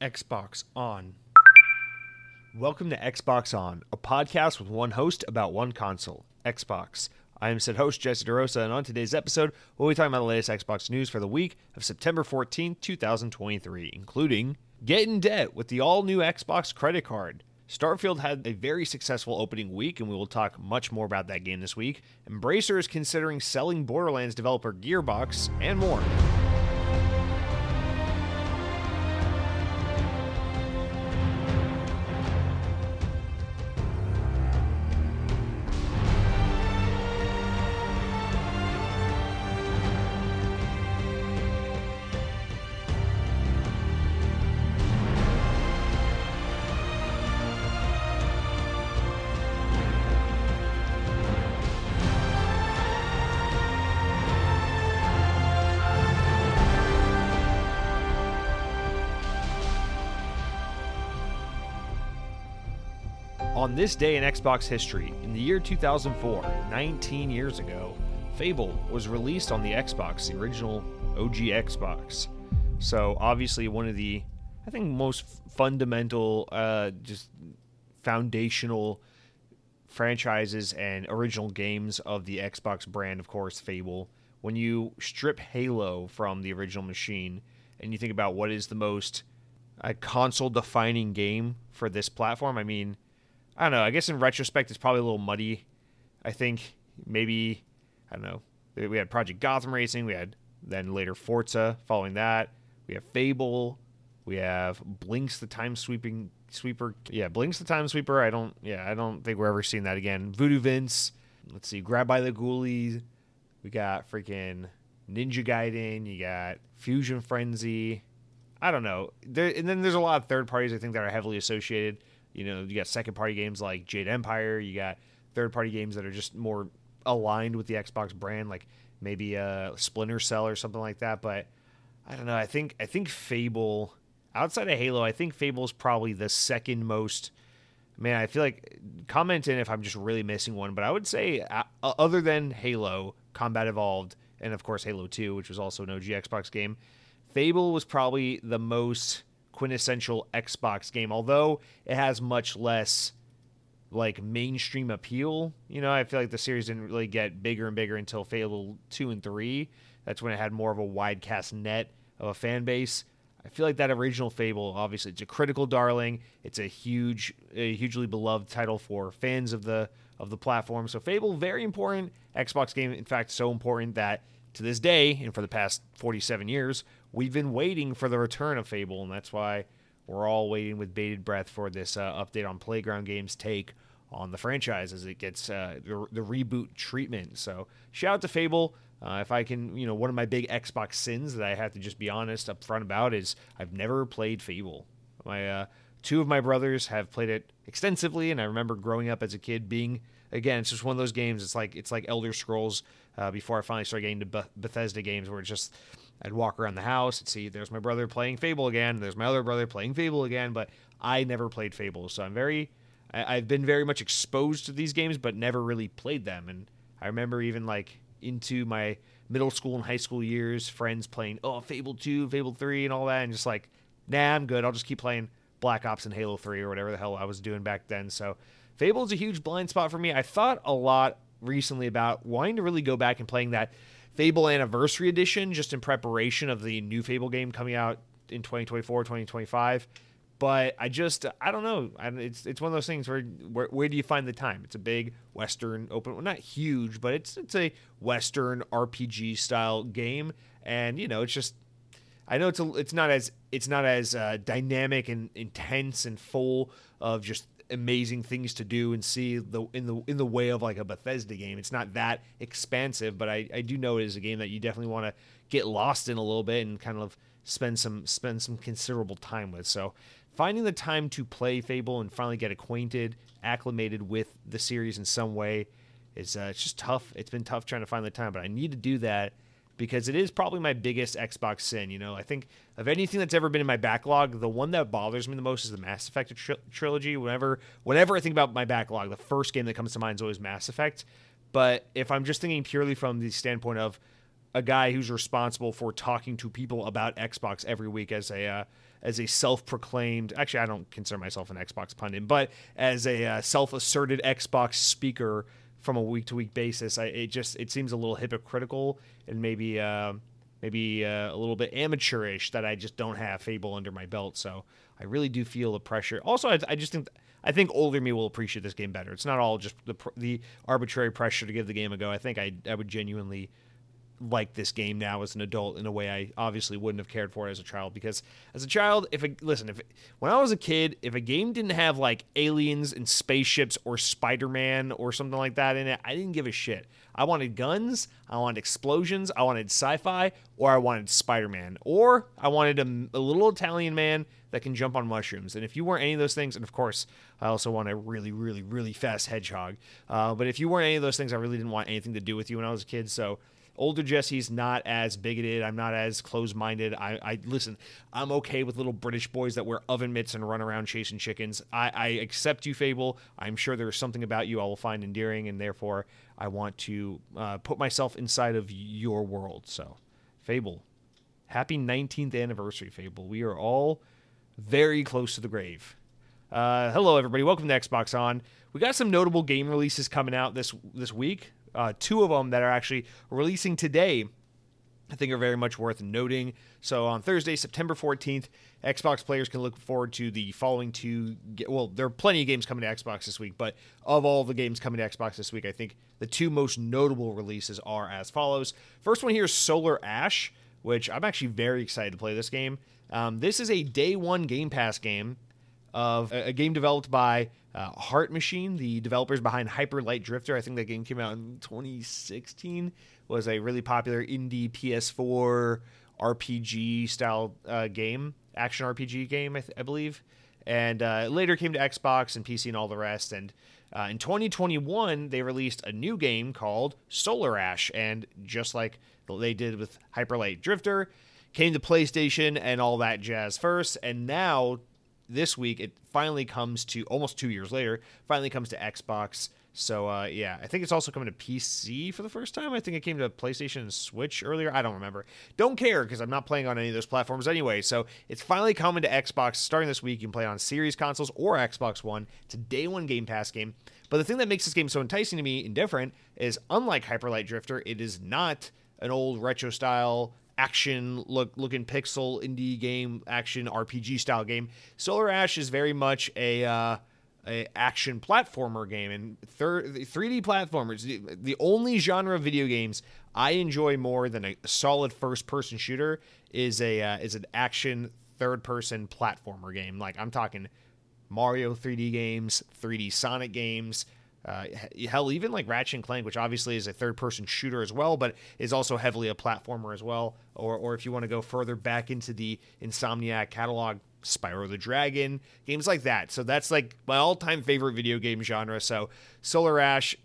Xbox On. Welcome to Xbox On, a podcast with one host about one console, Xbox. I am said host Jesse DeRosa, and on today's episode, we'll be talking about the latest Xbox news for the week of September 14, 2023, including get in debt with the all new Xbox credit card. Starfield had a very successful opening week, and we will talk much more about that game this week. Embracer is considering selling Borderlands developer Gearbox, and more. This day in Xbox history, in the year 2004, 19 years ago, Fable was released on the Xbox, the original OG Xbox. So, obviously, one of the, I think, most fundamental, uh, just foundational franchises and original games of the Xbox brand, of course, Fable. When you strip Halo from the original machine and you think about what is the most uh, console defining game for this platform, I mean, I don't know. I guess in retrospect, it's probably a little muddy. I think maybe I don't know. We had Project Gotham Racing. We had then later Forza. Following that, we have Fable. We have Blinx the Time Sweeping Sweeper. Yeah, Blinx the Time Sweeper. I don't. Yeah, I don't think we're ever seeing that again. Voodoo Vince. Let's see. Grab by the Ghoulies. We got freaking Ninja Gaiden. You got Fusion Frenzy. I don't know. There, and then there's a lot of third parties I think that are heavily associated you know, you got second party games like Jade Empire. You got third party games that are just more aligned with the Xbox brand, like maybe a Splinter Cell or something like that. But I don't know. I think I think Fable, outside of Halo, I think Fable is probably the second most. Man, I feel like comment in if I'm just really missing one, but I would say uh, other than Halo, Combat Evolved, and of course Halo 2, which was also an OG Xbox game, Fable was probably the most quintessential Xbox game, although it has much less like mainstream appeal. You know, I feel like the series didn't really get bigger and bigger until Fable 2 and 3. That's when it had more of a wide cast net of a fan base. I feel like that original Fable, obviously, it's a critical darling. It's a huge, a hugely beloved title for fans of the of the platform. So Fable, very important Xbox game. In fact, so important that to this day, and for the past 47 years, we've been waiting for the return of Fable, and that's why we're all waiting with bated breath for this uh, update on Playground Games' take on the franchise as it gets uh, the, the, reboot treatment. So shout out to Fable. Uh, if I can, you know, one of my big Xbox sins that I have to just be honest up front about is I've never played Fable. My uh, two of my brothers have played it extensively, and I remember growing up as a kid being again, it's just one of those games. It's like it's like Elder Scrolls uh, before I finally started getting to Bethesda games, where it's just I'd walk around the house and see there's my brother playing Fable again, there's my other brother playing Fable again, but I never played Fable, so I'm very I, I've been very much exposed to these games, but never really played them. And I remember even like into my middle school and high school years, friends playing oh Fable two, Fable three, and all that, and just like nah, I'm good. I'll just keep playing Black Ops and Halo three or whatever the hell I was doing back then. So Fable is a huge blind spot for me. I thought a lot recently about wanting to really go back and playing that Fable Anniversary Edition just in preparation of the new Fable game coming out in 2024, 2025. But I just, I don't know. It's it's one of those things where, where where do you find the time? It's a big Western open, well, not huge, but it's it's a Western RPG style game, and you know, it's just I know it's a, it's not as it's not as uh, dynamic and intense and full of just amazing things to do and see the in the in the way of like a Bethesda game. It's not that expansive, but I, I do know it is a game that you definitely want to get lost in a little bit and kind of spend some spend some considerable time with. So finding the time to play Fable and finally get acquainted, acclimated with the series in some way is uh, it's just tough. It's been tough trying to find the time, but I need to do that because it is probably my biggest Xbox sin. You know, I think of anything that's ever been in my backlog, the one that bothers me the most is the Mass Effect tri- trilogy. Whenever, whenever I think about my backlog, the first game that comes to mind is always Mass Effect. But if I'm just thinking purely from the standpoint of a guy who's responsible for talking to people about Xbox every week as a uh, as a self-proclaimed. Actually, I don't consider myself an Xbox pundit, but as a uh, self-asserted Xbox speaker from a week-to-week basis, I, it just it seems a little hypocritical and maybe uh, maybe uh, a little bit amateurish that I just don't have Fable under my belt. So I really do feel the pressure. Also, I, I just think I think older me will appreciate this game better. It's not all just the the arbitrary pressure to give the game a go. I think I I would genuinely like this game now as an adult in a way I obviously wouldn't have cared for as a child because as a child if it, listen if when I was a kid if a game didn't have like aliens and spaceships or Spider-Man or something like that in it I didn't give a shit I wanted guns I wanted explosions I wanted sci-fi or I wanted Spider-Man or I wanted a, a little Italian man that can jump on mushrooms. And if you weren't any of those things, and of course, I also want a really, really, really fast hedgehog. Uh, but if you weren't any of those things, I really didn't want anything to do with you when I was a kid. So older Jesse's not as bigoted. I'm not as close minded. I, I, listen. I'm okay with little British boys that wear oven mitts and run around chasing chickens. I, I accept you, Fable. I'm sure there's something about you I will find endearing, and therefore I want to uh, put myself inside of your world. So, Fable, happy 19th anniversary, Fable. We are all very close to the grave. Uh, hello, everybody. Welcome to Xbox On. We got some notable game releases coming out this this week. Uh, two of them that are actually releasing today. I think are very much worth noting. So on Thursday, September 14th, Xbox players can look forward to the following two. Well, there are plenty of games coming to Xbox this week, but of all the games coming to Xbox this week, I think the two most notable releases are as follows. First one here is Solar Ash, which I'm actually very excited to play this game. Um, this is a day one Game Pass game of a, a game developed by uh, Heart Machine, the developers behind Hyper Light Drifter. I think that game came out in 2016. Was a really popular indie PS4 RPG style uh, game, action RPG game, I, th- I believe. And uh, later came to Xbox and PC and all the rest. And uh, in 2021, they released a new game called Solar Ash. And just like they did with Hyper Light Drifter, came to PlayStation and all that jazz first, and now this week it finally comes to almost two years later, finally comes to Xbox. So uh, yeah, I think it's also coming to PC for the first time. I think it came to PlayStation and Switch earlier. I don't remember. Don't care because I'm not playing on any of those platforms anyway. So it's finally coming to Xbox starting this week. You can play on Series consoles or Xbox One. It's a day one Game Pass game. But the thing that makes this game so enticing to me and different is unlike Hyper Light Drifter, it is not an old retro style action look looking pixel indie game action RPG style game. Solar Ash is very much a uh, a action platformer game and thir- 3D platformers. The, the only genre of video games I enjoy more than a solid first person shooter is a uh, is an action third person platformer game. Like I'm talking Mario 3D games, 3D Sonic games, uh, hell, even like Ratchet and Clank, which obviously is a third-person shooter as well, but is also heavily a platformer as well. Or, or if you want to go further back into the Insomniac catalog, Spyro the Dragon, games like that. So that's like my all-time favorite video game genre. So Solar Ash,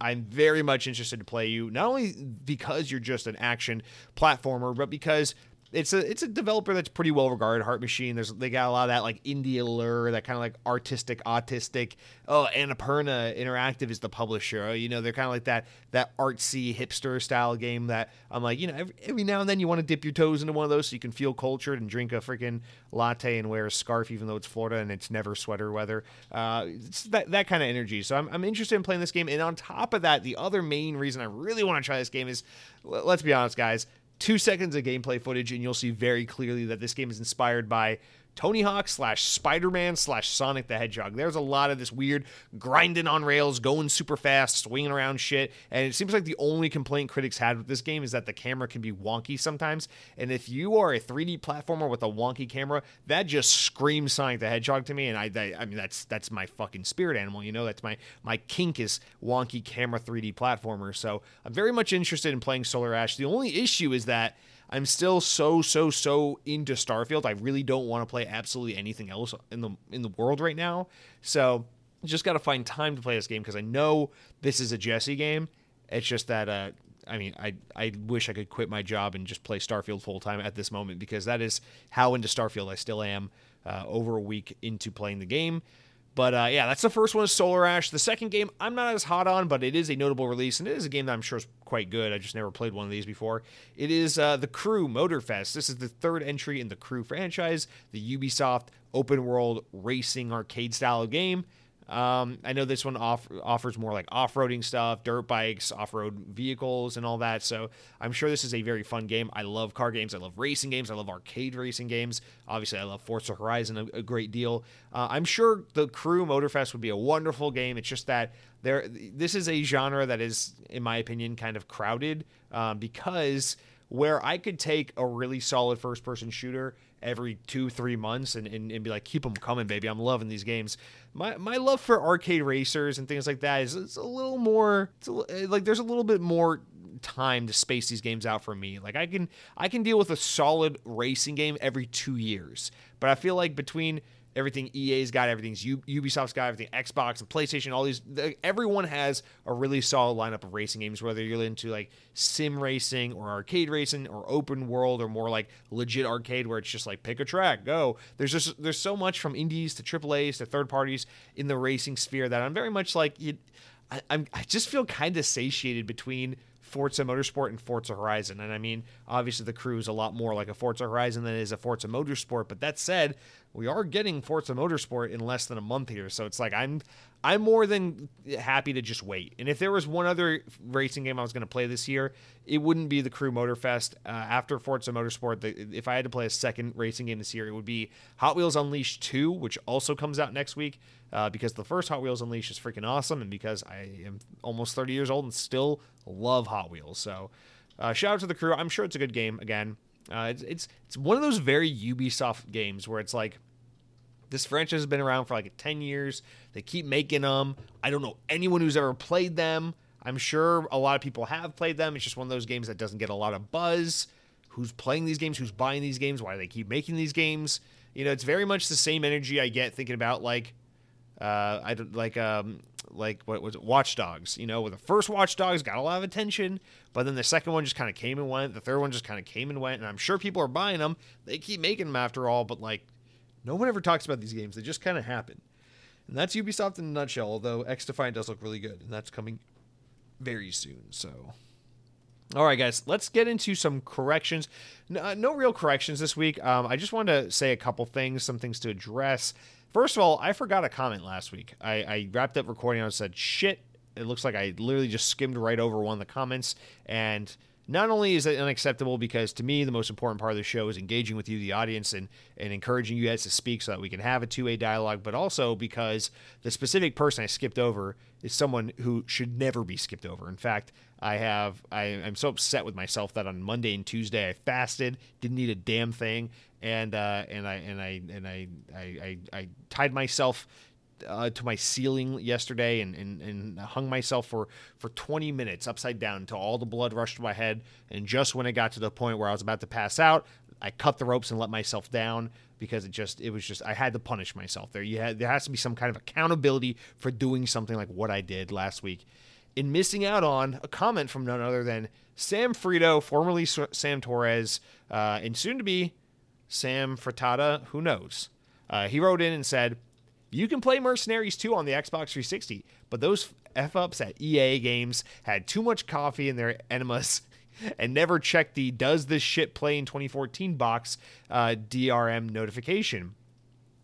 I'm very much interested to play you, not only because you're just an action platformer, but because it's a it's a developer that's pretty well regarded. Heart Machine. There's they got a lot of that like indie allure, that kind of like artistic, autistic. Oh, Annapurna Interactive is the publisher. Oh, you know, they're kind of like that that artsy hipster style game that I'm like, you know, every, every now and then you want to dip your toes into one of those so you can feel cultured and drink a freaking latte and wear a scarf even though it's Florida and it's never sweater weather. Uh, it's that that kind of energy. So I'm I'm interested in playing this game. And on top of that, the other main reason I really want to try this game is, let's be honest, guys two seconds of gameplay footage, and you'll see very clearly that this game is inspired by Tony Hawk slash Spider Man slash Sonic the Hedgehog. There's a lot of this weird grinding on rails, going super fast, swinging around shit. And it seems like the only complaint critics had with this game is that the camera can be wonky sometimes. And if you are a 3D platformer with a wonky camera, that just screams Sonic the Hedgehog to me. And I, I, I mean, that's that's my fucking spirit animal. You know, that's my my kink is wonky camera 3D platformer. So I'm very much interested in playing Solar Ash. The only issue is that I'm still so so so into Starfield. I really don't want to play absolutely anything else in the in the world right now. So just got to find time to play this game because I know this is a Jesse game. It's just that uh, I mean, I I wish I could quit my job and just play Starfield full time at this moment because that is how into Starfield I still am. Uh, over a week into playing the game, But uh, yeah, that's the first one Solar Ash. The second game I'm not as hot on, but it is a notable release, and it is a game that I'm sure is quite good. I just never played one of these before. It is uh, the Crew Motorfest. This is the third entry in the Crew franchise, the Ubisoft open world racing arcade style game. Um, I know this one off- offers more like off roading stuff, dirt bikes, off road vehicles, and all that. So I'm sure this is a very fun game. I love car games. I love racing games. I love arcade racing games. Obviously, I love Forza Horizon a, a great deal. Uh, I'm sure the Crew Motorfest would be a wonderful game. It's just that there, this is a genre that is, in my opinion, kind of crowded um, because where I could take a really solid first person shooter every two, three months and, and, and, be like, keep them coming, baby. I'm loving these games. My, my love for arcade racers and things like that is it's a little more, a, eh, like, there's a little bit more time to space these games out for me. Like I can I can deal with a solid racing game every 2 years. But I feel like between everything EA's got, everything's Ubisoft's got, everything Xbox and PlayStation, all these. The, everyone has a really solid lineup of racing games, whether you're into like sim racing or arcade racing or open world or more like legit arcade where it's just like pick a track, go. There's just there's so much from indies to AAA's to third parties in the racing sphere that I'm very much like you. I, I'm I just feel kind of satiated between Forza Motorsport and Forza Horizon. And I mean, obviously the crew is a lot more like a Forza Horizon than it is a Forza Motorsport. But that said, we are getting Forza Motorsport in less than a month here, so it's like I'm I'm more than happy to just wait. And if there was one other racing game I was going to play this year, it wouldn't be the Crew Motorfest. Uh, after Forza Motorsport, the, if I had to play a second racing game this year, it would be Hot Wheels Unleashed 2, which also comes out next week. Uh, because the first Hot Wheels Unleashed is freaking awesome, and because I am almost 30 years old and still love Hot Wheels. So, uh, shout out to the crew. I'm sure it's a good game. Again, uh, it's, it's it's one of those very Ubisoft games where it's like this franchise has been around for like 10 years. They keep making them. I don't know anyone who's ever played them. I'm sure a lot of people have played them. It's just one of those games that doesn't get a lot of buzz. Who's playing these games? Who's buying these games? Why do they keep making these games? You know, it's very much the same energy I get thinking about like uh, I like um like what was it Watch Dogs. You know, with the first Watch Dogs got a lot of attention, but then the second one just kind of came and went. The third one just kind of came and went, and I'm sure people are buying them. They keep making them after all, but like no one ever talks about these games. They just kind of happen. And that's Ubisoft in a nutshell, although XDefiant does look really good, and that's coming very soon. So, all right, guys, let's get into some corrections. No, uh, no real corrections this week. Um, I just wanted to say a couple things, some things to address. First of all, I forgot a comment last week. I, I wrapped up recording and said, shit, it looks like I literally just skimmed right over one of the comments. And not only is it unacceptable because to me the most important part of the show is engaging with you the audience and, and encouraging you guys to speak so that we can have a two-way dialogue but also because the specific person i skipped over is someone who should never be skipped over. In fact i have I, i'm so upset with myself that on monday and tuesday i fasted didn't eat a damn thing and uh, and i and i and I, I, I, I tied myself uh, to my ceiling yesterday and, and, and hung myself for, for 20 minutes upside down until all the blood rushed to my head. And just when it got to the point where I was about to pass out, I cut the ropes and let myself down because it just it was just I had to punish myself there. You had there has to be some kind of accountability for doing something like what I did last week. In missing out on a comment from none other than Sam Frito, formerly Sam Torres, uh, and soon to be Sam Frittata, who knows. Uh, he wrote in and said, you can play Mercenaries 2 on the Xbox 360, but those F ups at EA games had too much coffee in their enemas and never checked the Does This Shit Play in 2014 box uh, DRM notification.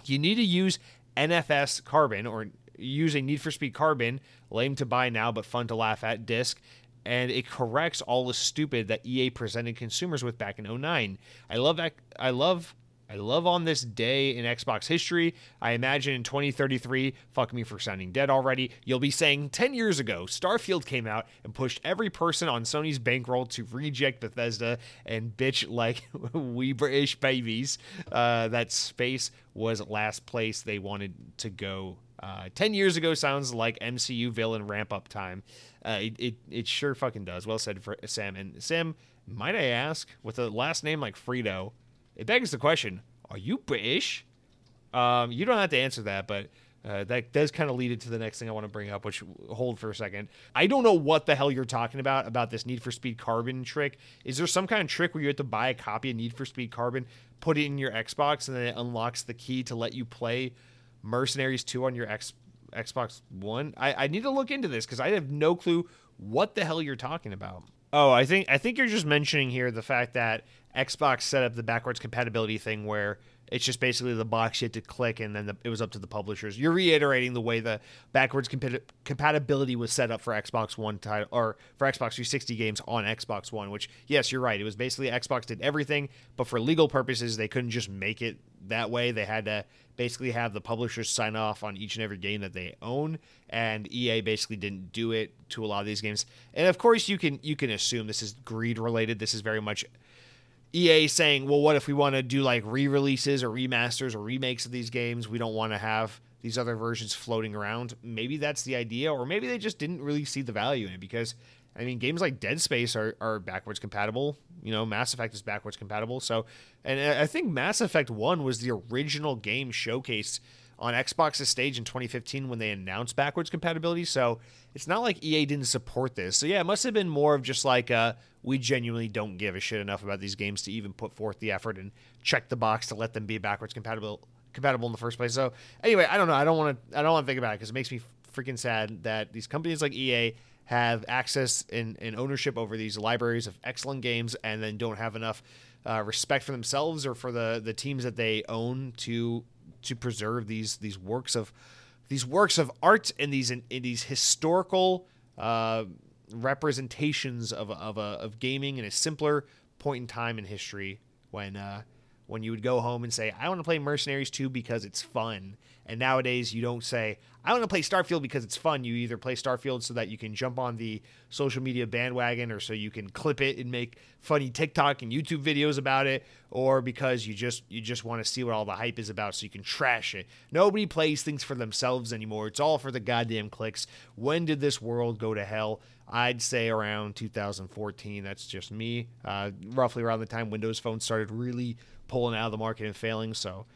You need to use NFS Carbon or use a Need for Speed Carbon, lame to buy now but fun to laugh at disc, and it corrects all the stupid that EA presented consumers with back in 09. I love that. I love I love on this day in Xbox history. I imagine in 2033, fuck me for sounding dead already, you'll be saying 10 years ago, Starfield came out and pushed every person on Sony's bankroll to reject Bethesda and bitch like we British babies. Uh, that space was last place they wanted to go. Uh, 10 years ago sounds like MCU villain ramp up time. Uh, it, it, it sure fucking does. Well said for Sam. And Sam, might I ask, with a last name like Frito, it begs the question: Are you British? Um, you don't have to answer that, but uh, that does kind of lead into the next thing I want to bring up, which hold for a second. I don't know what the hell you're talking about about this Need for Speed Carbon trick. Is there some kind of trick where you have to buy a copy of Need for Speed Carbon, put it in your Xbox, and then it unlocks the key to let you play Mercenaries 2 on your X, Xbox One? I, I need to look into this because I have no clue what the hell you're talking about. Oh, I think I think you're just mentioning here the fact that Xbox set up the backwards compatibility thing where it's just basically the box you had to click, and then the, it was up to the publishers. You're reiterating the way the backwards compat- compatibility was set up for Xbox One title or for Xbox 360 games on Xbox One. Which, yes, you're right. It was basically Xbox did everything, but for legal purposes, they couldn't just make it that way. They had to basically have the publishers sign off on each and every game that they own, and EA basically didn't do it to a lot of these games. And of course, you can you can assume this is greed related. This is very much EA saying, well, what if we want to do like re releases or remasters or remakes of these games? We don't want to have these other versions floating around. Maybe that's the idea, or maybe they just didn't really see the value in it because, I mean, games like Dead Space are, are backwards compatible. You know, Mass Effect is backwards compatible. So, and I think Mass Effect 1 was the original game showcased on Xbox's stage in 2015 when they announced backwards compatibility. So it's not like EA didn't support this. So yeah, it must have been more of just like uh, we genuinely don't give a shit enough about these games to even put forth the effort and check the box to let them be backwards compatible compatible in the first place. So anyway, I don't know. I don't want to. I don't want to think about it because it makes me freaking sad that these companies like EA have access and, and ownership over these libraries of excellent games and then don't have enough uh, respect for themselves or for the the teams that they own to to preserve these these works of these works of art and these in, in these historical uh, representations of of, a, of gaming in a simpler point in time in history when uh, when you would go home and say, I want to play Mercenaries 2 because it's fun. And nowadays, you don't say, I want to play Starfield because it's fun. You either play Starfield so that you can jump on the social media bandwagon or so you can clip it and make funny TikTok and YouTube videos about it, or because you just you just want to see what all the hype is about so you can trash it. Nobody plays things for themselves anymore. It's all for the goddamn clicks. When did this world go to hell? I'd say around 2014. That's just me. Uh, roughly around the time Windows Phone started really pulling out of the market and failing. So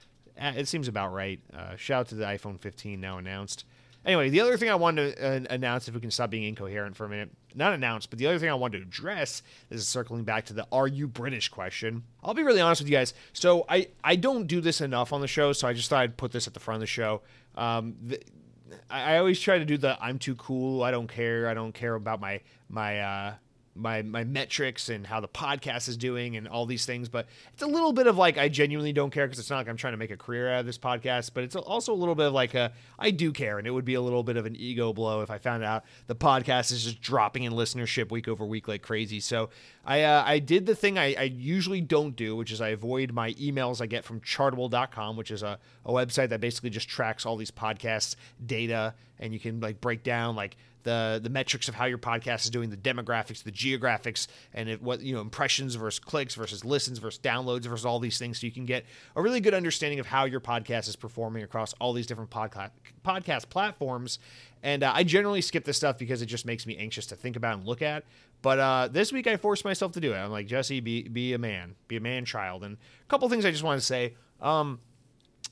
it seems about right. Uh, shout out to the iPhone 15 now announced. Anyway, the other thing I wanted to uh, announce, if we can stop being incoherent for a minute, not announce, but the other thing I wanted to address this is circling back to the "Are you British?" question. I'll be really honest with you guys. So I I don't do this enough on the show, so I just thought I'd put this at the front of the show. Um, the, I, I always try to do the "I'm too cool," I don't care, I don't care about my my uh, my my metrics and how the podcast is doing and all these things but it's a little bit of like I genuinely don't care because it's not like I'm trying to make a career out of this podcast but it's also a little bit of like a I do care and it would be a little bit of an ego blow if I found out the podcast is just dropping in listenership week over week like crazy. So I uh, I did the thing I, I usually don't do which is I avoid my emails I get from chartable.com which is a, a website that basically just tracks all these podcasts data and you can like break down like the the metrics of how your podcast is doing, the demographics, the geographics, and it, what you know impressions versus clicks versus listens versus downloads versus all these things, so you can get a really good understanding of how your podcast is performing across all these different podcast podcast platforms. And uh, I generally skip this stuff because it just makes me anxious to think about and look at. But uh, this week I forced myself to do it. I'm like Jesse, be be a man, be a man child, and a couple things I just want to say. Um,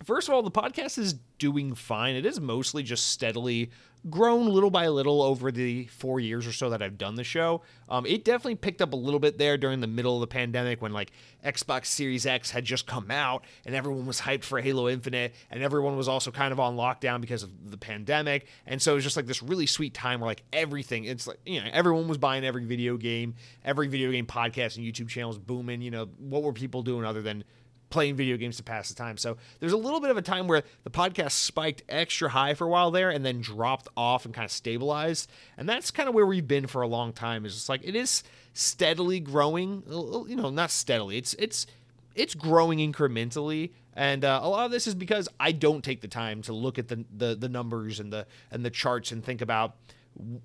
first of all, the podcast is doing fine. It is mostly just steadily grown little by little over the four years or so that I've done the show. Um, it definitely picked up a little bit there during the middle of the pandemic when like Xbox Series X had just come out and everyone was hyped for Halo Infinite and everyone was also kind of on lockdown because of the pandemic. And so it was just like this really sweet time where like everything, it's like, you know, everyone was buying every video game, every video game podcast and YouTube channel was booming. You know, what were people doing other than playing video games to pass the time. So there's a little bit of a time where the podcast spiked extra high for a while there and then dropped off and kind of stabilized. And that's kind of where we've been for a long time. Is just like it is steadily growing, you know, not steadily. It's it's it's growing incrementally. And uh, a lot of this is because I don't take the time to look at the, the the numbers and the and the charts and think about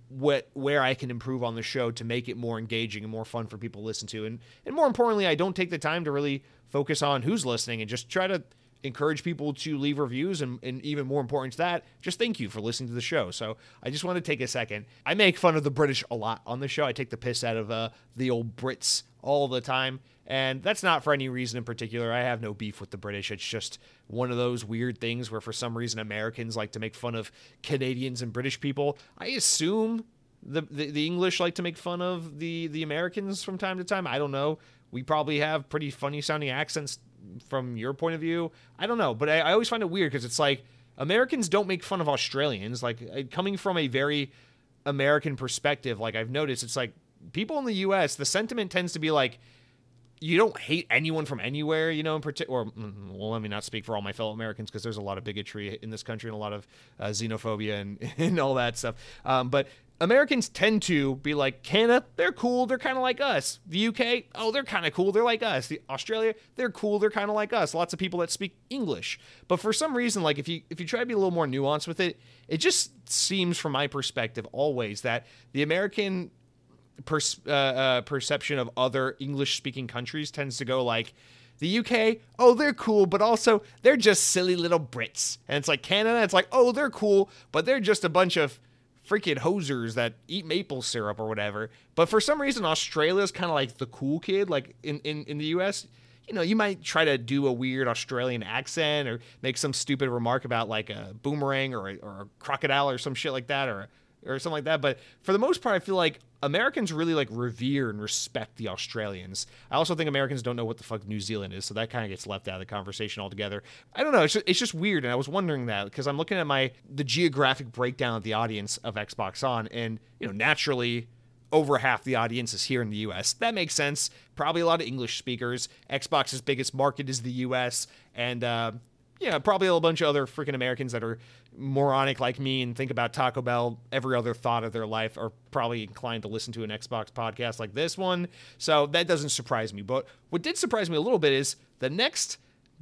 what where I can improve on the show to make it more engaging and more fun for people to listen to. And and more importantly, I don't take the time to really focus on who's listening and just try to encourage people to leave reviews and, and even more important to that just thank you for listening to the show. So i just want to take a second. I make fun of the british a lot on the show. I take the piss out of uh, the old brits all the time and that's not for any reason in particular i have no beef with the british it's just one of those weird things where for some reason americans like to make fun of canadians and british people i assume the, the, the english like to make fun of the the americans from time to time i don't know we probably have pretty funny sounding accents from your point of view. I don't know, but I, I always find it weird because it's like Americans don't make fun of Australians. Like uh, coming from a very American perspective, like I've noticed, it's like people in the U.S. the sentiment tends to be like you don't hate anyone from anywhere, you know, in particular. Or mm, well, let me not speak for all my fellow Americans because there's a lot of bigotry in this country and a lot of uh, xenophobia and, and all that stuff. Um, but Americans tend to be like Canada, they're cool, they're kind of like us. The UK, oh, they're kind of cool, they're like us. The Australia, they're cool, they're kind of like us. Lots of people that speak English. But for some reason like if you if you try to be a little more nuanced with it, it just seems from my perspective always that the American per, uh, uh, perception of other English speaking countries tends to go like the UK, oh, they're cool, but also they're just silly little Brits. And it's like Canada, it's like, oh, they're cool, but they're just a bunch of freaking hosers that eat maple syrup or whatever. But for some reason, Australia's kind of like the cool kid. Like in, in, in the US, you know, you might try to do a weird Australian accent or make some stupid remark about like a boomerang or a, or a crocodile or some shit like that or or something like that. But for the most part, I feel like Americans really like revere and respect the Australians. I also think Americans don't know what the fuck New Zealand is, so that kind of gets left out of the conversation altogether. I don't know. It's just, it's just weird, and I was wondering that because I'm looking at my the geographic breakdown of the audience of Xbox On, and you know, naturally. Over half the audience is here in the US. That makes sense. Probably a lot of English speakers. Xbox's biggest market is the US. And uh, yeah, probably a bunch of other freaking Americans that are moronic like me and think about Taco Bell every other thought of their life are probably inclined to listen to an Xbox podcast like this one. So that doesn't surprise me. But what did surprise me a little bit is the next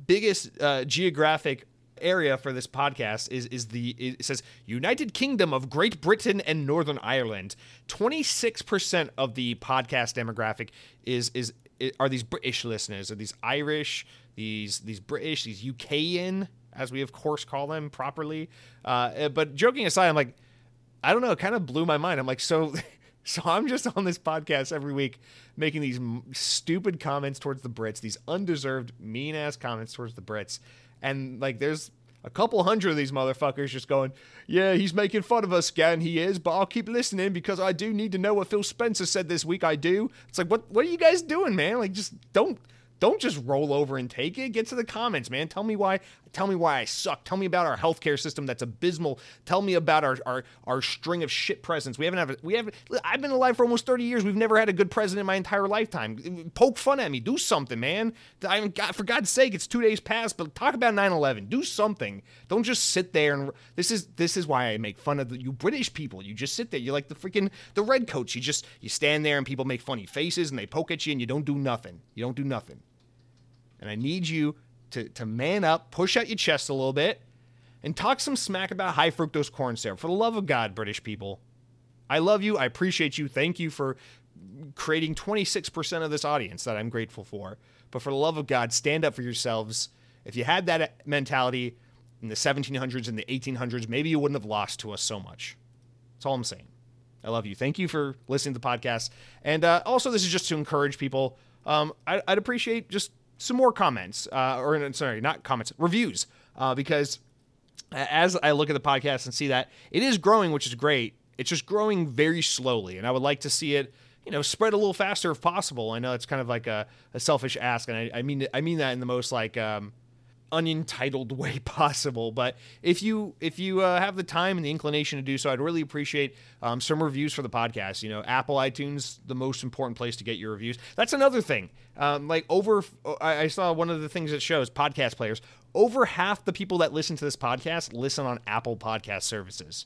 biggest uh, geographic area for this podcast is is the it says United Kingdom of Great Britain and Northern Ireland. 26% of the podcast demographic is is are these British listeners, are these Irish, these these British, these UKian, as we of course call them properly. Uh, eh, but joking aside, I'm like, I don't know, it kind of blew my mind. I'm like, so. So I'm just on this podcast every week making these m- stupid comments towards the Brits, these undeserved mean ass comments towards the Brits. And like there's a couple hundred of these motherfuckers just going, "Yeah, he's making fun of us, again. He is, but I'll keep listening because I do need to know what Phil Spencer said this week. I do." It's like, what what are you guys doing, man? Like just don't don't just roll over and take it. Get to the comments, man. Tell me why. Tell me why I suck. Tell me about our healthcare system that's abysmal. Tell me about our our, our string of shit presidents. We haven't had we haven't. I've been alive for almost thirty years. We've never had a good president in my entire lifetime. Poke fun at me. Do something, man. I God, for God's sake, it's two days past. But talk about 9/11. Do something. Don't just sit there and this is this is why I make fun of the, you British people. You just sit there. You're like the freaking the red coats. You just you stand there and people make funny faces and they poke at you and you don't do nothing. You don't do nothing and I need you to, to man up, push out your chest a little bit, and talk some smack about high fructose corn syrup. For the love of God, British people. I love you. I appreciate you. Thank you for creating 26% of this audience that I'm grateful for. But for the love of God, stand up for yourselves. If you had that mentality in the 1700s and the 1800s, maybe you wouldn't have lost to us so much. That's all I'm saying. I love you. Thank you for listening to the podcast. And uh, also, this is just to encourage people. Um, I, would appreciate just some more comments, uh, or sorry, not comments, reviews, uh, because as I look at the podcast and see that it is growing, which is great. It's just growing very slowly, and I would like to see it, you know, spread a little faster if possible. I know it's kind of like a, a selfish ask, and I, I, mean I mean that in the most like um, unentitled way possible. But if you if you uh, have the time and the inclination to do so, I'd really appreciate um, some reviews for the podcast. You know, Apple iTunes, the most important place to get your reviews. That's another thing. Um, like over, I saw one of the things that shows podcast players. Over half the people that listen to this podcast listen on Apple Podcast services.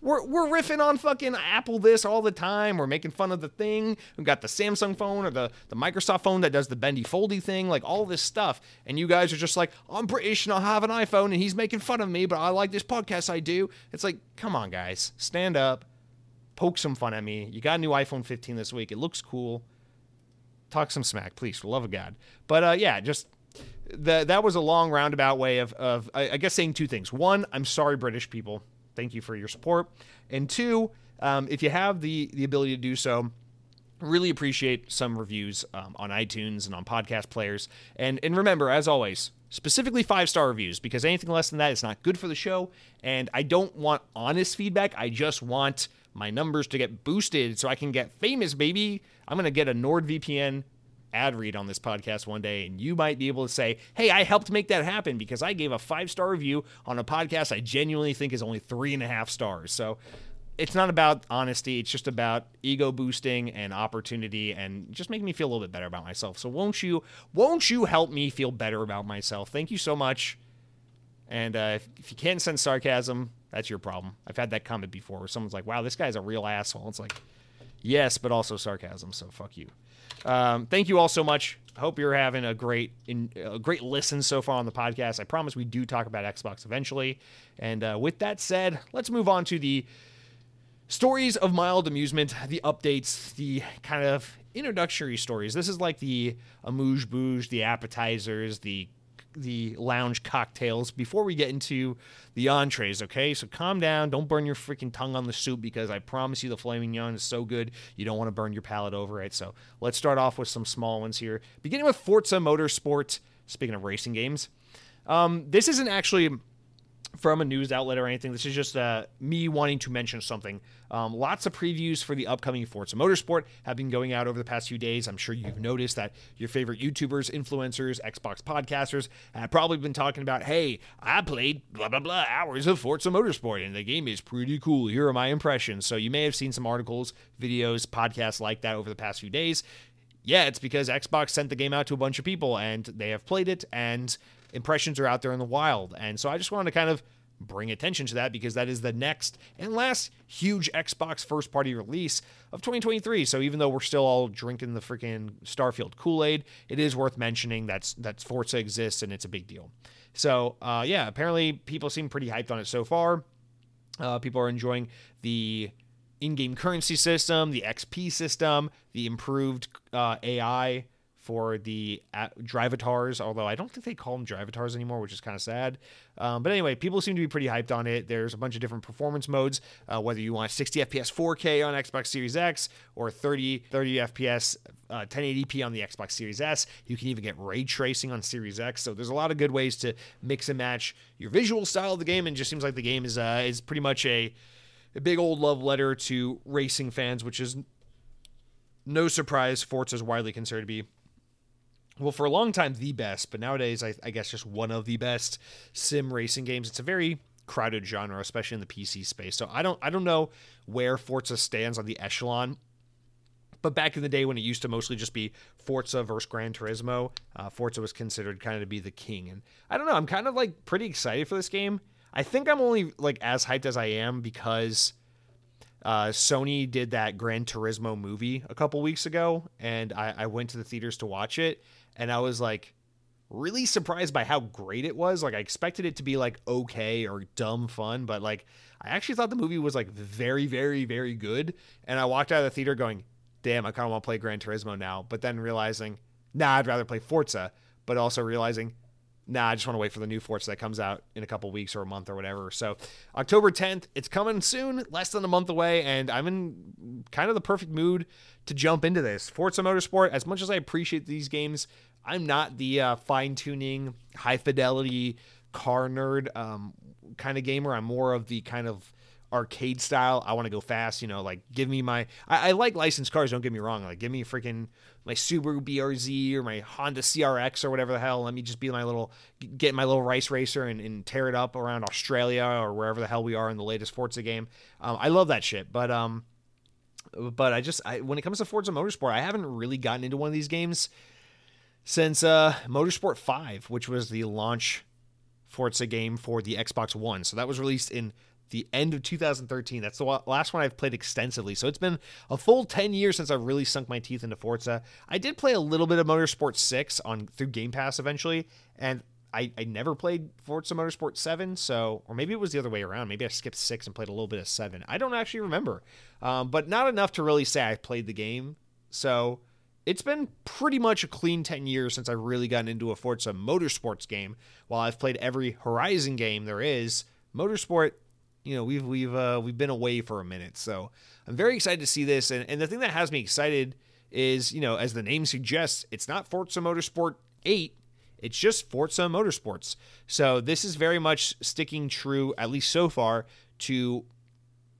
We're, we're riffing on fucking Apple this all the time. We're making fun of the thing. We've got the Samsung phone or the, the Microsoft phone that does the bendy foldy thing, like all this stuff. And you guys are just like, I'm British and I have an iPhone and he's making fun of me, but I like this podcast I do. It's like, come on, guys, stand up, poke some fun at me. You got a new iPhone 15 this week. It looks cool. Talk some smack, please, for love of God. But uh, yeah, just the, that was a long roundabout way of, of I, I guess, saying two things. One, I'm sorry, British people thank you for your support. And two, um, if you have the the ability to do so, really appreciate some reviews um, on iTunes and on podcast players. And and remember, as always, specifically five star reviews because anything less than that is not good for the show. And I don't want honest feedback. I just want my numbers to get boosted so I can get famous, baby. I'm gonna get a NordVPN ad read on this podcast one day, and you might be able to say, Hey, I helped make that happen because I gave a five star review on a podcast I genuinely think is only three and a half stars. So it's not about honesty. It's just about ego boosting and opportunity and just making me feel a little bit better about myself. So won't you, won't you help me feel better about myself? Thank you so much. And uh, if, if you can't send sarcasm, that's your problem. I've had that comment before where someone's like, wow, this guy's a real asshole. It's like, yes, but also sarcasm. So fuck you. Um, thank you all so much. Hope you're having a great, in, a great listen so far on the podcast. I promise we do talk about Xbox eventually. And uh, with that said, let's move on to the stories of mild amusement, the updates, the kind of introductory stories. This is like the amuse bouche, the appetizers, the the lounge cocktails before we get into the entrees, okay? So calm down. Don't burn your freaking tongue on the soup because I promise you the flaming mignon is so good you don't want to burn your palate over it. So let's start off with some small ones here. Beginning with Forza Motorsport. Speaking of racing games, um, this isn't actually from a news outlet or anything. This is just uh, me wanting to mention something. Um, lots of previews for the upcoming Forza Motorsport have been going out over the past few days. I'm sure you've noticed that your favorite YouTubers, influencers, Xbox podcasters have probably been talking about, hey, I played blah, blah, blah hours of Forza Motorsport, and the game is pretty cool. Here are my impressions. So you may have seen some articles, videos, podcasts like that over the past few days. Yeah, it's because Xbox sent the game out to a bunch of people and they have played it and impressions are out there in the wild. And so I just wanted to kind of bring attention to that because that is the next and last huge Xbox first party release of 2023. So even though we're still all drinking the freaking Starfield Kool-Aid, it is worth mentioning that's that Forza exists and it's a big deal. So uh, yeah, apparently people seem pretty hyped on it so far. Uh, people are enjoying the in-game currency system, the XP system, the improved uh, AI for the drivatars, although I don't think they call them drivatars anymore, which is kind of sad. Um, but anyway, people seem to be pretty hyped on it. There's a bunch of different performance modes, uh, whether you want 60 FPS 4K on Xbox Series X or 30 30 FPS uh, 1080p on the Xbox Series S. You can even get ray tracing on Series X. So there's a lot of good ways to mix and match your visual style of the game, and just seems like the game is uh, is pretty much a a big old love letter to racing fans, which is no surprise. Forza is widely considered to be well, for a long time, the best, but nowadays, I, I, guess just one of the best sim racing games. It's a very crowded genre, especially in the PC space. So I don't, I don't know where Forza stands on the echelon. But back in the day when it used to mostly just be Forza versus Gran Turismo, uh, Forza was considered kind of to be the king. And I don't know, I'm kind of like pretty excited for this game. I think I'm only like as hyped as I am because uh, Sony did that Gran Turismo movie a couple weeks ago, and I, I went to the theaters to watch it and I was like really surprised by how great it was. Like I expected it to be like okay or dumb fun, but like I actually thought the movie was like very, very, very good. And I walked out of the theater going, damn, I kind of want to play Gran Turismo now. But then realizing, nah, I'd rather play Forza. But also realizing, nah, I just want to wait for the new Forza that comes out in a couple weeks or a month or whatever. So October 10th, it's coming soon, less than a month away, and I'm in kind of the perfect mood to jump into this. Forza Motorsport, as much as I appreciate these games, I'm not the uh, fine tuning, high fidelity car nerd um, kind of gamer. I'm more of the kind of arcade style. I want to go fast, you know, like give me my. I, I, like licensed cars. Don't get me wrong. Like give me freaking my Subaru BRZ or my Honda CRX or whatever the hell. Let me just be my little get my little rice racer and, and tear it up around Australia or wherever the hell we are in the latest Forza game. Um, I love that shit, but um, but I just I, when it comes to Forza Motorsport, I haven't really gotten into one of these games since uh, Motorsport 5, which was the launch Forza game for the Xbox One. So that was released in the end of 2013. That's the last one I've played extensively. So it's been a full 10 years since I've really sunk my teeth into Forza. I did play a little bit of Motorsport 6 on through Game Pass eventually, and I, I never played Forza Motorsport 7, so or maybe it was the other way around. Maybe I skipped 6 and played a little bit of 7. I don't actually remember. Um, but not enough to really say I played the game. So it's been pretty much a clean 10 years since I've really gotten into a Forza Motorsports game. While I've played every Horizon game there is, Motorsport, you know, we've we've uh, we've been away for a minute. So I'm very excited to see this. And, and the thing that has me excited is, you know, as the name suggests, it's not Forza Motorsport 8. It's just Forza Motorsports. So this is very much sticking true, at least so far, to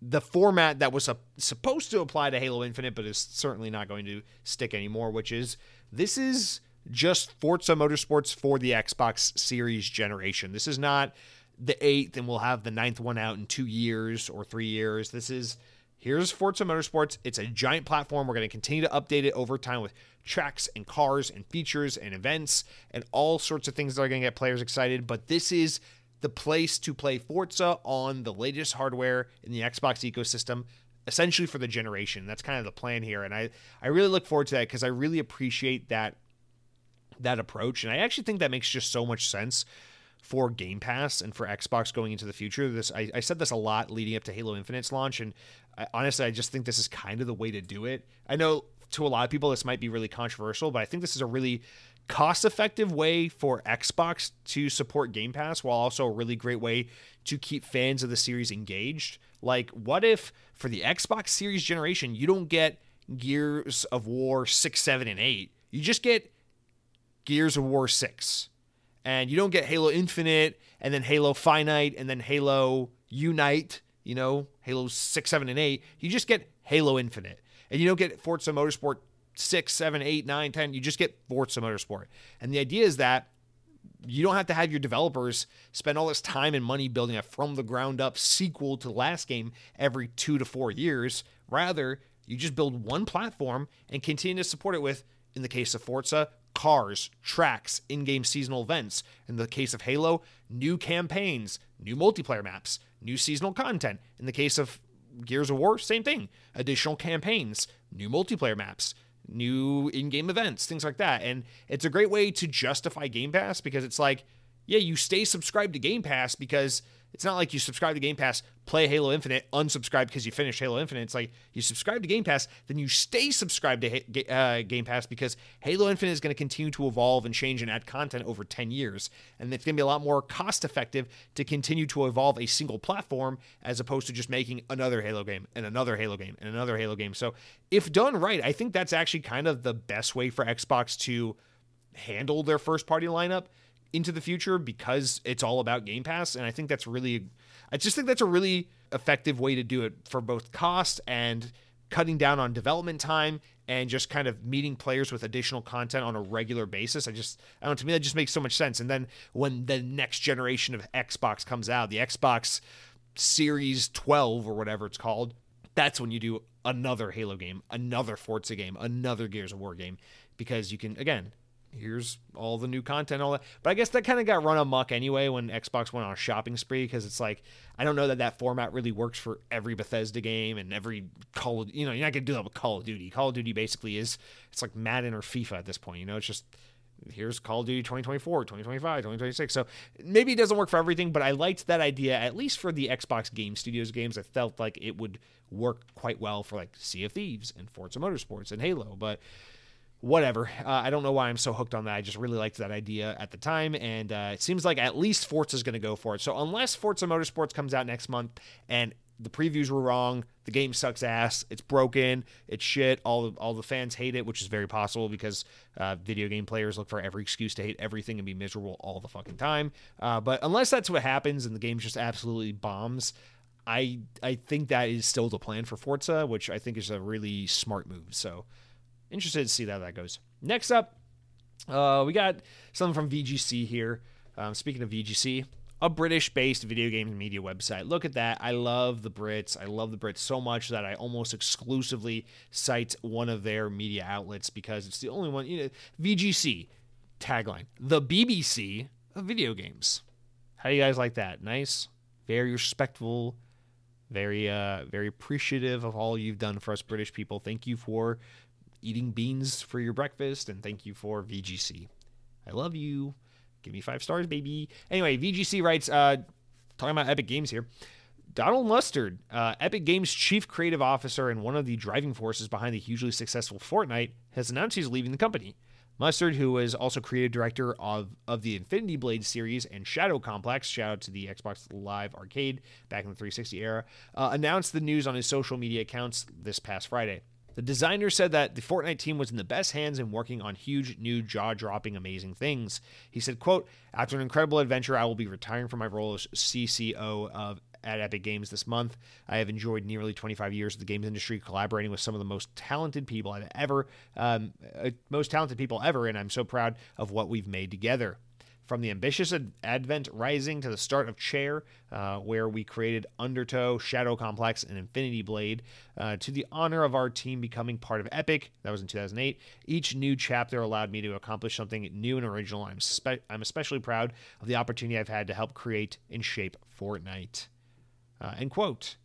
the format that was supposed to apply to Halo Infinite, but is certainly not going to stick anymore, which is this is just Forza Motorsports for the Xbox Series generation. This is not the eighth, and we'll have the ninth one out in two years or three years. This is here's Forza Motorsports. It's a giant platform. We're going to continue to update it over time with tracks and cars and features and events and all sorts of things that are going to get players excited. But this is the place to play Forza on the latest hardware in the Xbox ecosystem, essentially for the generation. That's kind of the plan here, and I I really look forward to that because I really appreciate that that approach, and I actually think that makes just so much sense for Game Pass and for Xbox going into the future. This I, I said this a lot leading up to Halo Infinite's launch, and I, honestly, I just think this is kind of the way to do it. I know to a lot of people this might be really controversial, but I think this is a really cost effective way for Xbox to support Game Pass while also a really great way to keep fans of the series engaged. Like, what if for the Xbox Series generation, you don't get Gears of War 6, 7, and 8? You just get Gears of War 6. And you don't get Halo Infinite and then Halo Finite and then Halo Unite, you know, Halo 6, 7, and 8. You just get Halo Infinite. And you don't get Forza Motorsport six, seven, eight, nine, ten. You just get Forza Motorsport. And the idea is that you don't have to have your developers spend all this time and money building a from the ground up sequel to the last game every two to four years. Rather, you just build one platform and continue to support it with, in the case of Forza, cars, tracks, in game seasonal events. In the case of Halo, new campaigns, new multiplayer maps, new seasonal content. In the case of Gears of War, same thing. Additional campaigns, new multiplayer maps, new in-game events, things like that. And it's a great way to justify Game Pass because it's like, yeah, you stay subscribed to Game Pass because it's not like you subscribe to Game Pass, play Halo Infinite, unsubscribe because you finished Halo Infinite. It's like you subscribe to Game Pass, then you stay subscribed to uh, Game Pass because Halo Infinite is going to continue to evolve and change and add content over 10 years. And it's going to be a lot more cost effective to continue to evolve a single platform as opposed to just making another Halo game and another Halo game and another Halo game. So, if done right, I think that's actually kind of the best way for Xbox to handle their first party lineup into the future because it's all about Game Pass. And I think that's really, I just think that's a really effective way to do it for both cost and cutting down on development time and just kind of meeting players with additional content on a regular basis. I just, I don't know, to me, that just makes so much sense. And then when the next generation of Xbox comes out, the Xbox Series 12 or whatever it's called, that's when you do another Halo game, another Forza game, another Gears of War game, because you can, again, here's all the new content, all that. But I guess that kind of got run amok anyway when Xbox went on a shopping spree because it's like I don't know that that format really works for every Bethesda game and every Call of you know you're not gonna do that with Call of Duty. Call of Duty basically is it's like Madden or FIFA at this point. You know, it's just here's Call of Duty 2024, 2025, 2026. So maybe it doesn't work for everything, but I liked that idea at least for the Xbox Game Studios games. I felt like it would work quite well for like Sea of Thieves and Forza Motorsports and Halo, but whatever. Uh, I don't know why I'm so hooked on that. I just really liked that idea at the time, and uh, it seems like at least Forza is going to go for it. So unless Forza Motorsports comes out next month and the previews were wrong, the game sucks ass, it's broken, it's shit, all the, all the fans hate it, which is very possible because uh, video game players look for every excuse to hate everything and be miserable all the fucking time. Uh, but unless that's what happens and the game just absolutely bombs. I I think that is still the plan for Forza, which I think is a really smart move. So interested to see how that goes. Next up, uh, we got something from VGC here. Um, speaking of VGC, a British based video games media website. Look at that. I love the Brits. I love the Brits so much that I almost exclusively cite one of their media outlets because it's the only one. You know, VGC tagline The BBC of video games. How do you guys like that? Nice, very respectful, very uh very appreciative of all you've done for us British people. Thank you for eating beans for your breakfast, and thank you for VGC. I love you. Give me five stars, baby. Anyway, VGC writes, uh, talking about Epic Games here. Donald Mustard, uh, Epic Games chief creative officer and one of the driving forces behind the hugely successful Fortnite, has announced he's leaving the company. Mustard, who was also creative director of, of the Infinity Blade series and Shadow Complex, shout out to the Xbox Live Arcade back in the 360 era, uh, announced the news on his social media accounts this past Friday. The designer said that the Fortnite team was in the best hands and working on huge, new, jaw-dropping, amazing things. He said, quote, After an incredible adventure, I will be retiring from my role as CCO of at Epic Games this month. I have enjoyed nearly 25 years of the games industry, collaborating with some of the most talented people I've ever, um, uh, most talented people ever, and I'm so proud of what we've made together. From the ambitious Advent Rising to the start of Chair, uh, where we created Undertow, Shadow Complex, and Infinity Blade, uh, to the honor of our team becoming part of Epic, that was in 2008. Each new chapter allowed me to accomplish something new and original. I'm, spe- I'm especially proud of the opportunity I've had to help create and shape Fortnite. Uh, end quote.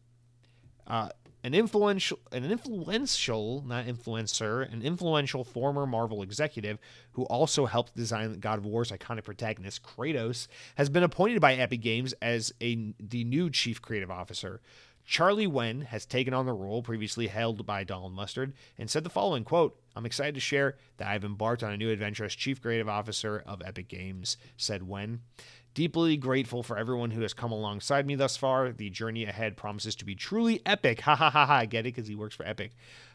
Uh, an influential, an influential, not influencer, an influential former Marvel executive who also helped design God of War's iconic protagonist Kratos has been appointed by Epic Games as a the new chief creative officer. Charlie Wen has taken on the role previously held by Donald Mustard and said the following quote, I'm excited to share that I've embarked on a new adventure as Chief Creative Officer of Epic Games, said Wen. Deeply grateful for everyone who has come alongside me thus far. The journey ahead promises to be truly epic. Ha ha ha ha. I get it because he works for Epic.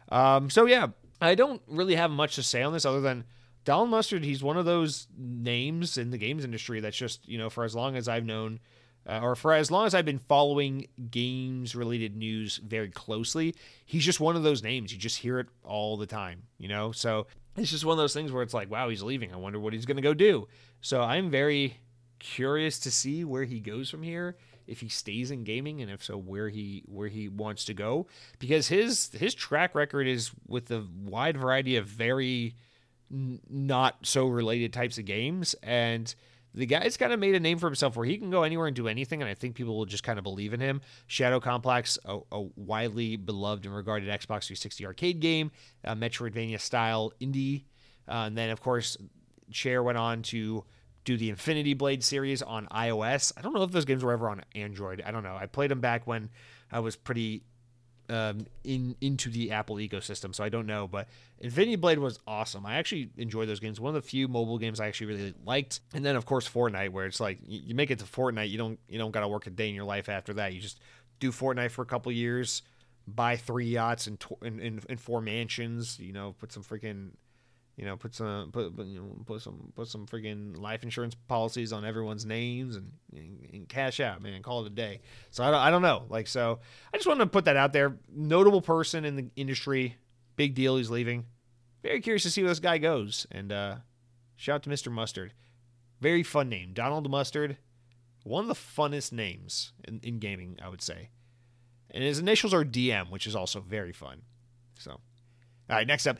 Um, so, yeah, I don't really have much to say on this other than Donald Mustard, he's one of those names in the games industry that's just, you know, for as long as I've known, uh, or for as long as I've been following games related news very closely, he's just one of those names. You just hear it all the time, you know? So it's just one of those things where it's like, wow, he's leaving. I wonder what he's going to go do. So I'm very curious to see where he goes from here if he stays in gaming and if so where he where he wants to go. Because his his track record is with a wide variety of very n- not so related types of games. And the guy's kind of made a name for himself where he can go anywhere and do anything and i think people will just kind of believe in him. Shadow complex a, a widely beloved and regarded xbox 360 arcade game a metroidvania style indie. Uh, and then of course chair went on to do the Infinity Blade series on iOS. I don't know if those games were ever on Android. I don't know. I played them back when I was pretty um, in into the Apple ecosystem, so I don't know. But Infinity Blade was awesome. I actually enjoyed those games. One of the few mobile games I actually really liked. And then of course Fortnite, where it's like you make it to Fortnite, you don't you don't got to work a day in your life after that. You just do Fortnite for a couple years, buy three yachts and, and, and four mansions. You know, put some freaking you know, put some put, you know put some put some freaking life insurance policies on everyone's names and, and, and cash out, man. Call it a day. So I don't, I don't know. Like so, I just wanted to put that out there. Notable person in the industry, big deal. He's leaving. Very curious to see where this guy goes. And uh, shout out to Mr. Mustard. Very fun name, Donald Mustard. One of the funnest names in, in gaming, I would say. And his initials are DM, which is also very fun. So, all right, next up.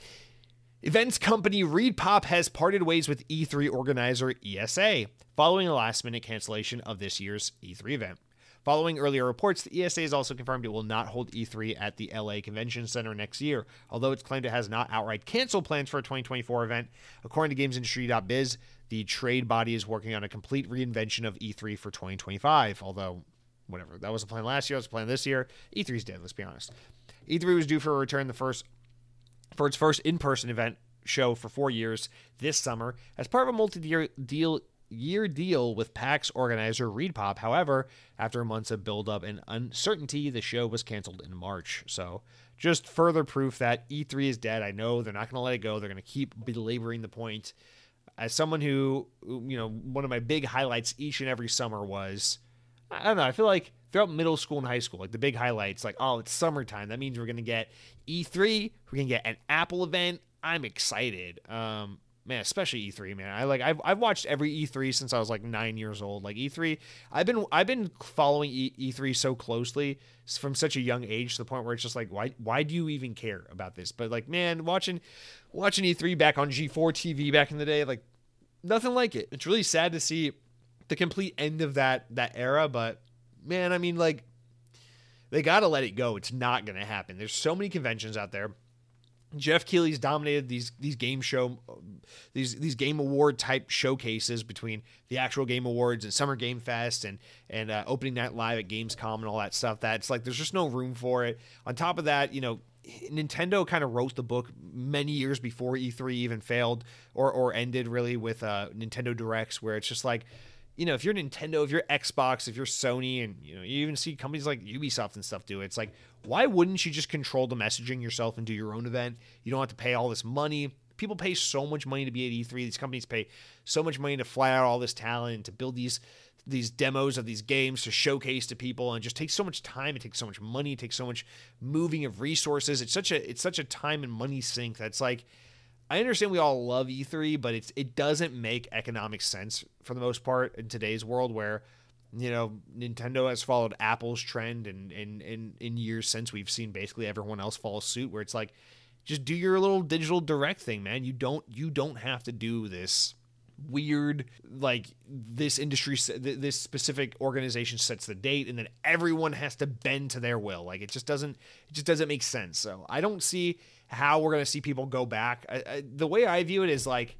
Events company ReedPop has parted ways with E3 organizer ESA following a last minute cancellation of this year's E3 event. Following earlier reports, the ESA has also confirmed it will not hold E3 at the LA Convention Center next year, although it's claimed it has not outright canceled plans for a 2024 event. According to GamesIndustry.biz, the trade body is working on a complete reinvention of E3 for 2025, although, whatever, that was the plan last year, that was the plan this year. E3's dead, let's be honest. E3 was due for a return the first for its first in-person event show for four years this summer as part of a multi-year deal year deal with PAX organizer ReedPop. However, after months of buildup and uncertainty, the show was canceled in March. So, just further proof that E3 is dead. I know they're not going to let it go. They're going to keep belaboring the point. As someone who, you know, one of my big highlights each and every summer was, I don't know, I feel like throughout middle school and high school, like the big highlights, like, oh, it's summertime. That means we're going to get E3, we're going to get an Apple event. I'm excited. Um, man, especially E3, man. I like I've, I've watched every E3 since I was like nine years old. Like E3, I've been I've been following e, 3 so closely from such a young age to the point where it's just like why why do you even care about this? But like man, watching watching E3 back on G4 TV back in the day, like nothing like it. It's really sad to see the complete end of that that era, but man, I mean, like, they got to let it go. It's not going to happen. There's so many conventions out there. Geoff Keighley's dominated these these game show these these game award type showcases between the actual game awards and Summer Game Fest and and uh, opening night live at Gamescom and all that stuff. That's like there's just no room for it. On top of that, you know, Nintendo kind of wrote the book many years before E3 even failed or or ended really with uh, Nintendo Directs, where it's just like you know, if you're Nintendo, if you're Xbox, if you're Sony, and you know, you even see companies like Ubisoft and stuff do it. It's like, why wouldn't you just control the messaging yourself and do your own event? You don't have to pay all this money. People pay so much money to be at E3. These companies pay so much money to fly out all this talent and to build these these demos of these games to showcase to people and just takes so much time it takes so much money it takes so much moving of resources it's such a it's such a time and money sink that's like I understand we all love E3 but it's it doesn't make economic sense for the most part in today's world where you know Nintendo has followed Apple's trend and in, in in years since we've seen basically everyone else follow suit where it's like just do your little digital direct thing man. You don't you don't have to do this weird like this industry this specific organization sets the date and then everyone has to bend to their will. Like it just doesn't it just doesn't make sense. So i don't see how we're going to see people go back. I, I, the way i view it is like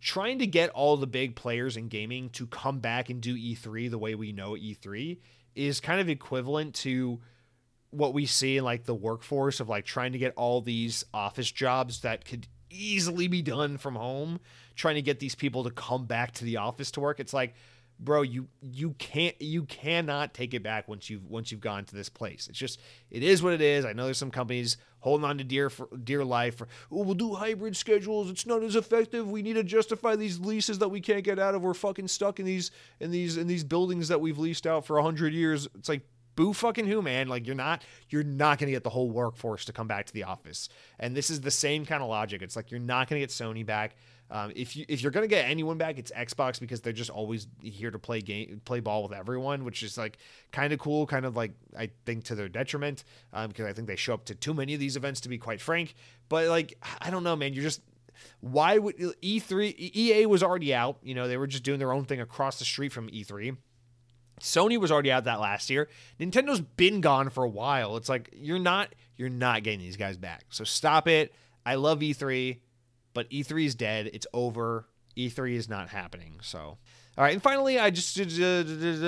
trying to get all the big players in gaming to come back and do e3 the way we know e3 is kind of equivalent to what we see in like the workforce of like trying to get all these office jobs that could easily be done from home trying to get these people to come back to the office to work. It's like bro you you can't you cannot take it back once you've once you've gone to this place. It's just it is what it is. I know there's some companies holding on to dear for dear life oh we'll do hybrid schedules. It's not as effective. We need to justify these leases that we can't get out of. We're fucking stuck in these in these in these buildings that we've leased out for 100 years. It's like boo fucking who man. Like you're not you're not going to get the whole workforce to come back to the office. And this is the same kind of logic. It's like you're not going to get sony back um, if you if you're gonna get anyone back, it's Xbox because they're just always here to play game, play ball with everyone, which is like kind of cool, kind of like I think to their detriment because um, I think they show up to too many of these events to be quite frank. But like I don't know, man, you're just why would E3 EA was already out, you know, they were just doing their own thing across the street from E3. Sony was already out that last year. Nintendo's been gone for a while. It's like you're not you're not getting these guys back. So stop it. I love E3, but E3 is dead. It's over. E3 is not happening. So, all right. And finally, I just uh,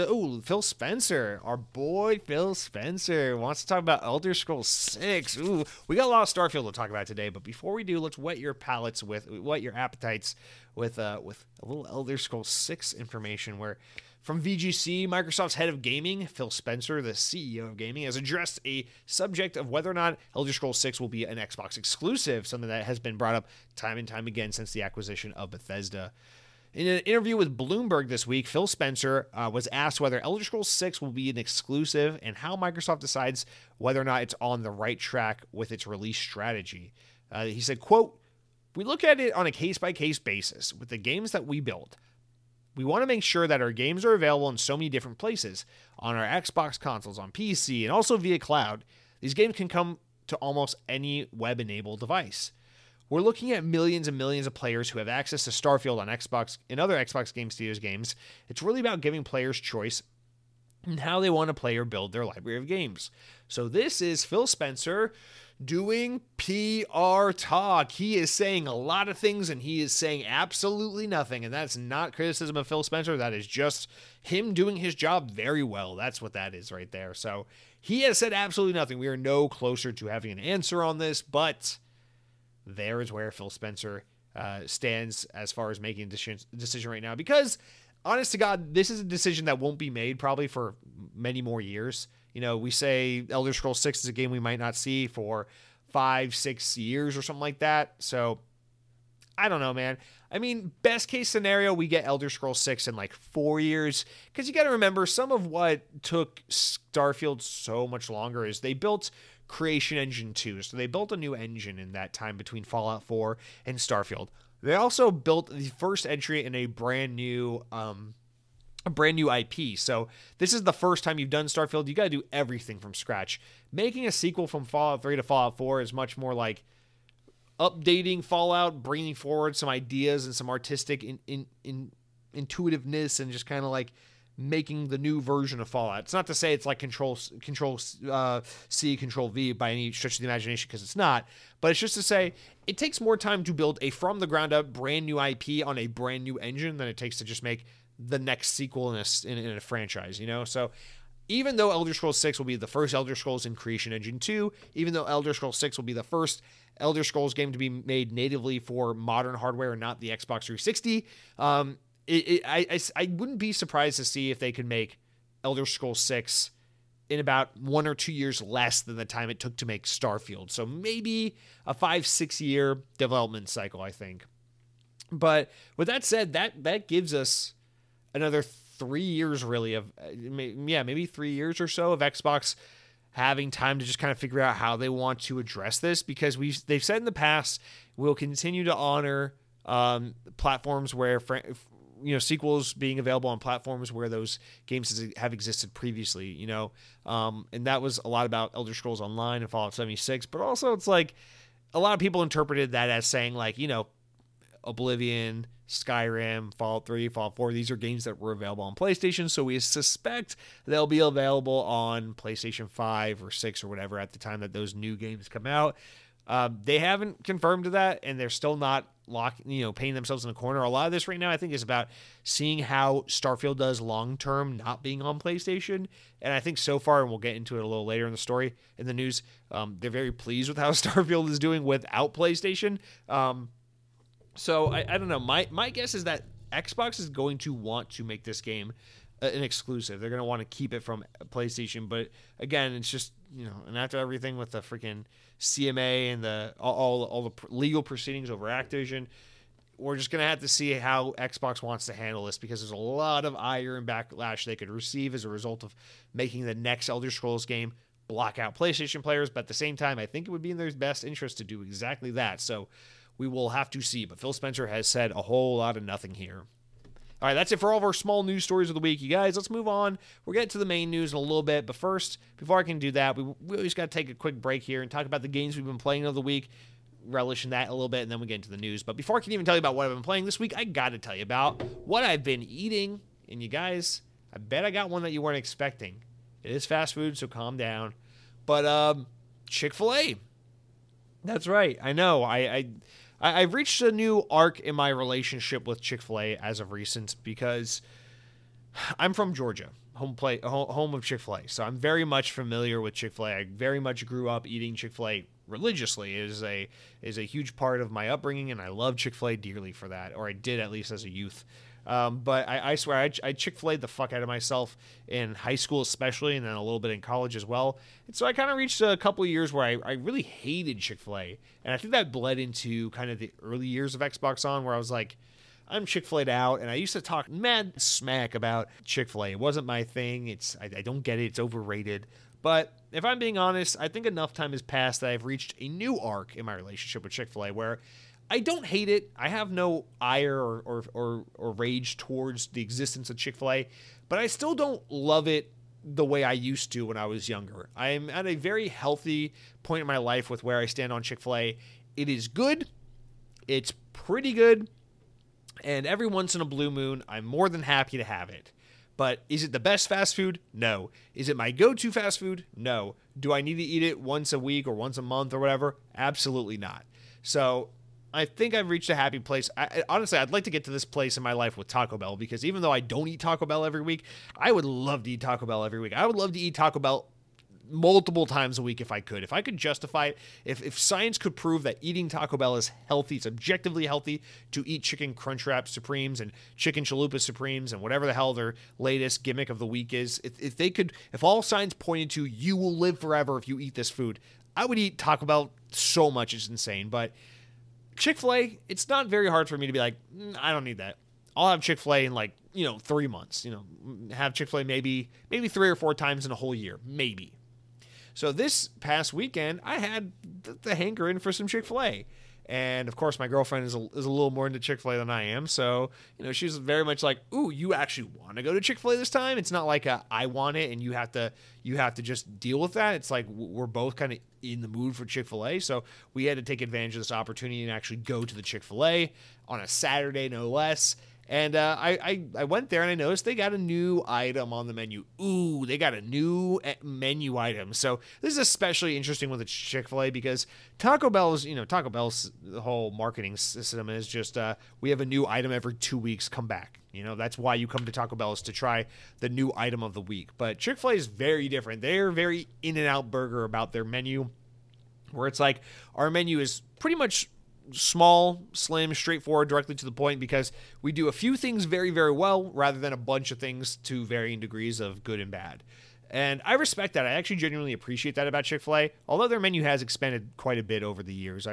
oh Phil Spencer, our boy Phil Spencer wants to talk about Elder Scrolls Six. Ooh, we got a lot of Starfield to talk about today. But before we do, let's whet your palates with whet your appetites with uh with a little Elder Scrolls Six information where from VGC, Microsoft's head of gaming, Phil Spencer, the CEO of gaming, has addressed a subject of whether or not Elder Scrolls 6 will be an Xbox exclusive, something that has been brought up time and time again since the acquisition of Bethesda. In an interview with Bloomberg this week, Phil Spencer uh, was asked whether Elder Scrolls 6 will be an exclusive and how Microsoft decides whether or not it's on the right track with its release strategy. Uh, he said, quote, we look at it on a case by case basis with the games that we build. We want to make sure that our games are available in so many different places on our Xbox consoles, on PC, and also via cloud. These games can come to almost any web enabled device. We're looking at millions and millions of players who have access to Starfield on Xbox and other Xbox Game Studios games. It's really about giving players choice in how they want to play or build their library of games. So, this is Phil Spencer doing PR talk. He is saying a lot of things and he is saying absolutely nothing. And that's not criticism of Phil Spencer. That is just him doing his job very well. That's what that is right there. So he has said absolutely nothing. We are no closer to having an answer on this, but there is where Phil Spencer uh, stands as far as making a decision, decision right now. Because, honest to God, this is a decision that won't be made probably for many more years. You know, we say Elder Scrolls 6 is a game we might not see for five, six years or something like that. So I don't know, man. I mean, best case scenario, we get Elder Scrolls 6 in like four years. Because you got to remember, some of what took Starfield so much longer is they built Creation Engine 2. So they built a new engine in that time between Fallout 4 and Starfield. They also built the first entry in a brand new um, a brand new IP. So this is the first time you've done Starfield. You got to do everything from scratch. Making a sequel from Fallout 3 to Fallout 4 is much more like updating Fallout, bringing forward some ideas and some artistic in, in, in intuitiveness, and just kind of like making the new version of Fallout. It's not to say it's like Control Control uh, C, Control V by any stretch of the imagination, because it's not. But it's just to say it takes more time to build a from the ground up brand new IP on a brand new engine than it takes to just make the next sequel in a, in, in a franchise, you know? So even though Elder Scrolls 6 will be the first Elder Scrolls in Creation Engine 2, even though Elder Scrolls 6 will be the first Elder Scrolls game to be made natively for modern hardware and not the Xbox 360, um, it, it, I, I, I wouldn't be surprised to see if they could make Elder Scrolls 6 in about one or two years less than the time it took to make Starfield. So maybe a five, six year development cycle, I think. But with that said, that that gives us another three years really of uh, yeah maybe three years or so of Xbox having time to just kind of figure out how they want to address this because we they've said in the past we'll continue to honor um, platforms where you know sequels being available on platforms where those games have existed previously you know? Um, and that was a lot about elder scrolls online and fallout 76 but also it's like a lot of people interpreted that as saying like you know oblivion skyrim fallout 3 fallout 4 these are games that were available on playstation so we suspect they'll be available on playstation 5 or 6 or whatever at the time that those new games come out um, they haven't confirmed that, and they're still not lock, you know, painting themselves in a corner. A lot of this right now, I think, is about seeing how Starfield does long term, not being on PlayStation. And I think so far, and we'll get into it a little later in the story in the news, um, they're very pleased with how Starfield is doing without PlayStation. Um, so I, I don't know. My my guess is that Xbox is going to want to make this game uh, an exclusive. They're going to want to keep it from PlayStation, but again, it's just you know, and after everything with the freaking CMA and the all, all, the legal proceedings over Activision, we're just gonna have to see how Xbox wants to handle this because there's a lot of ire and backlash they could receive as a result of making the next Elder Scrolls game block out PlayStation players. But at the same time, I think it would be in their best interest to do exactly that. So we will have to see. But Phil Spencer has said a whole lot of nothing here. All right, that's it for all of our small news stories of the week. You guys, let's move on. We'll get to the main news in a little bit. But first, before I can do that, we, we always got to take a quick break here and talk about the games we've been playing of the week, relish in that a little bit, and then we get into the news. But before I can even tell you about what I've been playing this week, I got to tell you about what I've been eating. And you guys, I bet I got one that you weren't expecting. It is fast food, so calm down. But um, Chick fil A. That's right. I know. I, I I, have reached a new arc in my relationship with Chick Fil A as of recent because I'm from Georgia, home play, home of Chick Fil A. So I'm very much familiar with Chick Fil A. I very much grew up eating Chick Fil A religiously. It is a is a huge part of my upbringing, and I love Chick Fil A dearly for that, or I did at least as a youth. Um, but I, I, swear, I, I Chick fil A'd the fuck out of myself in high school, especially, and then a little bit in college as well. And so I kind of reached a couple of years where I, I really hated Chick fil A. And I think that bled into kind of the early years of Xbox On, where I was like, I'm Chick fil A'd out. And I used to talk mad smack about Chick fil A. It wasn't my thing. It's I, I don't get it. It's overrated. But if I'm being honest, I think enough time has passed that I've reached a new arc in my relationship with Chick fil A where I don't hate it. I have no ire or, or, or, or rage towards the existence of Chick fil A, but I still don't love it the way I used to when I was younger. I'm at a very healthy point in my life with where I stand on Chick fil A. It is good, it's pretty good, and every once in a blue moon, I'm more than happy to have it. But is it the best fast food? No. Is it my go to fast food? No. Do I need to eat it once a week or once a month or whatever? Absolutely not. So I think I've reached a happy place. I, honestly, I'd like to get to this place in my life with Taco Bell because even though I don't eat Taco Bell every week, I would love to eat Taco Bell every week. I would love to eat Taco Bell multiple times a week if I could. If I could justify it, if, if science could prove that eating Taco Bell is healthy, it's objectively healthy to eat chicken Crunchwrap Supremes and chicken Chalupa Supremes and whatever the hell their latest gimmick of the week is, if, if they could, if all signs pointed to you will live forever if you eat this food, I would eat Taco Bell so much. It's insane. But Chick fil A, it's not very hard for me to be like, mm, I don't need that. I'll have Chick fil A in like, you know, three months. You know, have Chick fil A maybe, maybe three or four times in a whole year. Maybe. So this past weekend, I had the, the hankering for some Chick fil A. And of course, my girlfriend is a, is a little more into Chick fil A than I am. So, you know, she's very much like, Ooh, you actually want to go to Chick fil A this time? It's not like a, I want it and you have to, you have to just deal with that. It's like we're both kind of in the mood for Chick fil A. So we had to take advantage of this opportunity and actually go to the Chick fil A on a Saturday, no less. And uh, I, I, I went there and I noticed they got a new item on the menu. Ooh, they got a new eh, menu item. So this is especially interesting with the Chick Fil A because Taco Bell's you know Taco Bell's whole marketing system is just uh, we have a new item every two weeks. Come back. You know that's why you come to Taco Bell is to try the new item of the week. But Chick Fil A is very different. They're very in and out burger about their menu, where it's like our menu is pretty much small, slim, straightforward, directly to the point because we do a few things very, very well rather than a bunch of things to varying degrees of good and bad. And I respect that. I actually genuinely appreciate that about Chick fil A, although their menu has expanded quite a bit over the years.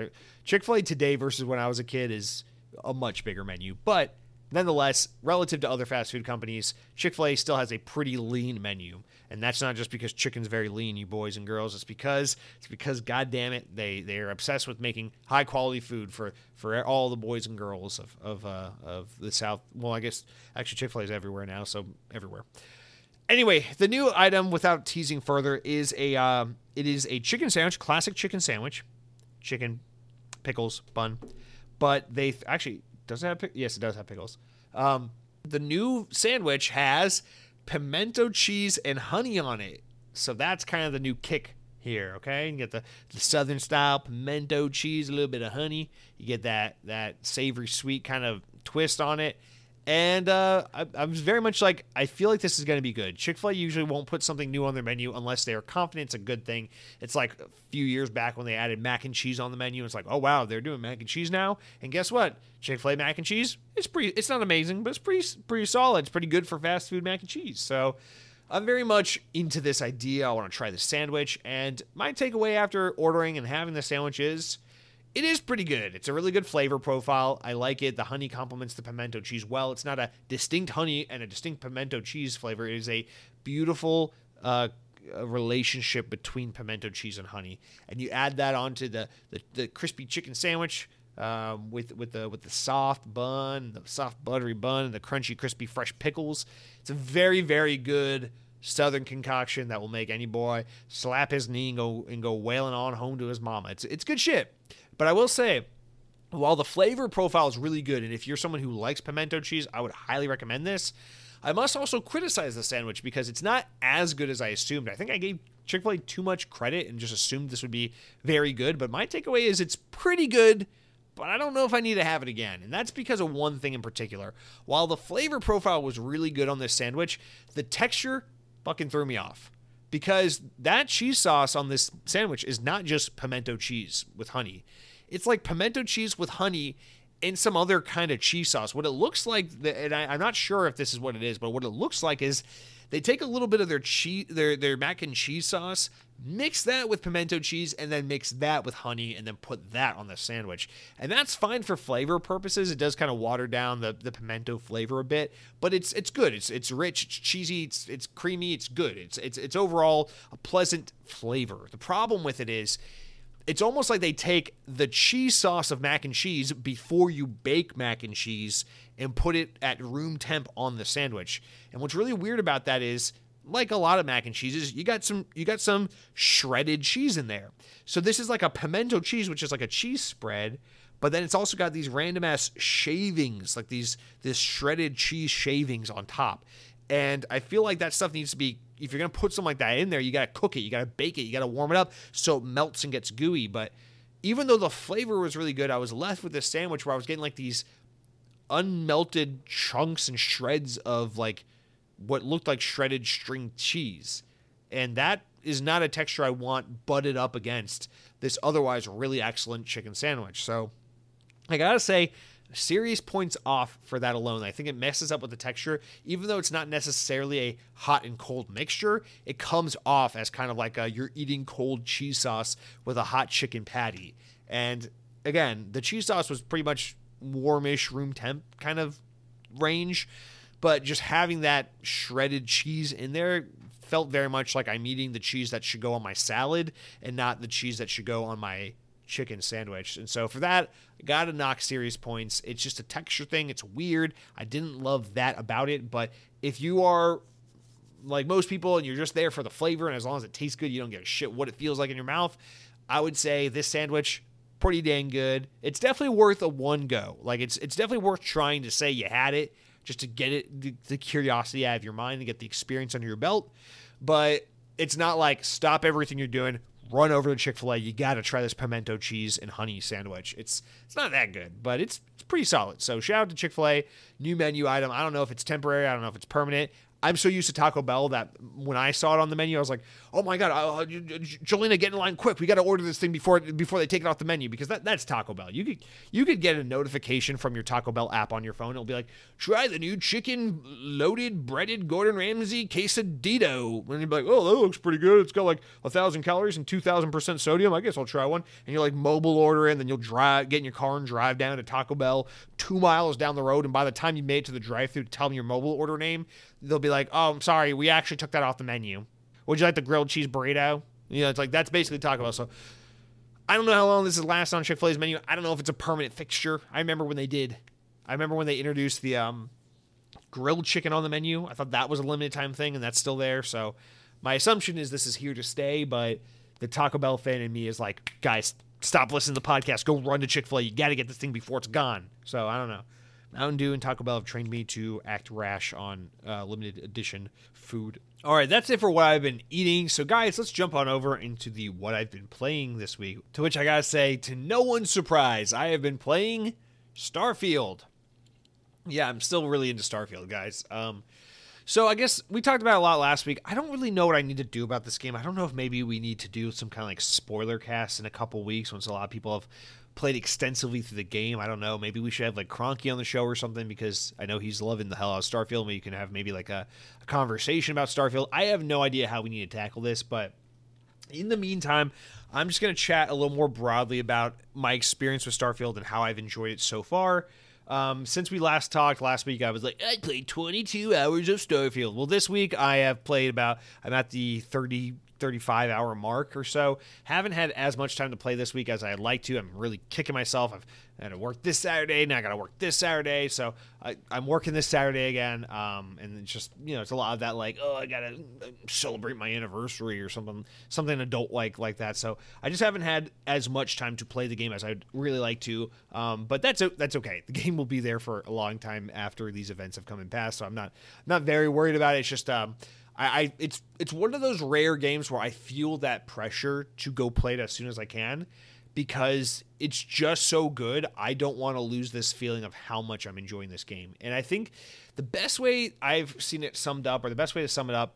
Chick fil A today versus when I was a kid is a much bigger menu, but nonetheless, relative to other fast food companies, Chick fil A still has a pretty lean menu. And that's not just because chicken's very lean, you boys and girls. It's because it's because God damn it, they they are obsessed with making high quality food for for all the boys and girls of of uh, of the South. Well, I guess actually Chick Fil A is everywhere now, so everywhere. Anyway, the new item, without teasing further, is a um, it is a chicken sandwich, classic chicken sandwich, chicken, pickles, bun, but they actually does it have yes it does have pickles. Um, the new sandwich has pimento cheese and honey on it. So that's kind of the new kick here, okay? You get the, the southern style pimento cheese, a little bit of honey. You get that that savory sweet kind of twist on it. And uh, I, I, was very much like, I feel like this is going to be good. Chick fil A usually won't put something new on their menu unless they are confident it's a good thing. It's like a few years back when they added mac and cheese on the menu. It's like, oh, wow, they're doing mac and cheese now. And guess what? Chick fil A mac and cheese, it's pretty, it's not amazing, but it's pretty, pretty solid. It's pretty good for fast food mac and cheese. So I'm very much into this idea. I want to try the sandwich. And my takeaway after ordering and having the sandwich is it is pretty good. It's a really good flavor profile. I like it. The honey complements the pimento cheese well. It's not a distinct honey and a distinct pimento cheese flavor. It is a beautiful uh, relationship between pimento cheese and honey. And you add that onto the, the, the crispy chicken sandwich um, with with the with the soft bun, the soft buttery bun, and the crunchy, crispy, fresh pickles. It's a very very good Southern concoction that will make any boy slap his knee and go and go wailing on home to his mama. It's it's good shit. But I will say, while the flavor profile is really good, and if you're someone who likes pimento cheese, I would highly recommend this. I must also criticize the sandwich because it's not as good as I assumed. I think I gave Chick fil A too much credit and just assumed this would be very good. But my takeaway is it's pretty good, but I don't know if I need to have it again. And that's because of one thing in particular. While the flavor profile was really good on this sandwich, the texture fucking threw me off because that cheese sauce on this sandwich is not just pimento cheese with honey. It's like pimento cheese with honey and some other kind of cheese sauce. What it looks like, and I, am not sure if this is what it is, but what it looks like is they take a little bit of their cheese, their their mac and cheese sauce, mix that with pimento cheese, and then mix that with honey, and then put that on the sandwich. And that's fine for flavor purposes. It does kind of water down the, the pimento flavor a bit, but it's it's good. It's it's rich, it's cheesy, it's it's creamy, it's good. It's it's it's overall a pleasant flavor. The problem with it is it's almost like they take the cheese sauce of mac and cheese before you bake mac and cheese and put it at room temp on the sandwich. And what's really weird about that is like a lot of mac and cheeses, you got some you got some shredded cheese in there. So this is like a pimento cheese, which is like a cheese spread, but then it's also got these random ass shavings, like these this shredded cheese shavings on top. And I feel like that stuff needs to be if you're gonna put something like that in there, you gotta cook it, you gotta bake it, you gotta warm it up so it melts and gets gooey. But even though the flavor was really good, I was left with this sandwich where I was getting like these unmelted chunks and shreds of like what looked like shredded string cheese. And that is not a texture I want butted up against this otherwise really excellent chicken sandwich. So I gotta say, serious points off for that alone. I think it messes up with the texture. Even though it's not necessarily a hot and cold mixture, it comes off as kind of like a, you're eating cold cheese sauce with a hot chicken patty. And again, the cheese sauce was pretty much warmish, room temp kind of range. But just having that shredded cheese in there felt very much like I'm eating the cheese that should go on my salad and not the cheese that should go on my chicken sandwich. And so for that, I got to knock serious points. It's just a texture thing. It's weird. I didn't love that about it. But if you are like most people and you're just there for the flavor, and as long as it tastes good, you don't give a shit what it feels like in your mouth, I would say this sandwich pretty dang good. It's definitely worth a one go. Like it's it's definitely worth trying to say you had it just to get it the, the curiosity out of your mind and get the experience under your belt. But it's not like stop everything you're doing, run over to Chick Fil A. You got to try this pimento cheese and honey sandwich. It's it's not that good, but it's it's pretty solid. So shout out to Chick Fil A, new menu item. I don't know if it's temporary. I don't know if it's permanent. I'm so used to Taco Bell that when I saw it on the menu, I was like, oh my god, uh, get in line quick. We got to order this thing before before they take it off the menu because that, that's Taco Bell. You could you could get a notification from your Taco Bell app on your phone. It'll be like, try the new chicken loaded breaded Gordon Ramsay quesadito. And you'd be like, oh, that looks pretty good. It's got like a thousand calories and two thousand percent sodium. I guess I'll try one. And you're like mobile order and then you'll drive, get in your car and drive down to Taco Bell two miles down the road. And by the time you made it to the drive-through, tell them your mobile order name. They'll be like, oh, I'm sorry, we actually took that off the menu. Would you like the grilled cheese burrito? You know, it's like that's basically Taco Bell. So I don't know how long this is last on Chick Fil A's menu. I don't know if it's a permanent fixture. I remember when they did. I remember when they introduced the um, grilled chicken on the menu. I thought that was a limited time thing, and that's still there. So my assumption is this is here to stay. But the Taco Bell fan in me is like, guys, stop listening to the podcast. Go run to Chick Fil A. You got to get this thing before it's gone. So I don't know. Mountain Dew and Taco Bell have trained me to act rash on uh, limited edition food. All right, that's it for what I've been eating. So, guys, let's jump on over into the what I've been playing this week. To which I gotta say, to no one's surprise, I have been playing Starfield. Yeah, I'm still really into Starfield, guys. Um, so I guess we talked about a lot last week. I don't really know what I need to do about this game. I don't know if maybe we need to do some kind of like spoiler cast in a couple weeks once a lot of people have played extensively through the game. I don't know. Maybe we should have like Cronky on the show or something because I know he's loving the hell out of Starfield. Maybe you can have maybe like a, a conversation about Starfield. I have no idea how we need to tackle this, but in the meantime, I'm just going to chat a little more broadly about my experience with Starfield and how I've enjoyed it so far. Um, since we last talked last week, I was like, I played 22 hours of Starfield. Well, this week I have played about, I'm at the 30 35 hour mark or so. Haven't had as much time to play this week as I'd like to. I'm really kicking myself. I've had to work this Saturday, now I got to work this Saturday. So I, am working this Saturday again. Um, and it's just, you know, it's a lot of that like, oh, I got to uh, celebrate my anniversary or something, something adult like like that. So I just haven't had as much time to play the game as I'd really like to. Um, but that's that's okay. The game will be there for a long time after these events have come and passed. So I'm not not very worried about it. It's just um, I, I it's it's one of those rare games where I feel that pressure to go play it as soon as I can because it's just so good. I don't want to lose this feeling of how much I'm enjoying this game. And I think the best way I've seen it summed up, or the best way to sum it up,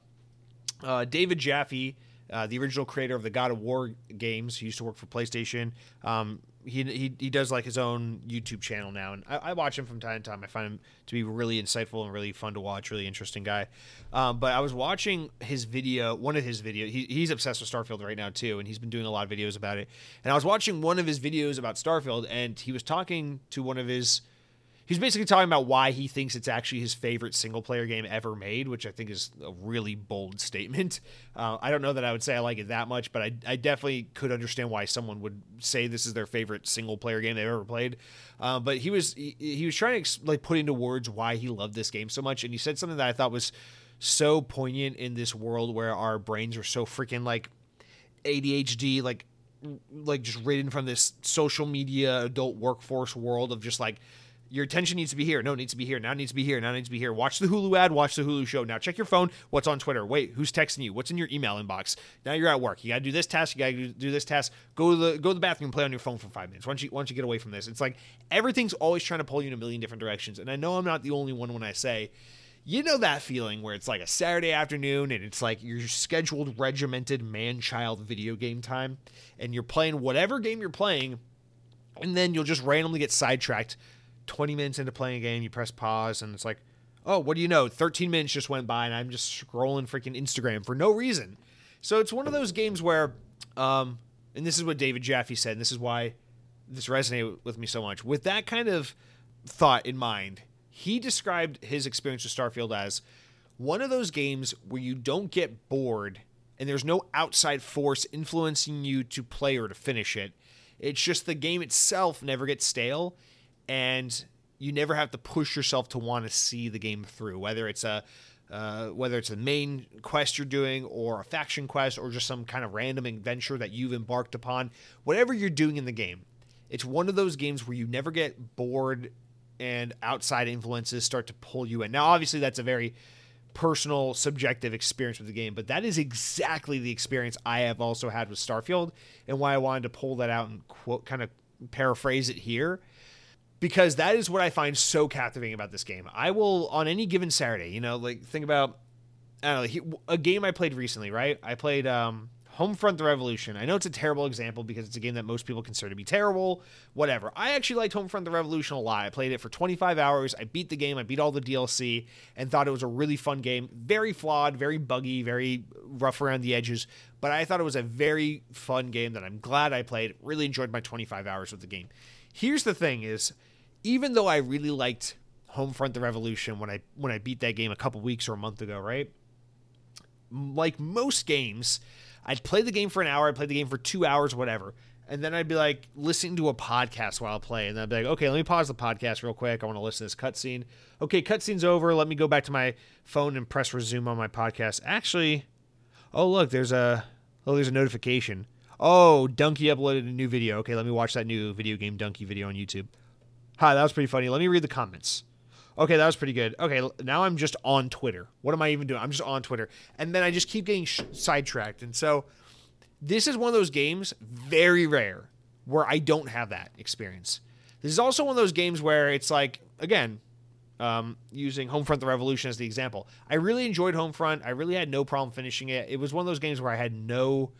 uh, David Jaffe, uh, the original creator of the God of War games, he used to work for PlayStation. Um, he, he does like his own YouTube channel now, and I, I, watch him from time to time. I find him to be really insightful and really fun to watch, really interesting guy. Um, but I was watching his video, one of his videos. He, he's obsessed with Starfield right now too, and he's been doing a lot of videos about it. And I was watching one of his videos about Starfield, and he was talking to one of his he's basically talking about why he thinks it's actually his favorite single player game ever made, which I think is a really bold statement. Uh, I don't know that I would say I like it that much, but I, I definitely could understand why someone would say this is their favorite single player game they've ever played. Uh, but he was he, he was trying to like put into words why he loved this game so much, and he said something that I thought was so poignant in this world where our brains are so freaking like ADHD, like like just ridden from this social media adult workforce world of just like your attention needs to be here. No, it needs to be here. Now it needs to be here. Now it needs to be here. Watch the Hulu ad. Watch the Hulu show. Now check your phone. What's on Twitter? Wait, who's texting you? What's in your email inbox? Now you're at work. You got to do this task. You got to do this task. Go to the go to the bathroom. Play on your phone for five minutes. Once you once you get away from this, it's like everything's always trying to pull you in a million different directions. And I know I'm not the only one when I say. You know that feeling where it's like a Saturday afternoon and it's like your scheduled regimented man child video game time and you're playing whatever game you're playing and then you'll just randomly get sidetracked 20 minutes into playing a game, you press pause, and it's like, oh, what do you know? 13 minutes just went by, and I'm just scrolling freaking Instagram for no reason. So it's one of those games where, um, and this is what David Jaffe said, and this is why this resonated with me so much. With that kind of thought in mind, he described his experience with Starfield as one of those games where you don't get bored and there's no outside force influencing you to play or to finish it. It's just the game itself never gets stale and you never have to push yourself to want to see the game through, whether it's a uh, whether it's a main quest you're doing or a faction quest or just some kind of random adventure that you've embarked upon, whatever you're doing in the game, it's one of those games where you never get bored and outside influences start to pull you in. Now, obviously, that's a very personal, subjective experience with the game, but that is exactly the experience I have also had with Starfield, and why I wanted to pull that out and quote, kind of paraphrase it here because that is what I find so captivating about this game. I will on any given Saturday, you know, like think about I don't know, a game I played recently, right? I played um, Homefront: The Revolution. I know it's a terrible example because it's a game that most people consider to be terrible. Whatever. I actually liked Homefront: The Revolution a lot. I played it for 25 hours. I beat the game. I beat all the DLC and thought it was a really fun game. Very flawed, very buggy, very rough around the edges. But I thought it was a very fun game that I'm glad I played. Really enjoyed my 25 hours with the game. Here's the thing: is even though I really liked Homefront: The Revolution when I when I beat that game a couple weeks or a month ago, right? Like most games I'd play the game for an hour, I'd play the game for two hours, whatever. And then I'd be like listening to a podcast while I play. And I'd be like, okay, let me pause the podcast real quick. I want to listen to this cutscene. Okay, cutscene's over. Let me go back to my phone and press resume on my podcast. Actually, oh look, there's a oh there's a notification. Oh, Dunkey uploaded a new video. Okay, let me watch that new video game Dunkey video on YouTube. Hi, that was pretty funny. Let me read the comments. Okay, that was pretty good. Okay, now I'm just on Twitter. What am I even doing? I'm just on Twitter. And then I just keep getting sh- sidetracked. And so this is one of those games, very rare, where I don't have that experience. This is also one of those games where it's like, again, um, using Homefront the Revolution as the example. I really enjoyed Homefront. I really had no problem finishing it. It was one of those games where I had no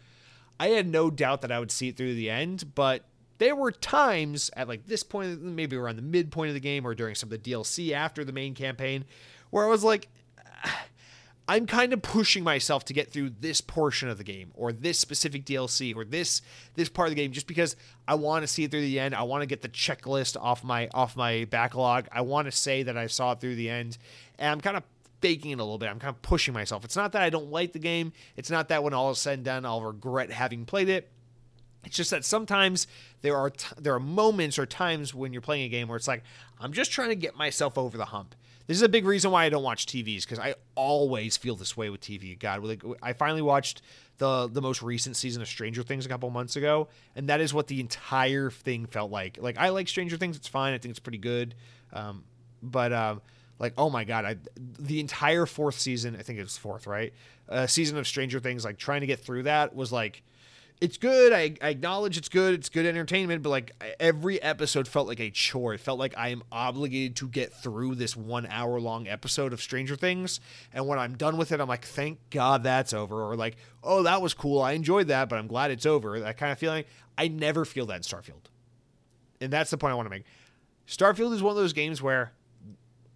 I had no doubt that I would see it through the end, but there were times at like this point, maybe around the midpoint of the game or during some of the DLC after the main campaign, where I was like, I'm kind of pushing myself to get through this portion of the game or this specific DLC or this this part of the game just because I want to see it through the end. I want to get the checklist off my off my backlog. I want to say that I saw it through the end. And I'm kind of faking it a little bit. I'm kind of pushing myself. It's not that I don't like the game. It's not that when all is said and done I'll regret having played it. It's just that sometimes there are t- there are moments or times when you're playing a game where it's like I'm just trying to get myself over the hump. This is a big reason why I don't watch TVs because I always feel this way with TV. God, like I finally watched the the most recent season of Stranger Things a couple months ago, and that is what the entire thing felt like. Like I like Stranger Things; it's fine. I think it's pretty good, um, but um, like oh my god, I the entire fourth season. I think it was fourth, right? Uh, season of Stranger Things. Like trying to get through that was like it's good. I, I, acknowledge it's good. It's good entertainment, but like every episode felt like a chore. It felt like I am obligated to get through this one hour long episode of Stranger Things. And when I'm done with it, I'm like, thank God that's over. Or like, oh, that was cool. I enjoyed that, but I'm glad it's over. That kind of feeling. I never feel that in Starfield. And that's the point I want to make. Starfield is one of those games where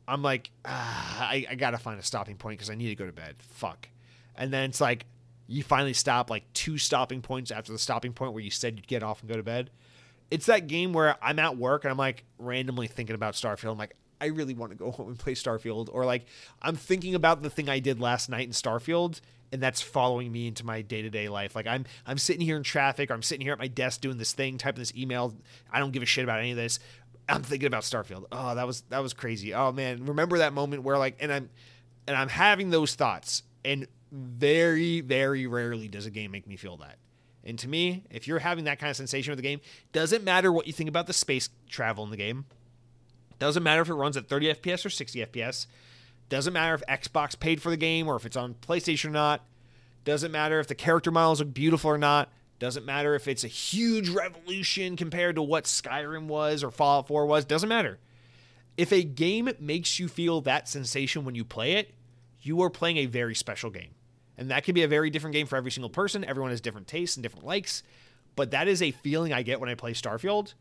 I'm like, ah, I, I got to find a stopping point because I need to go to bed. Fuck. And then it's like, you finally stop like two stopping points after the stopping point where you said you'd get off and go to bed. It's that game where I'm at work and I'm like randomly thinking about Starfield. I'm like, I really want to go home and play Starfield. Or like, I'm thinking about the thing I did last night in Starfield and that's following me into my day-to-day life like i'm i'm sitting here in traffic or i'm sitting here at my desk doing this thing typing this email i don't give a shit about any of this i'm thinking about starfield oh that was that was crazy oh man remember that moment where like and i'm and i'm having those thoughts and very, very rarely does a game make me feel that. And to me, if you're having that kind of sensation with the game, doesn't matter what you think about the space travel in the game. Doesn't matter if it runs at 30 FPS or 60 FPS. Doesn't matter if Xbox paid for the game or if it's on PlayStation or not. Doesn't matter if the character models look beautiful or not. Doesn't matter if it's a huge revolution compared to what Skyrim was or Fallout 4 was. Doesn't matter. If a game makes you feel that sensation when you play it, you are playing a very special game. And that can be a very different game for every single person. Everyone has different tastes and different likes. But that is a feeling I get when I play Starfield.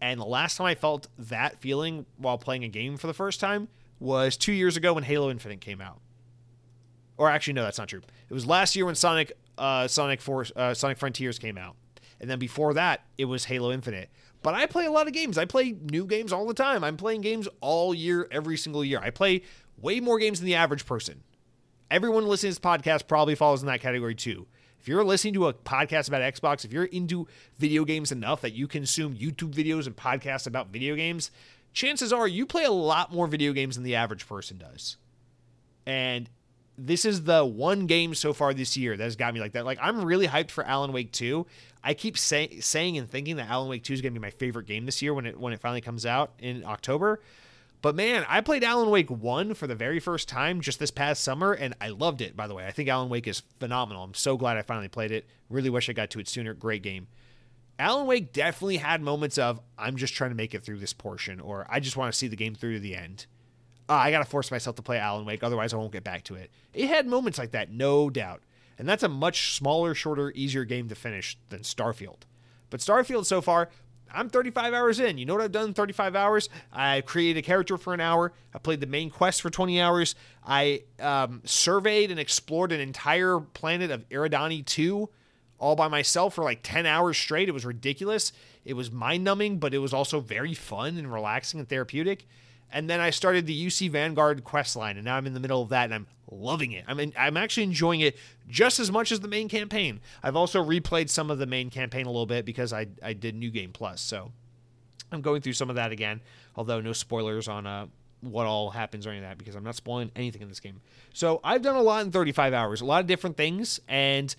And the last time I felt that feeling while playing a game for the first time was two years ago when Halo Infinite came out. Or actually, no, that's not true. It was last year when Sonic uh, Sonic Force uh, Sonic Frontiers came out, and then before that, it was Halo Infinite. But I play a lot of games. I play new games all the time. I'm playing games all year, every single year. I play way more games than the average person everyone listening to this podcast probably falls in that category too. If you're listening to a podcast about Xbox, if you're into video games enough that you consume YouTube videos and podcasts about video games, chances are you play a lot more video games than the average person does. And this is the one game so far this year that has got me like that. Like I'm really hyped for Alan Wake 2. I keep say, saying and thinking that Alan Wake 2 is going to be my favorite game this year when it when it finally comes out in October. But man, I played Alan Wake 1 for the very first time just this past summer, and I loved it, by the way. I think Alan Wake is phenomenal. I'm so glad I finally played it. Really wish I got to it sooner. Great game. Alan Wake definitely had moments of, I'm just trying to make it through this portion, or I just want to see the game through to the end. Oh, I got to force myself to play Alan Wake, otherwise I won't get back to it. It had moments like that, no doubt. And that's a much smaller, shorter, easier game to finish than Starfield. But Starfield so far, I'm 35 hours in. You know what I've done in 35 hours? I created a character for an hour. I played the main quest for 20 hours. I um, surveyed and explored an entire planet of Eridani 2 all by myself for like 10 hours straight. It was ridiculous. It was mind numbing, but it was also very fun and relaxing and therapeutic. And then I started the UC Vanguard quest line, and now I'm in the middle of that, and I'm loving it. I'm in, I'm actually enjoying it just as much as the main campaign. I've also replayed some of the main campaign a little bit because I I did New Game Plus, so I'm going through some of that again. Although no spoilers on uh what all happens or any of that because I'm not spoiling anything in this game. So I've done a lot in 35 hours, a lot of different things, and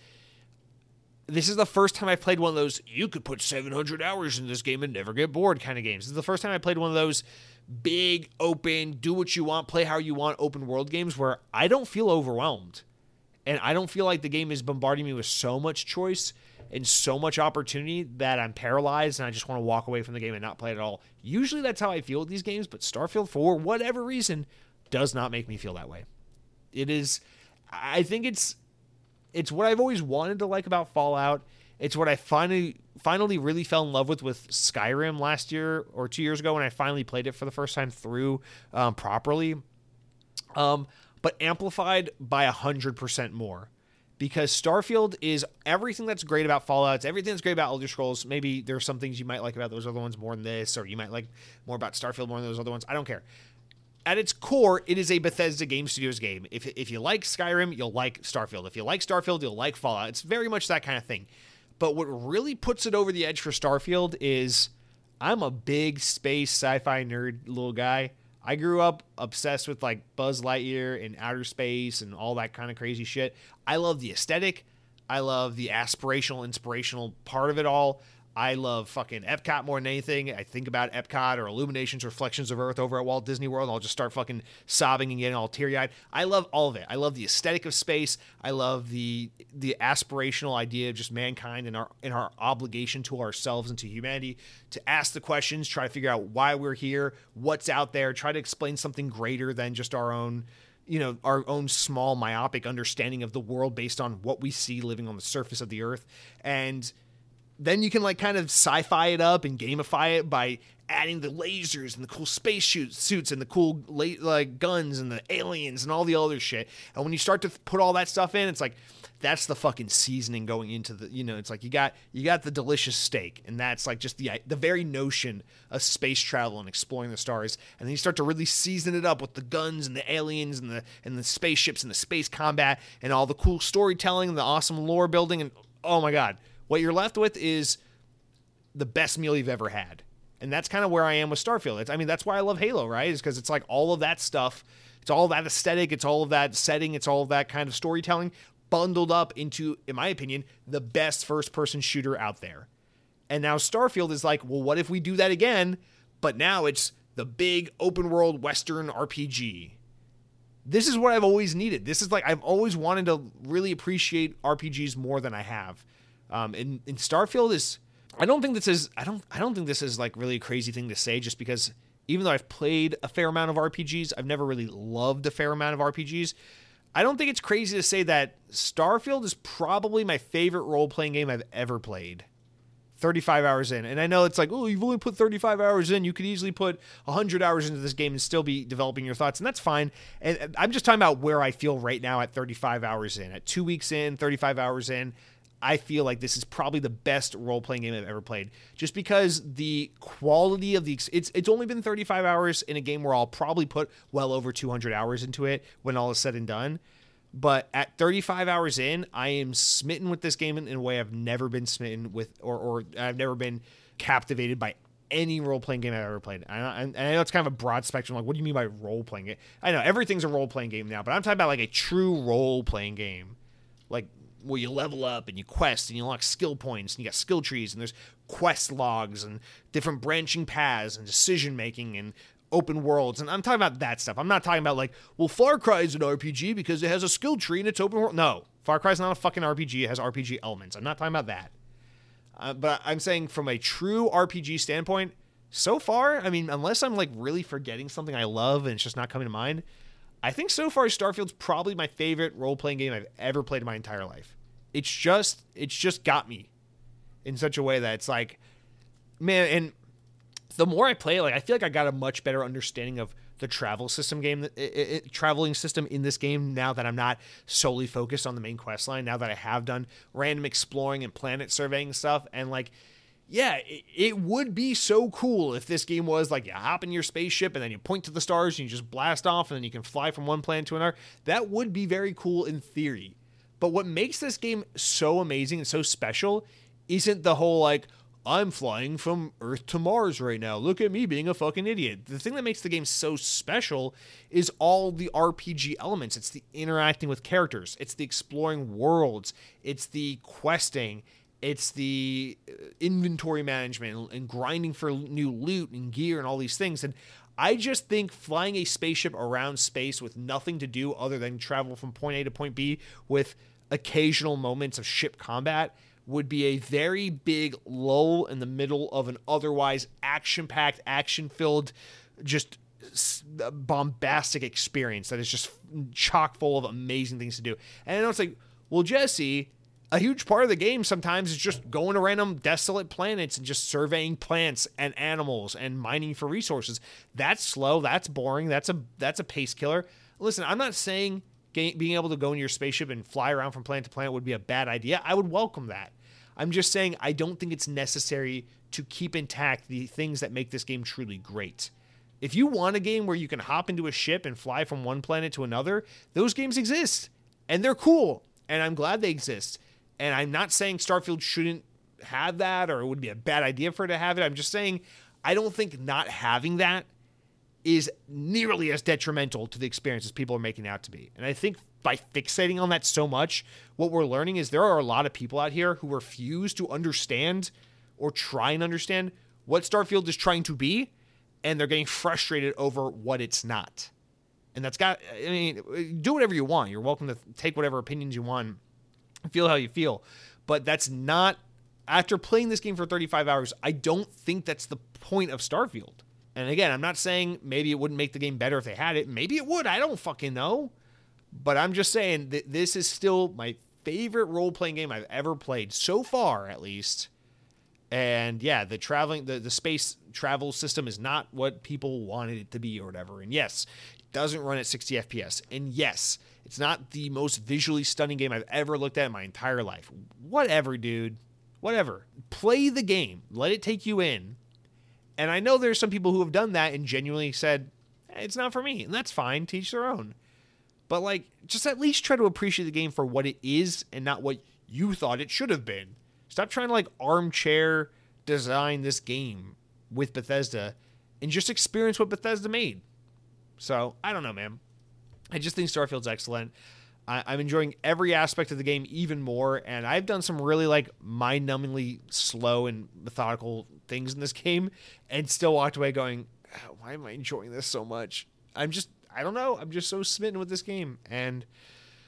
this is the first time I've played one of those you could put 700 hours in this game and never get bored kind of games. This is the first time I played one of those big, open, do what you want, play how you want open world games where I don't feel overwhelmed. And I don't feel like the game is bombarding me with so much choice and so much opportunity that I'm paralyzed and I just want to walk away from the game and not play it at all. Usually that's how I feel with these games, but Starfield, for whatever reason, does not make me feel that way. It is, I think it's, it's what I've always wanted to like about Fallout. It's what I finally finally really fell in love with with Skyrim last year or two years ago when I finally played it for the first time through um, properly. Um, but amplified by a hundred percent more because Starfield is everything that's great about Fallout. It's everything that's great about Elder Scrolls. Maybe there's some things you might like about those other ones more than this, or you might like more about Starfield more than those other ones. I don't care. At its core, it is a Bethesda Game Studios game. If, if you like Skyrim, you'll like Starfield. If you like Starfield, you'll like Fallout. It's very much that kind of thing. But what really puts it over the edge for Starfield is I'm a big space sci-fi nerd little guy. I grew up obsessed with like Buzz Lightyear and outer space and all that kind of crazy shit. I love the aesthetic. I love the aspirational, inspirational part of it all. I love fucking Epcot more than anything. I think about Epcot or Illuminations, Reflections of Earth over at Walt Disney World. I'll just start fucking sobbing and getting all teary eyed. I love all of it. I love the aesthetic of space. I love the the aspirational idea of just mankind and our and our obligation to ourselves and to humanity to ask the questions, try to figure out why we're here, what's out there, try to explain something greater than just our own you know our own small myopic understanding of the world based on what we see living on the surface of the earth and then you can like kind of sci-fi it up and gamify it by adding the lasers and the cool space suits and the cool like guns and the aliens and all the other shit. And when you start to put all that stuff in, it's like that's the fucking seasoning going into the you know it's like you got you got the delicious steak and that's like just the the very notion of space travel and exploring the stars and then you start to really season it up with the guns and the aliens and the and the spaceships and the space combat and all the cool storytelling and the awesome lore building and oh my god what you're left with is the best meal you've ever had. And that's kind of where I am with Starfield. It's, I mean, that's why I love Halo, right? Is because it's like all of that stuff. It's all that aesthetic. It's all of that setting. It's all of that kind of storytelling bundled up into, in my opinion, the best first person shooter out there. And now Starfield is like, well, what if we do that again? But now it's the big open world Western RPG. This is what I've always needed. This is like, I've always wanted to really appreciate RPGs more than I have. Um, and, and Starfield is, I don't think this is, I don't, I don't think this is like really a crazy thing to say, just because even though I've played a fair amount of RPGs, I've never really loved a fair amount of RPGs. I don't think it's crazy to say that Starfield is probably my favorite role playing game I've ever played. 35 hours in. And I know it's like, oh, you've only put 35 hours in. You could easily put 100 hours into this game and still be developing your thoughts. And that's fine. And I'm just talking about where I feel right now at 35 hours in. At two weeks in, 35 hours in, I feel like this is probably the best role playing game I've ever played, just because the quality of the it's it's only been 35 hours in a game where I'll probably put well over 200 hours into it when all is said and done. But at 35 hours in, I am smitten with this game in, in a way I've never been smitten with, or or I've never been captivated by any role playing game I've ever played. And I, know it's kind of a broad spectrum. Like, what do you mean by role playing it? I know everything's a role playing game now, but I'm talking about like a true role playing game, like where you level up and you quest and you unlock skill points and you got skill trees and there's quest logs and different branching paths and decision making and open worlds. And I'm talking about that stuff. I'm not talking about like, well, Far Cry is an RPG because it has a skill tree and it's open world. No, Far Cry is not a fucking RPG. It has RPG elements. I'm not talking about that. Uh, but I'm saying from a true RPG standpoint, so far, I mean, unless I'm like really forgetting something I love and it's just not coming to mind, I think so far Starfield's probably my favorite role playing game I've ever played in my entire life. It's just it's just got me in such a way that it's like, man, and the more I play, like I feel like I got a much better understanding of the travel system game, it, it, traveling system in this game. Now that I'm not solely focused on the main quest line, now that I have done random exploring and planet surveying stuff, and like yeah, it, it, would be so cool if this game was like you hop in your spaceship and then you point to the stars and you just blast off and then you can fly from one planet to another. That would be very cool in theory. But what makes this game so amazing and so special isn't the whole like, I'm flying from Earth to Mars right now. Look at me being a fucking idiot. The thing that makes the game so special is all the RPG elements. It's the interacting with characters, it's the exploring worlds, it's the questing, it's the uh, inventory management and grinding for new loot and gear and all these things. And I just think flying a spaceship around space with nothing to do other than travel from point A to point B with occasional moments of ship combat would be a very big lull in the middle of an otherwise action packed, action filled, just uh, bombastic experience that is just chock full of amazing things to do. And I know it's like, well, Jesse, a huge part of the game sometimes is just going to random desolate planets and just surveying plants and animals and mining for resources. That's slow. That's boring. That's a that's a pace killer. Listen, I'm not saying being able to go in your spaceship and fly around from planet to planet would be a bad idea. I would welcome that. I'm just saying I don't think it's necessary to keep intact the things that make this game truly great. If you want a game where you can hop into a ship and fly from one planet to another, those games exist and they're cool and I'm glad they exist. And I'm not saying Starfield shouldn't have that or it would be a bad idea for it to have it. I'm just saying I don't think not having that is nearly as detrimental to the experience as people are making out to be. And I think by fixating on that so much, what we're learning is there are a lot of people out here who refuse to understand or try and understand what Starfield is trying to be, and they're getting frustrated over what it's not. And that's got, I mean, do whatever you want. You're welcome to take whatever opinions you want feel how you feel. But that's not after playing this game for 35 hours, I don't think that's the point of Starfield. And again, I'm not saying maybe it wouldn't make the game better if they had it. Maybe it would. I don't fucking know. But I'm just saying that this is still my favorite role playing game I've ever played so far, at least. And yeah, the traveling, the, the space travel system is not what people wanted it to be or whatever. And yes, it doesn't run at 60 FPS. And yes, it's not the most visually stunning game I've ever looked at in my entire life. Whatever, dude. Whatever. Play the game. Let it take you in. And I know there's some people who have done that and genuinely said, it's not for me. And that's fine. Teach their own. But, like, just at least try to appreciate the game for what it is and not what you thought it should have been. Stop trying to, like, armchair design this game with Bethesda and just experience what Bethesda made. So, I don't know, man. I just think Starfield's excellent. I, am enjoying every aspect of the game even more, and I've done some really like mind-numbingly slow and methodical things in this game, and still walked away going, ah, "Why am I enjoying this so much?" I'm just, I don't know, I'm just so smitten with this game, and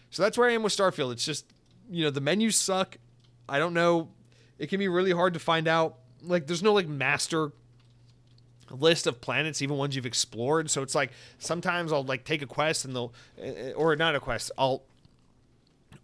so that's where I am with Starfield. It's just, you know, the menus suck. I don't know. It can be really hard to find out. Like, there's no like master list of planets, even ones you've explored. So it's like sometimes I'll like take a quest and they'll, eh, or not a quest, I'll,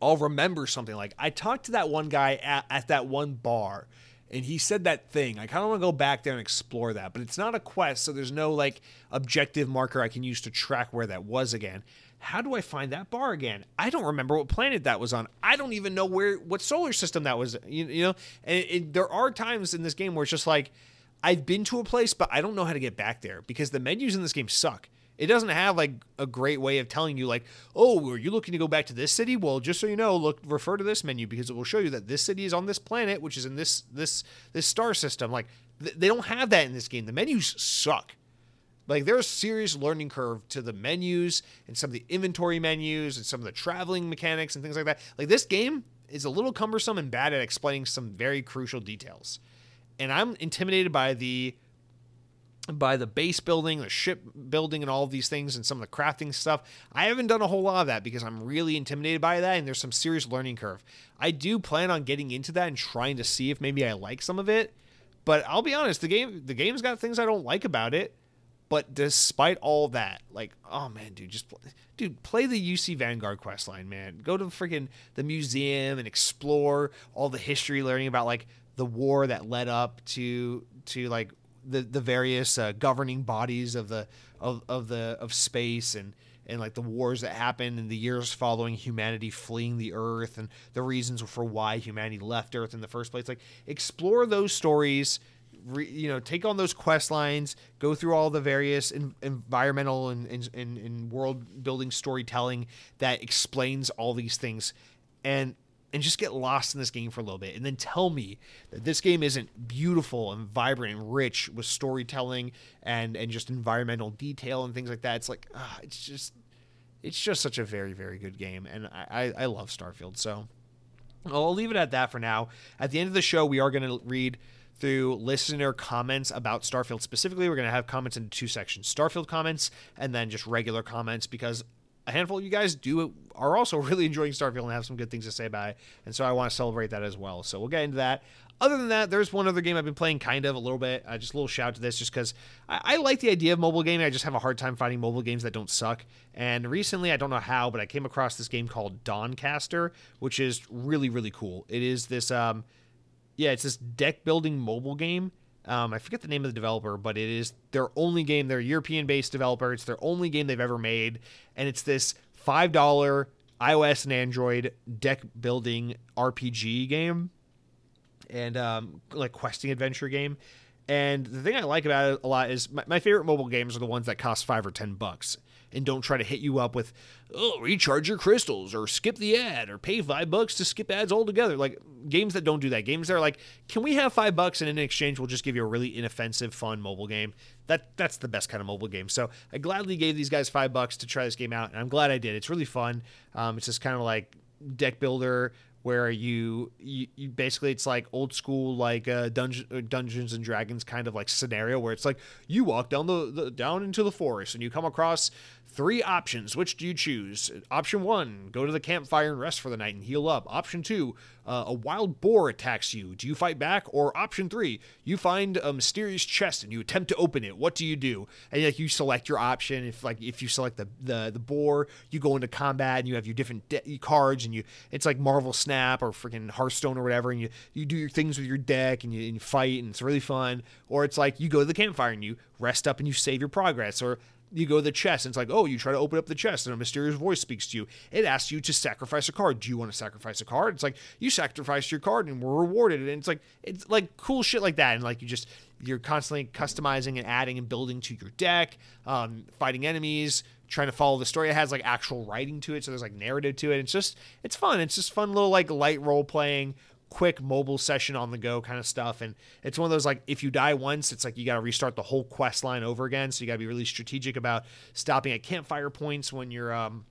I'll remember something like I talked to that one guy at, at that one bar and he said that thing. I kind of want to go back there and explore that, but it's not a quest, so there's no like objective marker I can use to track where that was again. How do I find that bar again? I don't remember what planet that was on. I don't even know where what solar system that was. You, you know, and it, it, there are times in this game where it's just like I've been to a place, but I don't know how to get back there because the menus in this game suck. It doesn't have like a great way of telling you like, oh, are you looking to go back to this city? Well, just so you know, look refer to this menu because it will show you that this city is on this planet, which is in this this this star system. Like th- they don't have that in this game. The menus suck. Like there's a serious learning curve to the menus and some of the inventory menus and some of the traveling mechanics and things like that. Like this game is a little cumbersome and bad at explaining some very crucial details and I'm intimidated by the by the base building, the ship building, and all of these things, and some of the crafting stuff. I haven't done a whole lot of that because I'm really intimidated by that, and there's some serious learning curve. I do plan on getting into that and trying to see if maybe I like some of it, But I'll be honest, the game the game's got things I don't like about it. But despite all that, like, oh man, dude, just dude, play the UC Vanguard quest line, man. Go to the freaking the museum and explore all the history, learning about like the war that led up to to like the the various uh, governing bodies of the of, of the of space and and like the wars that happened in the years following humanity fleeing the earth and the reasons for why humanity left earth in the first place. Like explore those stories re, you know take on those quest lines go through all the various in, environmental and, and, and world building storytelling that explains all these things. And and just get lost in this game for a little bit and then tell me that this game isn't beautiful and vibrant and rich with storytelling and and just environmental detail and things like that. It's like uh, it's just it's just such a very very good game and I, I, I love starfield. So i'll leave it at that for now. At the end of the show we are going to read through listener comments about Starfield specifically. We're going to have comments in two sections Starfield comments and then just regular comments because a handful of you guys do are also really enjoying Starfield and have some good things to say about it, and so I want to celebrate that as well. So we'll get into that. Other than that, there's one other game I've been playing kind of a little bit. Uh, just a little shout to this, just because I, I, like the idea of mobile gaming. I just have a hard time finding mobile games that don't suck. And recently, I don't know how, but I came across this game called Dawncaster, which is really really cool. It is this, um, yeah, it's this deck building mobile game um, I forget the name of the developer, but it is their only game. They're European based developer. It's their only game they've ever made. And it's this $5 iOS and Android deck building RPG game and um, like questing adventure game. And the thing I like about it a lot is my, my favorite mobile games are the ones that cost five or ten bucks and don't try to hit you up with, oh, recharge your crystals or skip the ad or pay five bucks to skip ads altogether. Like games that don't do that. Games that are like, can we have five bucks and in exchange we'll just give you a really inoffensive, fun mobile game. That that's the best kind of mobile game. So I gladly gave these guys five bucks to try this game out, and I'm glad I did. It's really fun. Um, it's just kind of like deck builder where you, you, you, basically it's like old school like uh, dungeon, uh, Dungeons and Dragons kind of like scenario where it's like you walk down the, the down into the forest and you come across Three options. Which do you choose? Option one, go to the campfire and rest for the night and heal up. Option two, uh, a wild boar attacks you. Do you fight back? Or option three, you find a mysterious chest and you attempt to open it. What do you do? And like you select your option. If like if you select the the, the boar, you go into combat and you have your different de- cards and you it's like Marvel Snap or freaking Hearthstone or whatever, and you you do your things with your deck and you, and you fight and it's really fun. Or it's like you go to the campfire and you rest up and you save your progress. Or you go to the chest and it's like, oh, you try to open up the chest and a mysterious voice speaks to you. It asks you to sacrifice a card. Do you want to sacrifice a card? It's like you sacrificed your card and we're rewarded. And it's like it's like cool shit like that. And like you just you're constantly customizing and adding and building to your deck, um, fighting enemies, trying to follow the story. It has like actual writing to it, so there's like narrative to it. It's just it's fun. It's just fun little like light role playing quick mobile session on the go kind of stuff. And it's one of those like if you die once, it's like you got to restart the whole quest line over again. So you got to be really strategic about stopping at campfire points when you're um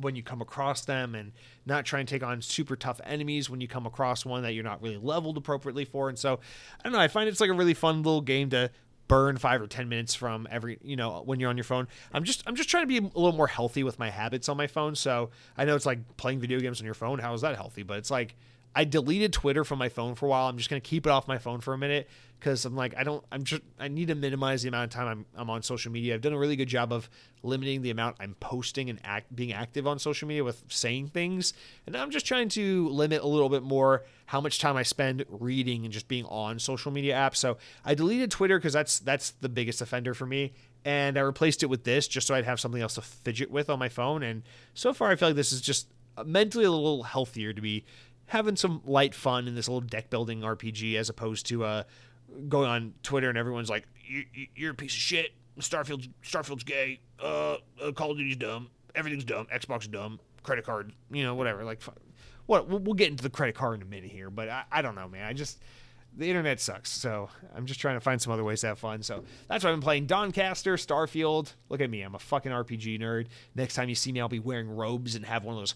when you come across them and not try and take on super tough enemies when you come across one that you're not really leveled appropriately for. And so I don't know, I find it's like a really fun little game to burn five or ten minutes from every you know when you're on your phone i'm just i'm just trying to be a little more healthy with my habits on my phone so i know it's like playing video games on your phone how is that healthy but it's like I deleted Twitter from my phone for a while. I'm just gonna keep it off my phone for a minute because I'm like I don't I'm just I need to minimize the amount of time I'm I'm on social media. I've done a really good job of limiting the amount I'm posting and act being active on social media with saying things, and I'm just trying to limit a little bit more how much time I spend reading and just being on social media apps. So I deleted Twitter because that's that's the biggest offender for me. And I replaced it with this just so I'd have something else to fidget with on my phone. And so far, I feel like this is just uh, mentally a little healthier to be having some light fun in this little deck building RPG as opposed to uh, going on Twitter and everyone's like, "You're a piece of shit. Starfield, Starfield's gay. Uh, uh, Call of Duty's dumb. Everything's dumb. Xbox dumb. Credit card, you know, whatever. Like, what? We'll get into the credit card in a minute here, but I, I don't know, man. I just the internet sucks. So I'm just trying to find some other ways to have fun. So that's why I've been playing Dawncaster, Starfield. Look at me, I'm a fucking RPG nerd. Next time you see me, I'll be wearing robes and have one of those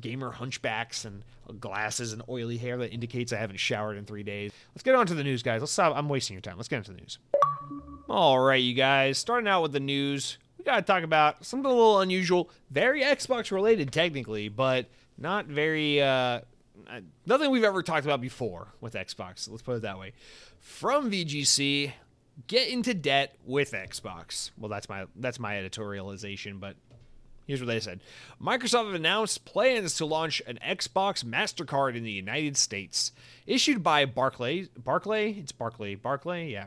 gamer hunchbacks and glasses and oily hair that indicates I haven't showered in three days. Let's get on to the news, guys. Let's stop. I'm wasting your time. Let's get into the news. All right, you guys. Starting out with the news, we got to talk about something a little unusual, very Xbox related technically, but not very, uh, nothing we've ever talked about before with Xbox. Let's put it that way. From VGC, get into debt with Xbox. Well, that's my that's my editorialization, but Here's what they said Microsoft announced plans to launch an Xbox MasterCard in the United States. Issued by Barclay. Barclay? It's Barclay. Barclay? Yeah.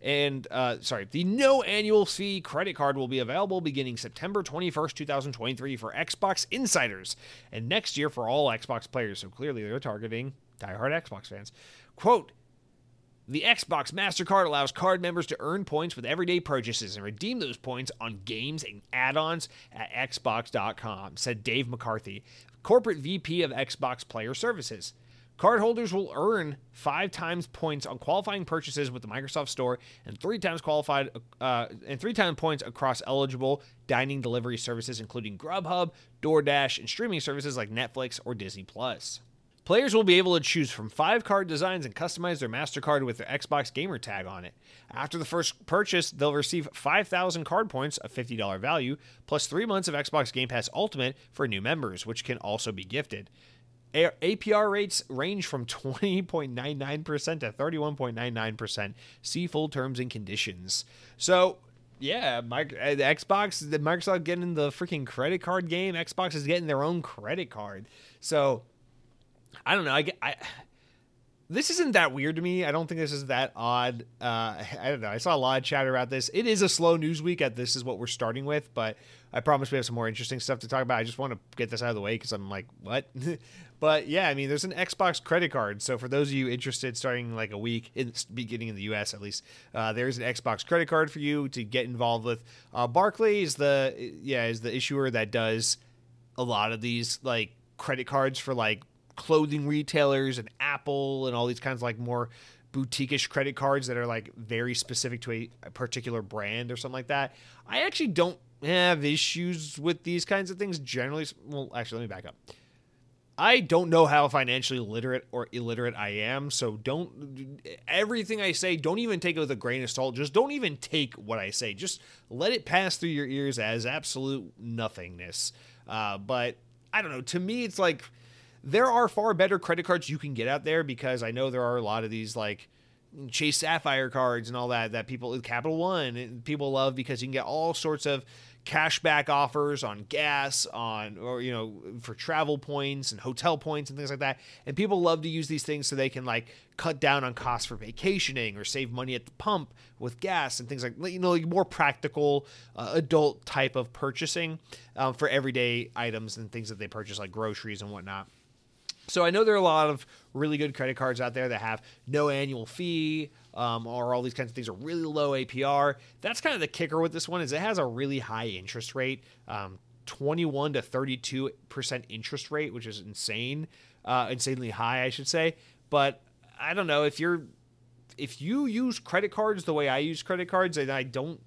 And, uh, sorry, the no annual fee credit card will be available beginning September 21st, 2023 for Xbox insiders and next year for all Xbox players. So clearly they're targeting diehard Xbox fans. Quote, the Xbox MasterCard allows card members to earn points with everyday purchases and redeem those points on games and add ons at Xbox.com, said Dave McCarthy, corporate VP of Xbox Player Services. Cardholders will earn five times points on qualifying purchases with the Microsoft Store, and three times qualified uh, and three times points across eligible dining delivery services, including Grubhub, DoorDash, and streaming services like Netflix or Disney Plus. Players will be able to choose from five card designs and customize their MasterCard with their Xbox gamer tag on it. After the first purchase, they'll receive 5,000 card points, a $50 value, plus three months of Xbox Game Pass Ultimate for new members, which can also be gifted. APR rates range from 20.99% to 31.99%. See full terms and conditions. So, yeah, my, uh, the Xbox, the Microsoft getting the freaking credit card game. Xbox is getting their own credit card. So, I don't know. I. I this isn't that weird to me. I don't think this is that odd. Uh, I don't know. I saw a lot of chatter about this. It is a slow news week. At this is what we're starting with, but I promise we have some more interesting stuff to talk about. I just want to get this out of the way because I'm like, what? but yeah, I mean, there's an Xbox credit card. So for those of you interested, starting like a week in beginning in the U.S. at least, uh, there's an Xbox credit card for you to get involved with. Uh, Barclay is the yeah is the issuer that does a lot of these like credit cards for like clothing retailers and Apple and all these kinds of like more boutique-ish credit cards that are like very specific to a, a particular brand or something like that. I actually don't have issues with these kinds of things generally. Well, actually, let me back up. I don't know how financially literate or illiterate I am, so don't everything I say don't even take it with a grain of salt. Just don't even take what I say. Just let it pass through your ears as absolute nothingness. Uh, but I don't know. To me, it's like there are far better credit cards you can get out there because I know there are a lot of these like Chase Sapphire cards and all that that people Capital One people love because you can get all sorts of cashback offers on gas on or you know for travel points and hotel points and things like that. And people love to use these things so they can like cut down on costs for vacationing or save money at the pump with gas and things like you know more practical uh, adult type of purchasing um, for everyday items and things that they purchase like groceries and whatnot so I know there are a lot of really good credit cards out there that have no annual fee um, or all these kinds of things are really low APR. That's kind of the kicker with this one is it has a really high interest rate, um, 21 to 32 percent interest rate, which is insane, uh, insanely high, I should say. But I don't know if you're if you use credit cards the way I use credit cards, and I don't.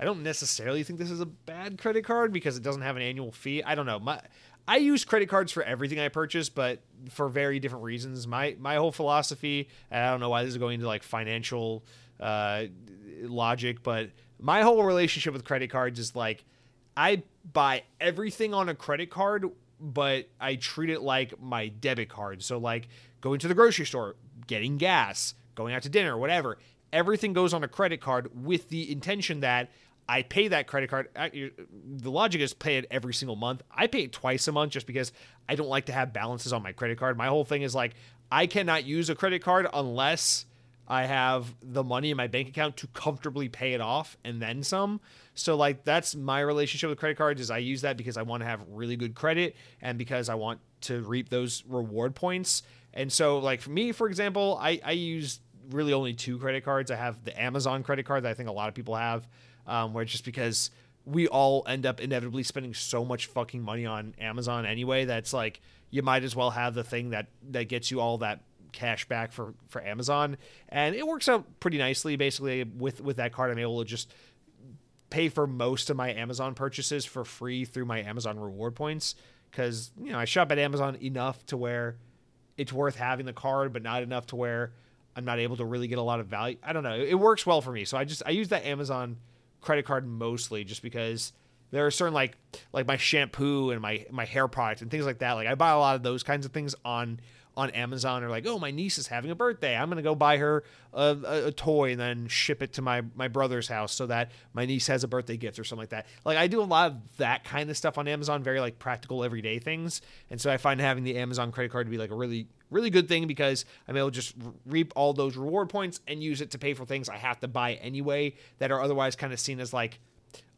I don't necessarily think this is a bad credit card because it doesn't have an annual fee. I don't know. My I use credit cards for everything I purchase, but for very different reasons. My my whole philosophy, I don't know why this is going into like financial uh, logic, but my whole relationship with credit cards is like I buy everything on a credit card, but I treat it like my debit card. So like going to the grocery store, getting gas, going out to dinner, whatever. Everything goes on a credit card with the intention that I pay that credit card. The logic is pay it every single month. I pay it twice a month just because I don't like to have balances on my credit card. My whole thing is like I cannot use a credit card unless I have the money in my bank account to comfortably pay it off and then some. So like that's my relationship with credit cards is I use that because I want to have really good credit and because I want to reap those reward points. And so like for me, for example, I, I use really only two credit cards. I have the Amazon credit card that I think a lot of people have um, where just because we all end up inevitably spending so much fucking money on Amazon anyway that's like you might as well have the thing that that gets you all that cash back for for Amazon and it works out pretty nicely basically with with that card I'm able to just pay for most of my Amazon purchases for free through my Amazon reward points cuz you know I shop at Amazon enough to where it's worth having the card but not enough to where I'm not able to really get a lot of value. I don't know. It works well for me. So I just I use that Amazon credit card mostly just because there are certain like like my shampoo and my my hair product and things like that. Like I buy a lot of those kinds of things on on Amazon are like, oh, my niece is having a birthday. I'm gonna go buy her a, a, a, toy and then ship it to my my brother's house so that my niece has a birthday gift or something like that. Like I do a lot of that kind of stuff on Amazon, very like practical everyday things. And so I find having the Amazon credit card to be like a really really good thing because I'm able to just reap all those reward points and use it to pay for things I have to buy anyway that are otherwise kind of seen as like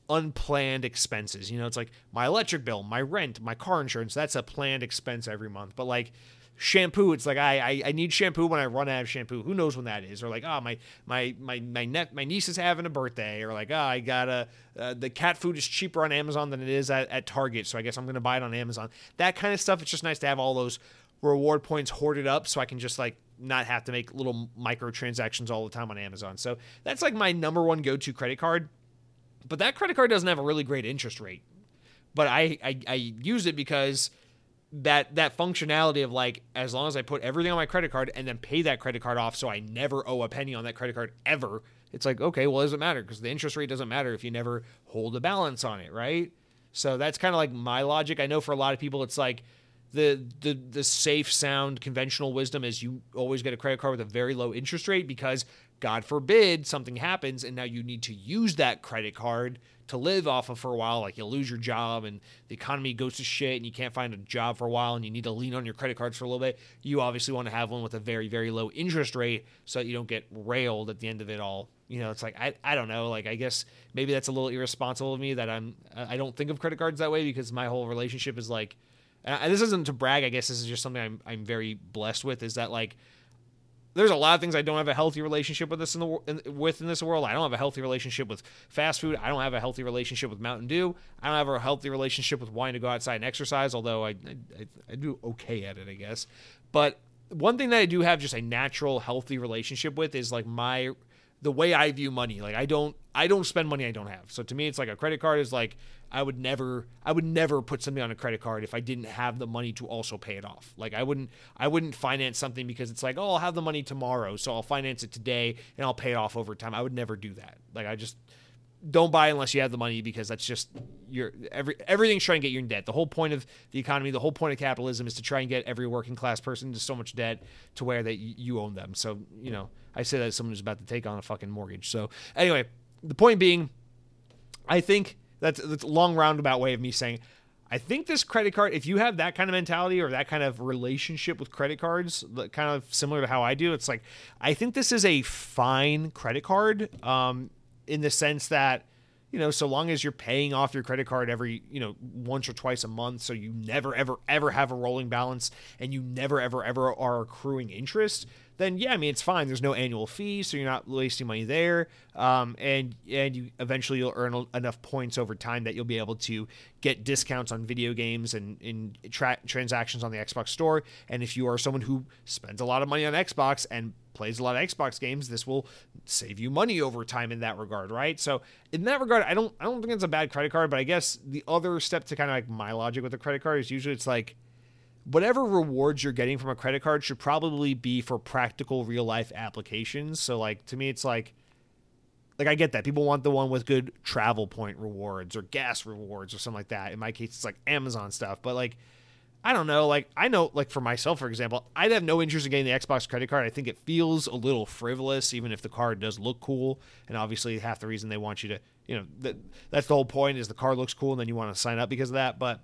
unplanned expenses. You know, it's like my electric bill, my rent, my car insurance. That's a planned expense every month. But like shampoo, it's like I, I, I need shampoo when I run out of shampoo. Who knows when that is? Or like, oh my my my my net my niece is having a birthday. Or like, oh I gotta uh, the cat food is cheaper on Amazon than it is at, at Target, so I guess I'm gonna buy it on Amazon. That kind of stuff. It's just nice to have all those reward points hoarded up so I can just like not have to make little microtransactions all the time on Amazon. So that's like my number one go to credit card. But that credit card doesn't have a really great interest rate. But I, I, I use it because that that functionality of like as long as I put everything on my credit card and then pay that credit card off so I never owe a penny on that credit card ever. It's like, okay, well, it doesn't matter because the interest rate doesn't matter if you never hold a balance on it, right? So that's kind of like my logic. I know for a lot of people it's like the the the safe sound conventional wisdom is you always get a credit card with a very low interest rate because God forbid something happens and now you need to use that credit card to live off of for a while. Like you lose your job and the economy goes to shit and you can't find a job for a while and you need to lean on your credit cards for a little bit. You obviously want to have one with a very, very low interest rate so that you don't get railed at the end of it all. You know, it's like I, I don't know. Like I guess maybe that's a little irresponsible of me that I'm I don't think of credit cards that way because my whole relationship is like and this isn't to brag, I guess this is just something I'm I'm very blessed with is that like there's a lot of things I don't have a healthy relationship with this in the in, with in this world. I don't have a healthy relationship with fast food. I don't have a healthy relationship with Mountain Dew. I don't have a healthy relationship with wanting to go outside and exercise. Although I I, I do okay at it, I guess. But one thing that I do have just a natural healthy relationship with is like my the way I view money. Like I don't I don't spend money I don't have. So to me, it's like a credit card is like I would never I would never put something on a credit card if I didn't have the money to also pay it off. Like I wouldn't I wouldn't finance something because it's like, "Oh, I'll have the money tomorrow, so I'll finance it today and I'll pay it off over time." I would never do that. Like I just don't buy unless you have the money because that's just your every everything's trying to get you in debt. The whole point of the economy, the whole point of capitalism is to try and get every working class person into so much debt to where that you own them. So, you know, I say that as someone who's about to take on a fucking mortgage. So, anyway, the point being I think that's that's a long roundabout way of me saying I think this credit card, if you have that kind of mentality or that kind of relationship with credit cards, kind of similar to how I do, it's like I think this is a fine credit card, um, in the sense that, you know, so long as you're paying off your credit card every, you know, once or twice a month, so you never ever ever have a rolling balance and you never ever ever are accruing interest, then yeah, I mean it's fine. There's no annual fee, so you're not wasting money there. Um, and and you eventually you'll earn enough points over time that you'll be able to get discounts on video games and in tra- transactions on the Xbox Store. And if you are someone who spends a lot of money on Xbox and plays a lot of Xbox games, this will save you money over time in that regard, right? So in that regard, I don't I don't think it's a bad credit card, but I guess the other step to kind of like my logic with the credit card is usually it's like whatever rewards you're getting from a credit card should probably be for practical real life applications. So like to me it's like like I get that. People want the one with good travel point rewards or gas rewards or something like that. In my case it's like Amazon stuff, but like I don't know, like I know like for myself for example, I'd have no interest in getting the Xbox credit card. I think it feels a little frivolous even if the card does look cool and obviously half the reason they want you to, you know, that that's the whole point is the card looks cool and then you want to sign up because of that, but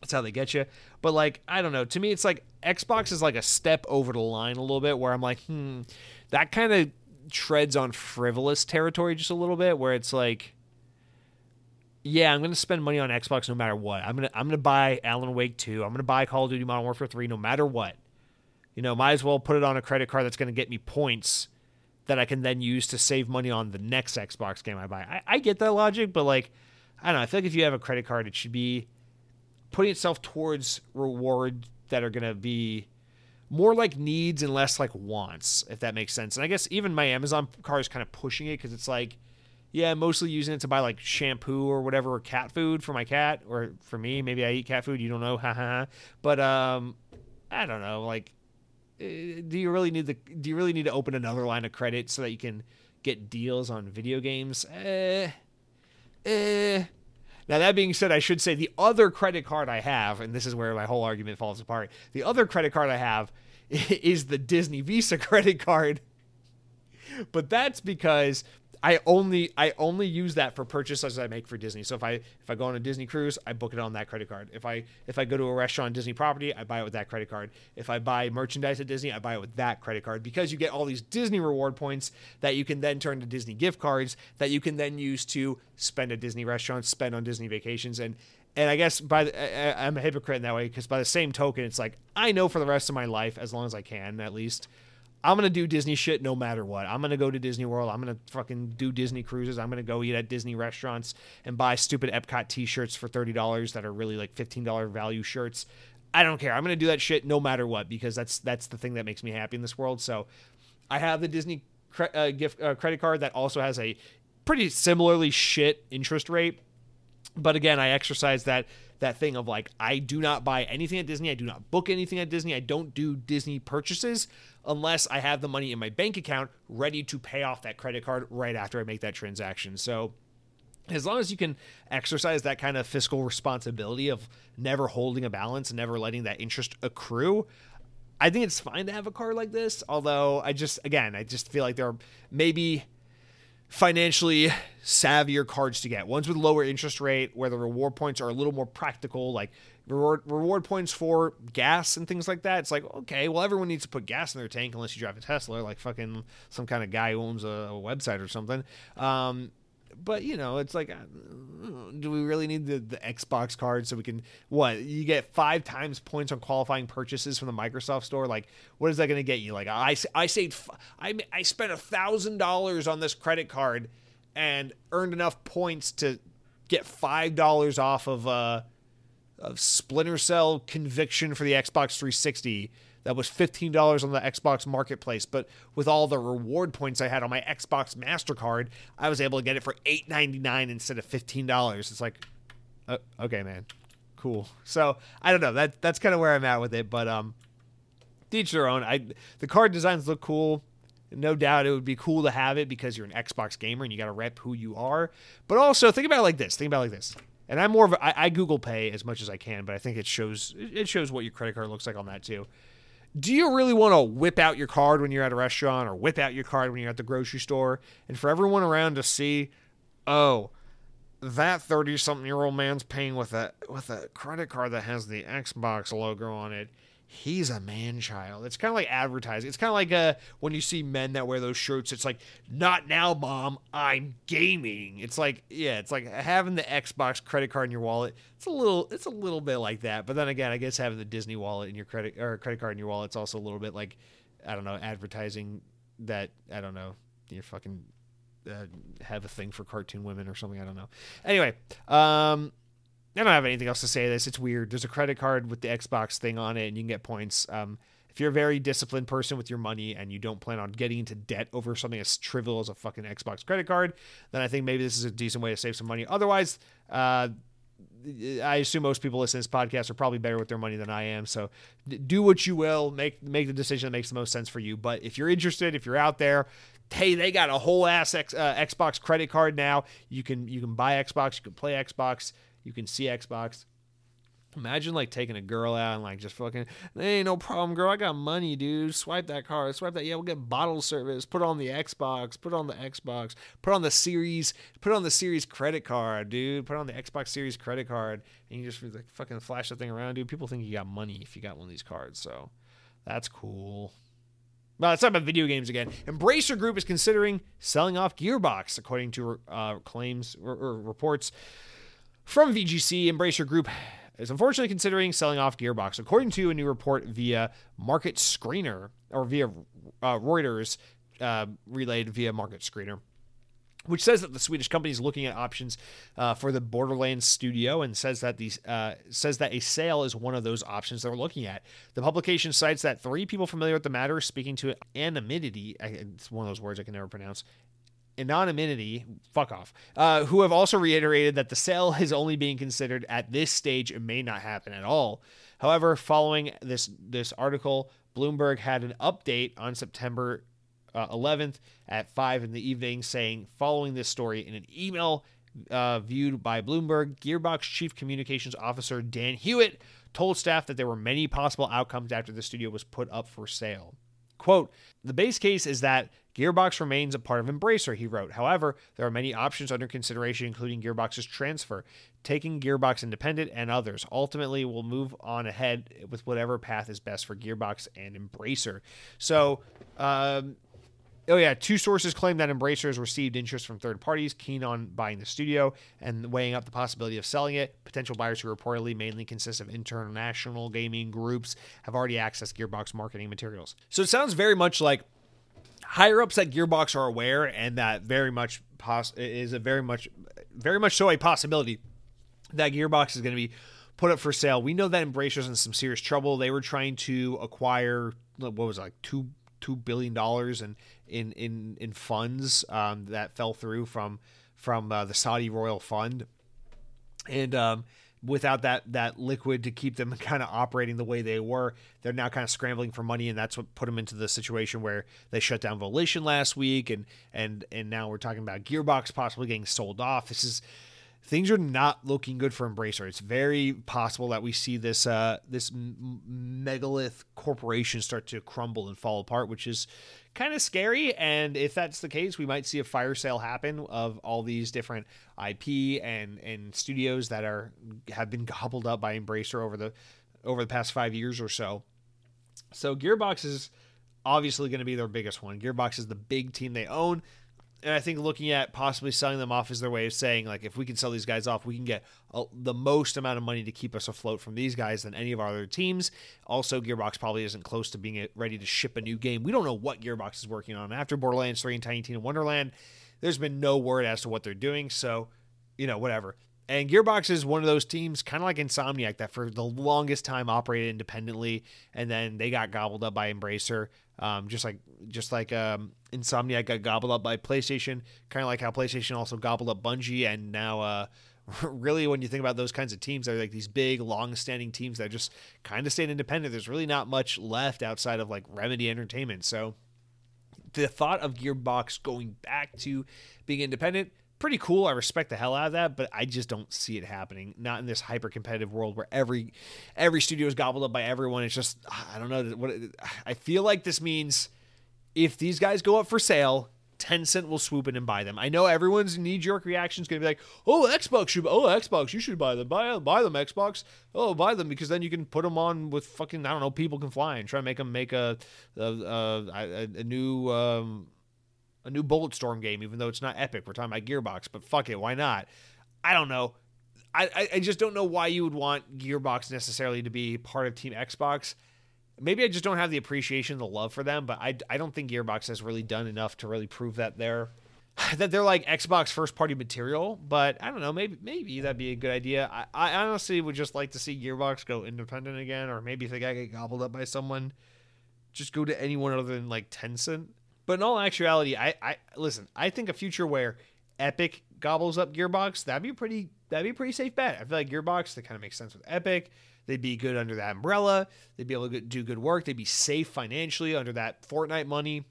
that's how they get you. But like, I don't know. To me, it's like Xbox is like a step over the line a little bit where I'm like, hmm, that kind of treads on frivolous territory just a little bit where it's like, yeah, I'm gonna spend money on Xbox no matter what. I'm gonna I'm gonna buy Alan Wake 2. I'm gonna buy Call of Duty Modern Warfare 3 no matter what. You know, might as well put it on a credit card that's gonna get me points that I can then use to save money on the next Xbox game I buy. I, I get that logic, but like, I don't know. I feel like if you have a credit card, it should be putting itself towards reward that are to be more like needs and less like wants, if that makes sense. And I guess even my Amazon car is kind of pushing it because it's like, yeah, mostly using it to buy like shampoo or whatever, or cat food for my cat, or for me, maybe I eat cat food. You don't know, haha. but um, I don't know. Like, eh, do you really need the? Do you really need to open another line of credit so that you can get deals on video games? Eh, eh. Now, that being said, I should say the other credit card I have, and this is where my whole argument falls apart. The other credit card I have is the Disney Visa credit card. But that's because I only I only use that for purchases I make for Disney. So if I if I go on a Disney cruise, I book it on that credit card. If I if I go to a restaurant on Disney property, I buy it with that credit card. If I buy merchandise at Disney, I buy it with that credit card because you get all these Disney reward points that you can then turn to Disney gift cards that you can then use to spend at Disney restaurants, spend on Disney vacations and and I guess by the, I, I'm a hypocrite in that way because by the same token, it's like I know for the rest of my life, as long as I can, at least, I'm gonna do Disney shit no matter what. I'm gonna go to Disney World. I'm gonna fucking do Disney cruises. I'm gonna go eat at Disney restaurants and buy stupid Epcot T-shirts for thirty dollars that are really like fifteen dollar value shirts. I don't care. I'm gonna do that shit no matter what because that's that's the thing that makes me happy in this world. So, I have the Disney cre- uh, gift uh, credit card that also has a pretty similarly shit interest rate. But again, I exercise that that thing of like I do not buy anything at Disney. I do not book anything at Disney. I don't do Disney purchases unless I have the money in my bank account ready to pay off that credit card right after I make that transaction. So as long as you can exercise that kind of fiscal responsibility of never holding a balance and never letting that interest accrue, I think it's fine to have a card like this. Although I just, again, I just feel like there are maybe financially savvier cards to get. Ones with lower interest rate where the reward points are a little more practical, like reward reward points for gas and things like that. It's like, okay, well everyone needs to put gas in their tank unless you drive a Tesla, like fucking some kind of guy who owns a, a website or something. Um, but you know, it's like, uh, do we really need the, the Xbox card so we can what? You get five times points on qualifying purchases from the Microsoft Store. Like, what is that going to get you? Like, I I saved I I spent a thousand dollars on this credit card and earned enough points to get five dollars off of uh of Splinter Cell Conviction for the Xbox 360 that was $15 on the Xbox Marketplace, but with all the reward points I had on my Xbox Mastercard, I was able to get it for $8.99 instead of $15. It's like uh, okay, man. Cool. So, I don't know. That that's kind of where I'm at with it, but um each their own. I the card designs look cool. No doubt it would be cool to have it because you're an Xbox gamer and you got to rep who you are. But also think about it like this. Think about it like this. And I'm more of a, I, I Google Pay as much as I can, but I think it shows it shows what your credit card looks like on that too. Do you really want to whip out your card when you're at a restaurant or whip out your card when you're at the grocery store and for everyone around to see, oh, that 30 something year old man's paying with a with a credit card that has the Xbox logo on it he's a man child. It's kind of like advertising. It's kind of like uh, when you see men that wear those shirts. It's like, not now, mom. I'm gaming. It's like, yeah, it's like having the Xbox credit card in your wallet. It's a little, it's a little bit like that. But then again, I guess having the Disney wallet in your credit or credit card in your wallet, it's also a little bit like, I don't know, advertising that I don't know, you fucking uh, have a thing for cartoon women or something. I don't know. Anyway, um, I don't have anything else to say. This it's weird. There's a credit card with the Xbox thing on it, and you can get points. Um, if you're a very disciplined person with your money and you don't plan on getting into debt over something as trivial as a fucking Xbox credit card, then I think maybe this is a decent way to save some money. Otherwise, uh, I assume most people listening to this podcast are probably better with their money than I am. So do what you will, make make the decision that makes the most sense for you. But if you're interested, if you're out there, hey, they got a whole ass X, uh, Xbox credit card now. You can you can buy Xbox, you can play Xbox. You can see Xbox. Imagine like taking a girl out and like just fucking, hey, no problem, girl. I got money, dude. Swipe that card. Swipe that. Yeah, we'll get bottle service. Put on the Xbox. Put on the Xbox. Put on the Series. Put on the Series credit card, dude. Put on the Xbox Series credit card, and you just like fucking flash that thing around, dude. People think you got money if you got one of these cards. So that's cool. Well, let's talk about video games again. Embracer Group is considering selling off Gearbox, according to uh, claims or, or reports. From VGC, Embracer Group is unfortunately considering selling off Gearbox, according to a new report via Market Screener or via uh, Reuters, uh, relayed via Market Screener. Which says that the Swedish company is looking at options uh, for the Borderlands studio, and says that these uh, says that a sale is one of those options they're looking at. The publication cites that three people familiar with the matter, speaking to anonymity, it's one of those words I can never pronounce, anonymity, fuck off, uh, who have also reiterated that the sale is only being considered at this stage and may not happen at all. However, following this this article, Bloomberg had an update on September uh, 11th at 5 in the evening saying, following this story in an email uh, viewed by Bloomberg, Gearbox Chief Communications Officer Dan Hewitt told staff that there were many possible outcomes after the studio was put up for sale. Quote, the base case is that Gearbox remains a part of Embracer, he wrote. However, there are many options under consideration, including Gearbox's transfer, taking Gearbox independent, and others. Ultimately, we'll move on ahead with whatever path is best for Gearbox and Embracer. So, um, Oh yeah, two sources claim that Embracer has received interest from third parties keen on buying the studio and weighing up the possibility of selling it. Potential buyers who reportedly mainly consist of international gaming groups have already accessed Gearbox marketing materials. So it sounds very much like higher ups at Gearbox are aware, and that very much pos- is a very much, very much so a possibility that Gearbox is going to be put up for sale. We know that Embracer's in some serious trouble. They were trying to acquire what was it, like two two billion dollars in in in in funds um, that fell through from from uh, the Saudi royal fund, and um, without that that liquid to keep them kind of operating the way they were, they're now kind of scrambling for money, and that's what put them into the situation where they shut down Volition last week, and and and now we're talking about Gearbox possibly getting sold off. This is things are not looking good for Embracer. It's very possible that we see this uh, this megalith corporation start to crumble and fall apart, which is kind of scary. And if that's the case, we might see a fire sale happen of all these different IP and and studios that are have been gobbled up by Embracer over the over the past five years or so. So Gearbox is obviously going to be their biggest one. Gearbox is the big team they own and I think looking at possibly selling them off is their way of saying like if we can sell these guys off, we can get a, the most amount of money to keep us afloat from these guys than any of our other teams. Also, Gearbox probably isn't close to being uh, ready to ship a new game. We don't know what Gearbox is working on after Borderlands 3 and Tiny Tina Wonderland. There's been no word as to what they're doing, so you know whatever. And Gearbox is one of those teams, kind of like Insomniac, that for the longest time operated independently, and then they got gobbled up by Embracer. Um, just like just like um, Insomniac got gobbled up by PlayStation, kind of like how PlayStation also gobbled up Bungie, and now uh, really when you think about those kinds of teams, they're like these big, long-standing teams that just kind of stayed independent. There's really not much left outside of like Remedy Entertainment. So the thought of Gearbox going back to being independent pretty cool. I respect the hell out of that, but I just don't see it happening. Not in this hyper competitive world where every every studio is gobbled up by everyone. It's just I don't know what I feel like this means. If these guys go up for sale, Tencent will swoop in and buy them. I know everyone's knee jerk reaction is going to be like, "Oh, Xbox should, oh Xbox, you should buy them, buy buy them Xbox, oh buy them because then you can put them on with fucking I don't know, people can fly and try to make them make a a, a, a new um, a new Bulletstorm game, even though it's not Epic. We're talking about Gearbox, but fuck it, why not? I don't know. I, I just don't know why you would want Gearbox necessarily to be part of Team Xbox. Maybe I just don't have the appreciation, the love for them, but I, I don't think Gearbox has really done enough to really prove that they're that they're like Xbox first party material. But I don't know, maybe maybe that'd be a good idea. I, I honestly would just like to see Gearbox go independent again, or maybe if they get gobbled up by someone, just go to anyone other than like Tencent. But in all actuality, I, I listen. I think a future where Epic gobbles up Gearbox that'd be pretty that'd be a pretty safe bet. I feel like Gearbox that kind of makes sense with Epic. They'd be good under that umbrella. They'd be able to do good work. They'd be safe financially under that Fortnite money.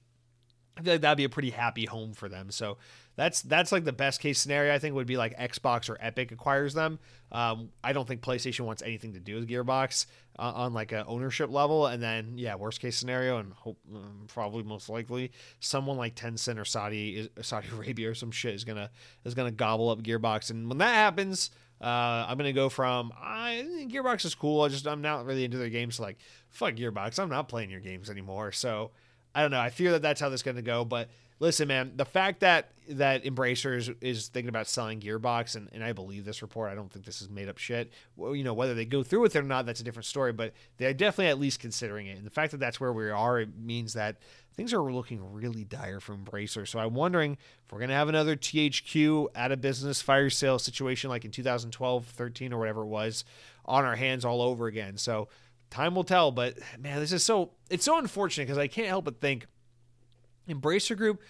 I feel like that'd be a pretty happy home for them. So that's that's like the best case scenario. I think would be like Xbox or Epic acquires them. Um, I don't think PlayStation wants anything to do with Gearbox uh, on like a ownership level. And then yeah, worst case scenario, and hope um, probably most likely someone like Tencent or Saudi Saudi Arabia or some shit is gonna is gonna gobble up Gearbox. And when that happens, uh, I'm gonna go from I Gearbox is cool. I just I'm not really into their games. like fuck Gearbox. I'm not playing your games anymore. So I don't know. I fear that that's how this is gonna go, but listen, man, the fact that that Embracer is, is thinking about selling Gearbox, and, and I believe this report. I don't think this is made up shit. Well, you know, whether they go through with it or not, that's a different story. But they're definitely at least considering it. And the fact that that's where we are, it means that things are looking really dire for Embracer. So I'm wondering if we're gonna have another THQ out of business fire sale situation like in 2012, 13, or whatever it was, on our hands all over again. So time will tell. But man, this is so it's so unfortunate because I can't help but think Embracer Group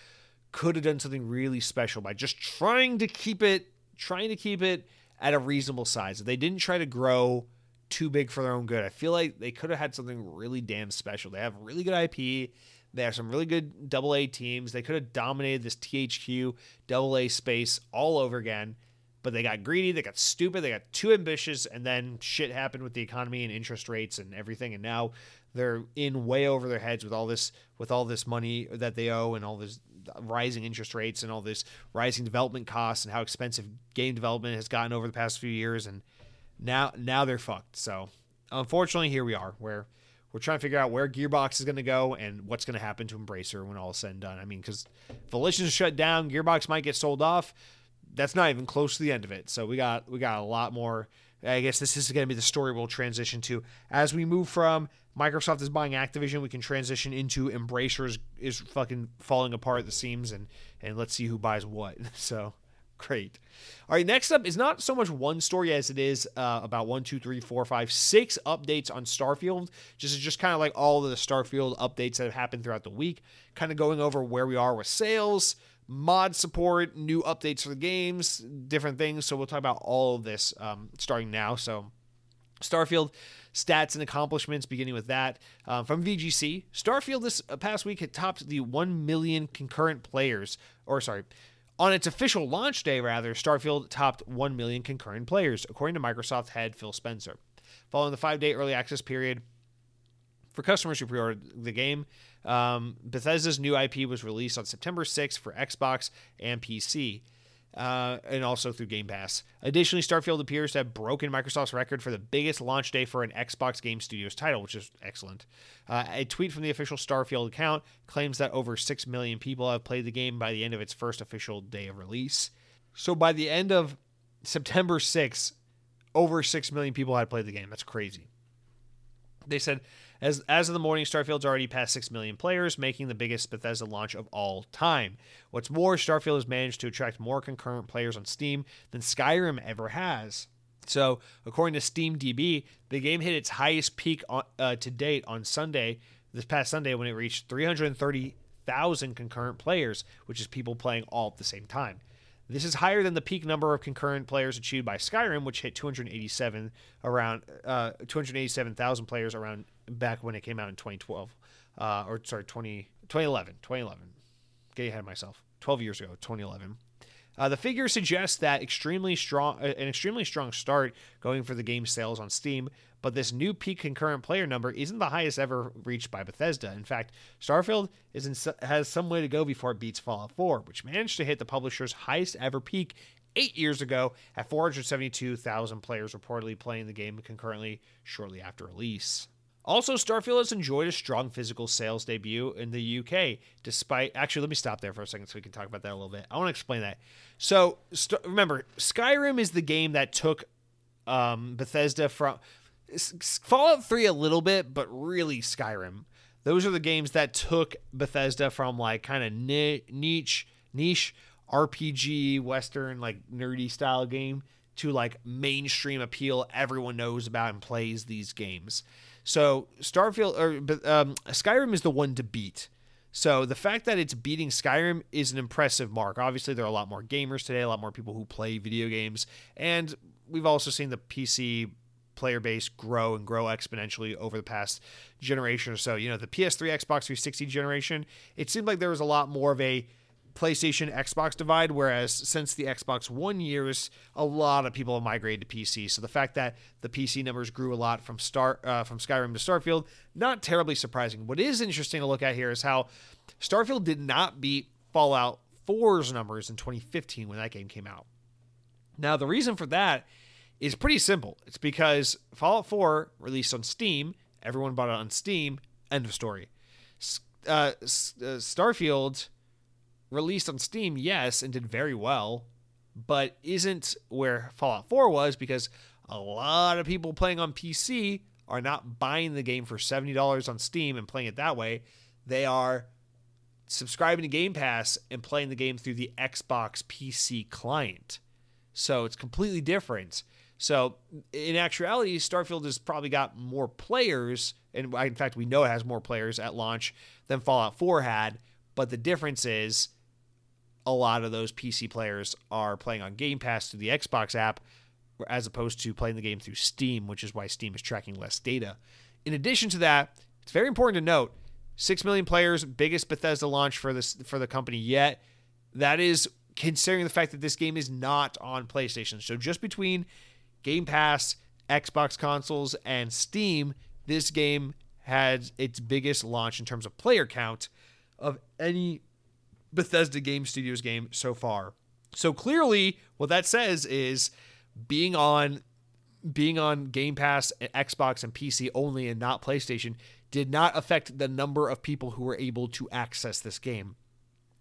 could have done something really special by just trying to keep it trying to keep it at a reasonable size. If they didn't try to grow too big for their own good, I feel like they could have had something really damn special. They have really good IP. They have some really good double A teams. They could have dominated this THQ double A space all over again. But they got greedy, they got stupid, they got too ambitious, and then shit happened with the economy and interest rates and everything, and now they're in way over their heads with all this with all this money that they owe and all this rising interest rates and all this rising development costs and how expensive game development has gotten over the past few years and now now they're fucked. So unfortunately here we are where we're trying to figure out where Gearbox is going to go and what's going to happen to Embracer when all is said and done. I mean, because Volition's shut down, Gearbox might get sold off. That's not even close to the end of it. So we got we got a lot more. I guess this is going to be the story we'll transition to as we move from Microsoft is buying Activision. We can transition into Embracer's is fucking falling apart at the seams, and and let's see who buys what. So great. All right, next up is not so much one story as it is uh, about one, two, three, four, five, six updates on Starfield. Just is just kind of like all of the Starfield updates that have happened throughout the week. Kind of going over where we are with sales, mod support, new updates for the games, different things. So we'll talk about all of this um, starting now. So Starfield stats and accomplishments, beginning with that. Um, from VGC, Starfield this past week had topped the 1 million concurrent players, or sorry, on its official launch day, rather, Starfield topped 1 million concurrent players, according to Microsoft head Phil Spencer. Following the five day early access period for customers who pre ordered the game, um, Bethesda's new IP was released on September 6th for Xbox and PC uh, and also through Game Pass. Additionally, Starfield appears to have broken Microsoft's record for the biggest launch day for an Xbox Game Studios title, which is excellent. Uh, a tweet from the official Starfield account claims that over 6 million people have played the game by the end of its first official day of release. So by the end of September 6th, over 6 million people had played the game. That's crazy. They said as as of the morning, Starfield's already passed six million players, making the biggest Bethesda launch of all time. What's more, Starfield has managed to attract more concurrent players on Steam than Skyrim ever has. So, according to SteamDB, the game hit its highest peak on, uh, to date on Sunday, this past Sunday, when it reached 330,000 concurrent players, which is people playing all at the same time. This is higher than the peak number of concurrent players achieved by Skyrim, which hit 287 around uh, 287,000 players around back when it came out in 2012, uh, or sorry, 20, 2011, 2011. Getting ahead of myself. 12 years ago, 2011. Uh, the figure suggests that extremely strong, uh, an extremely strong start going for the game sales on Steam, but this new peak concurrent player number isn't the highest ever reached by Bethesda. In fact, Starfield is in, has some way to go before it beats Fallout 4, which managed to hit the publisher's highest ever peak eight years ago at 472,000 players reportedly playing the game concurrently shortly after release. Also, Starfield has enjoyed a strong physical sales debut in the UK, despite. Actually, let me stop there for a second so we can talk about that a little bit. I want to explain that. So, st- remember, Skyrim is the game that took um, Bethesda from. Fallout 3 a little bit, but really Skyrim. Those are the games that took Bethesda from like kind of ni- niche, niche RPG, Western, like nerdy style game to like mainstream appeal. Everyone knows about and plays these games. So Starfield or um, Skyrim is the one to beat. So the fact that it's beating Skyrim is an impressive mark. Obviously, there are a lot more gamers today, a lot more people who play video games, and we've also seen the PC player base grow and grow exponentially over the past generation or so. You know, the PS3, Xbox 360 generation, it seemed like there was a lot more of a PlayStation Xbox divide, whereas since the Xbox One years, a lot of people have migrated to PC. So the fact that the PC numbers grew a lot from Star uh, from Skyrim to Starfield, not terribly surprising. What is interesting to look at here is how Starfield did not beat Fallout 4's numbers in 2015 when that game came out. Now the reason for that is pretty simple. It's because Fallout 4 released on Steam, everyone bought it on Steam. End of story. Uh, uh, Starfield released on Steam, yes, and did very well, but isn't where Fallout 4 was because a lot of people playing on PC are not buying the game for $70 on Steam and playing it that way. They are subscribing to Game Pass and playing the game through the Xbox PC client. So it's completely different. So in actuality, Starfield has probably got more players, and in fact, we know it has more players at launch than Fallout 4 had. But the difference is a lot of those PC players are playing on Game Pass through the Xbox app as opposed to playing the game through Steam, which is why Steam is tracking less data. In addition to that, it's very important to note 6 million players, biggest Bethesda launch for this for the company yet. That is considering the fact that this game is not on PlayStation. So just between Game Pass, Xbox consoles, and Steam, this game had its biggest launch in terms of player count of any Bethesda Game Studios game so far. So clearly, what that says is being on being on Game Pass, eh, Xbox, and PC only, and not PlayStation, did not affect the number of people who were able to access this game.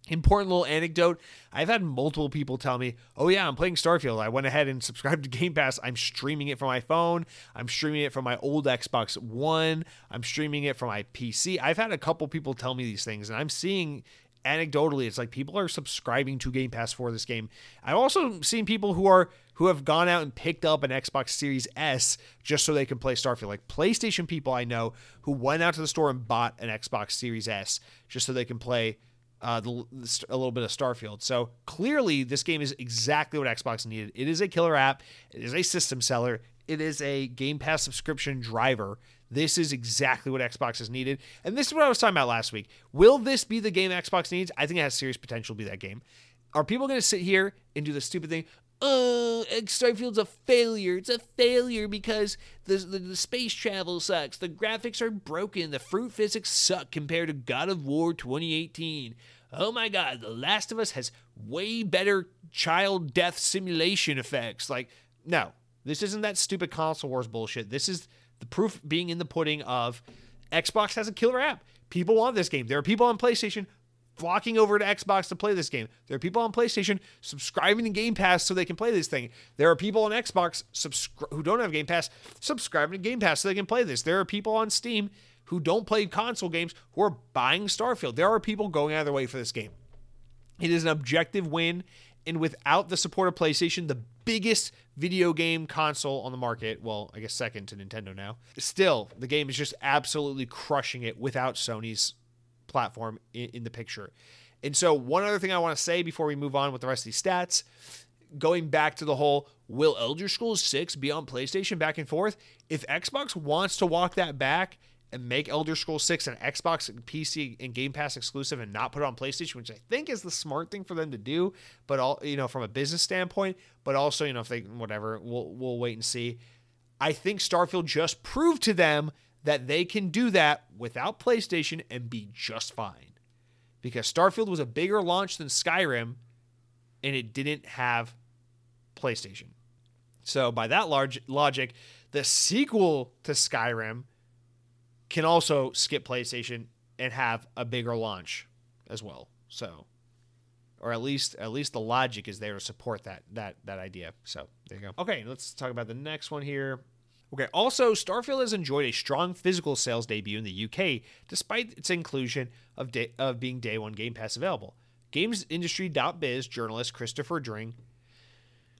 Important little anecdote I've had multiple people tell me, oh, yeah, I'm playing Starfield. I went ahead and subscribed to Game Pass. I'm streaming it from my phone. I'm streaming it from my old Xbox One. I'm streaming it from my PC. I've had a couple people tell me these things, and I'm seeing anecdotally it's like people are subscribing to Game Pass for this game. I've also seen people who are who have gone out and picked up an Xbox Series S just so they can play Starfield. Like PlayStation people I know who went out to the store and bought an Xbox Series S just so they can play uh, the, the, a little bit of Starfield. So clearly, this game is exactly what Xbox needed. It is a killer app. It is a system seller. It is a Game Pass subscription driver. This is exactly what Xbox has needed. And this is what I was talking about last week. Will this be the game Xbox needs? I think it has serious potential to be that game. Are people going to sit here and do the stupid thing? Oh, Starfield's a failure. It's a failure because the, the, the, space travel sucks. The graphics are broken. The fruit physics suck compared to God of War 2018 oh my god, The Last of Us has way better child death simulation effects. Like, no, this isn't that stupid console wars bullshit. This is the proof being in the pudding of Xbox has a killer app. People want this game. There are people on PlayStation flocking over to Xbox to play this game. There are people on PlayStation subscribing to Game Pass so they can play this thing. There are people on Xbox subscri- who don't have Game Pass subscribing to Game Pass so they can play this. There are people on Steam who don't play console games who are buying Starfield. There are people going out of their way for this game. It is an objective win, and without the support of PlayStation, the biggest video game console on the market, well, I guess second to Nintendo now, still, the game is just absolutely crushing it without Sony's platform in, in the picture. And so, one other thing I want to say before we move on with the rest of these stats going back to the whole will Elder Scrolls 6 be on PlayStation back and forth? If Xbox wants to walk that back and make Elder Scrolls 6 an Xbox, and PC, and Game Pass exclusive and not put it on PlayStation, which I think is the smart thing for them to do, but all you know, from a business standpoint, but also, you know, if they whatever, we'll we'll wait and see. I think Starfield just proved to them that they can do that without PlayStation and be just fine. Because Starfield was a bigger launch than Skyrim and it didn't have PlayStation. So by that large logic, the sequel to Skyrim can also skip PlayStation and have a bigger launch as well. So, or at least at least the logic is there to support that that that idea. So there you go. Okay, let's talk about the next one here. Okay, also Starfield has enjoyed a strong physical sales debut in the UK, despite its inclusion of day, of being day one Game Pass available. GamesIndustry.biz journalist Christopher Dring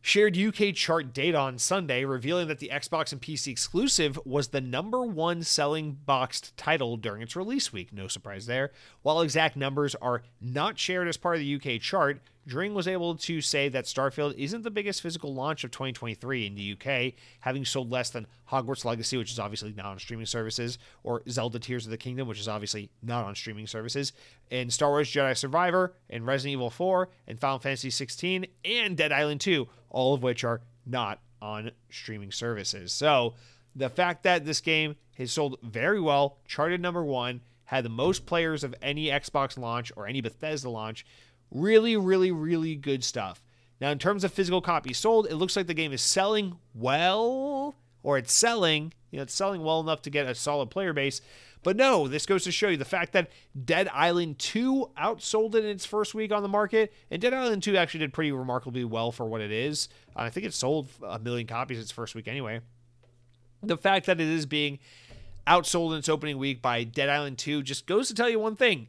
shared UK chart data on Sunday, revealing that the Xbox and PC exclusive was the number one selling boxed title during its release week. No surprise there. While exact numbers are not shared as part of the UK chart, Dring was able to say that Starfield isn't the biggest physical launch of 2023 in the UK, having sold less than Hogwarts Legacy, which is obviously not on streaming services, or Zelda Tears of the Kingdom, which is obviously not on streaming services, and Star Wars Jedi Survivor, and Resident Evil 4, and Final Fantasy 16, and Dead Island 2, all of which are not on streaming services. So the fact that this game has sold very well, charted number one, had the most players of any Xbox launch or any Bethesda launch Really, really, really good stuff. Now, in terms of physical copies sold, it looks like the game is selling well, or it's selling, you know, it's selling well enough to get a solid player base. But no, this goes to show you the fact that Dead Island 2 outsold it in its first week on the market, and Dead Island 2 actually did pretty remarkably well for what it is. I think it sold a million copies its first week anyway. The fact that it is being outsold in its opening week by Dead Island 2 just goes to tell you one thing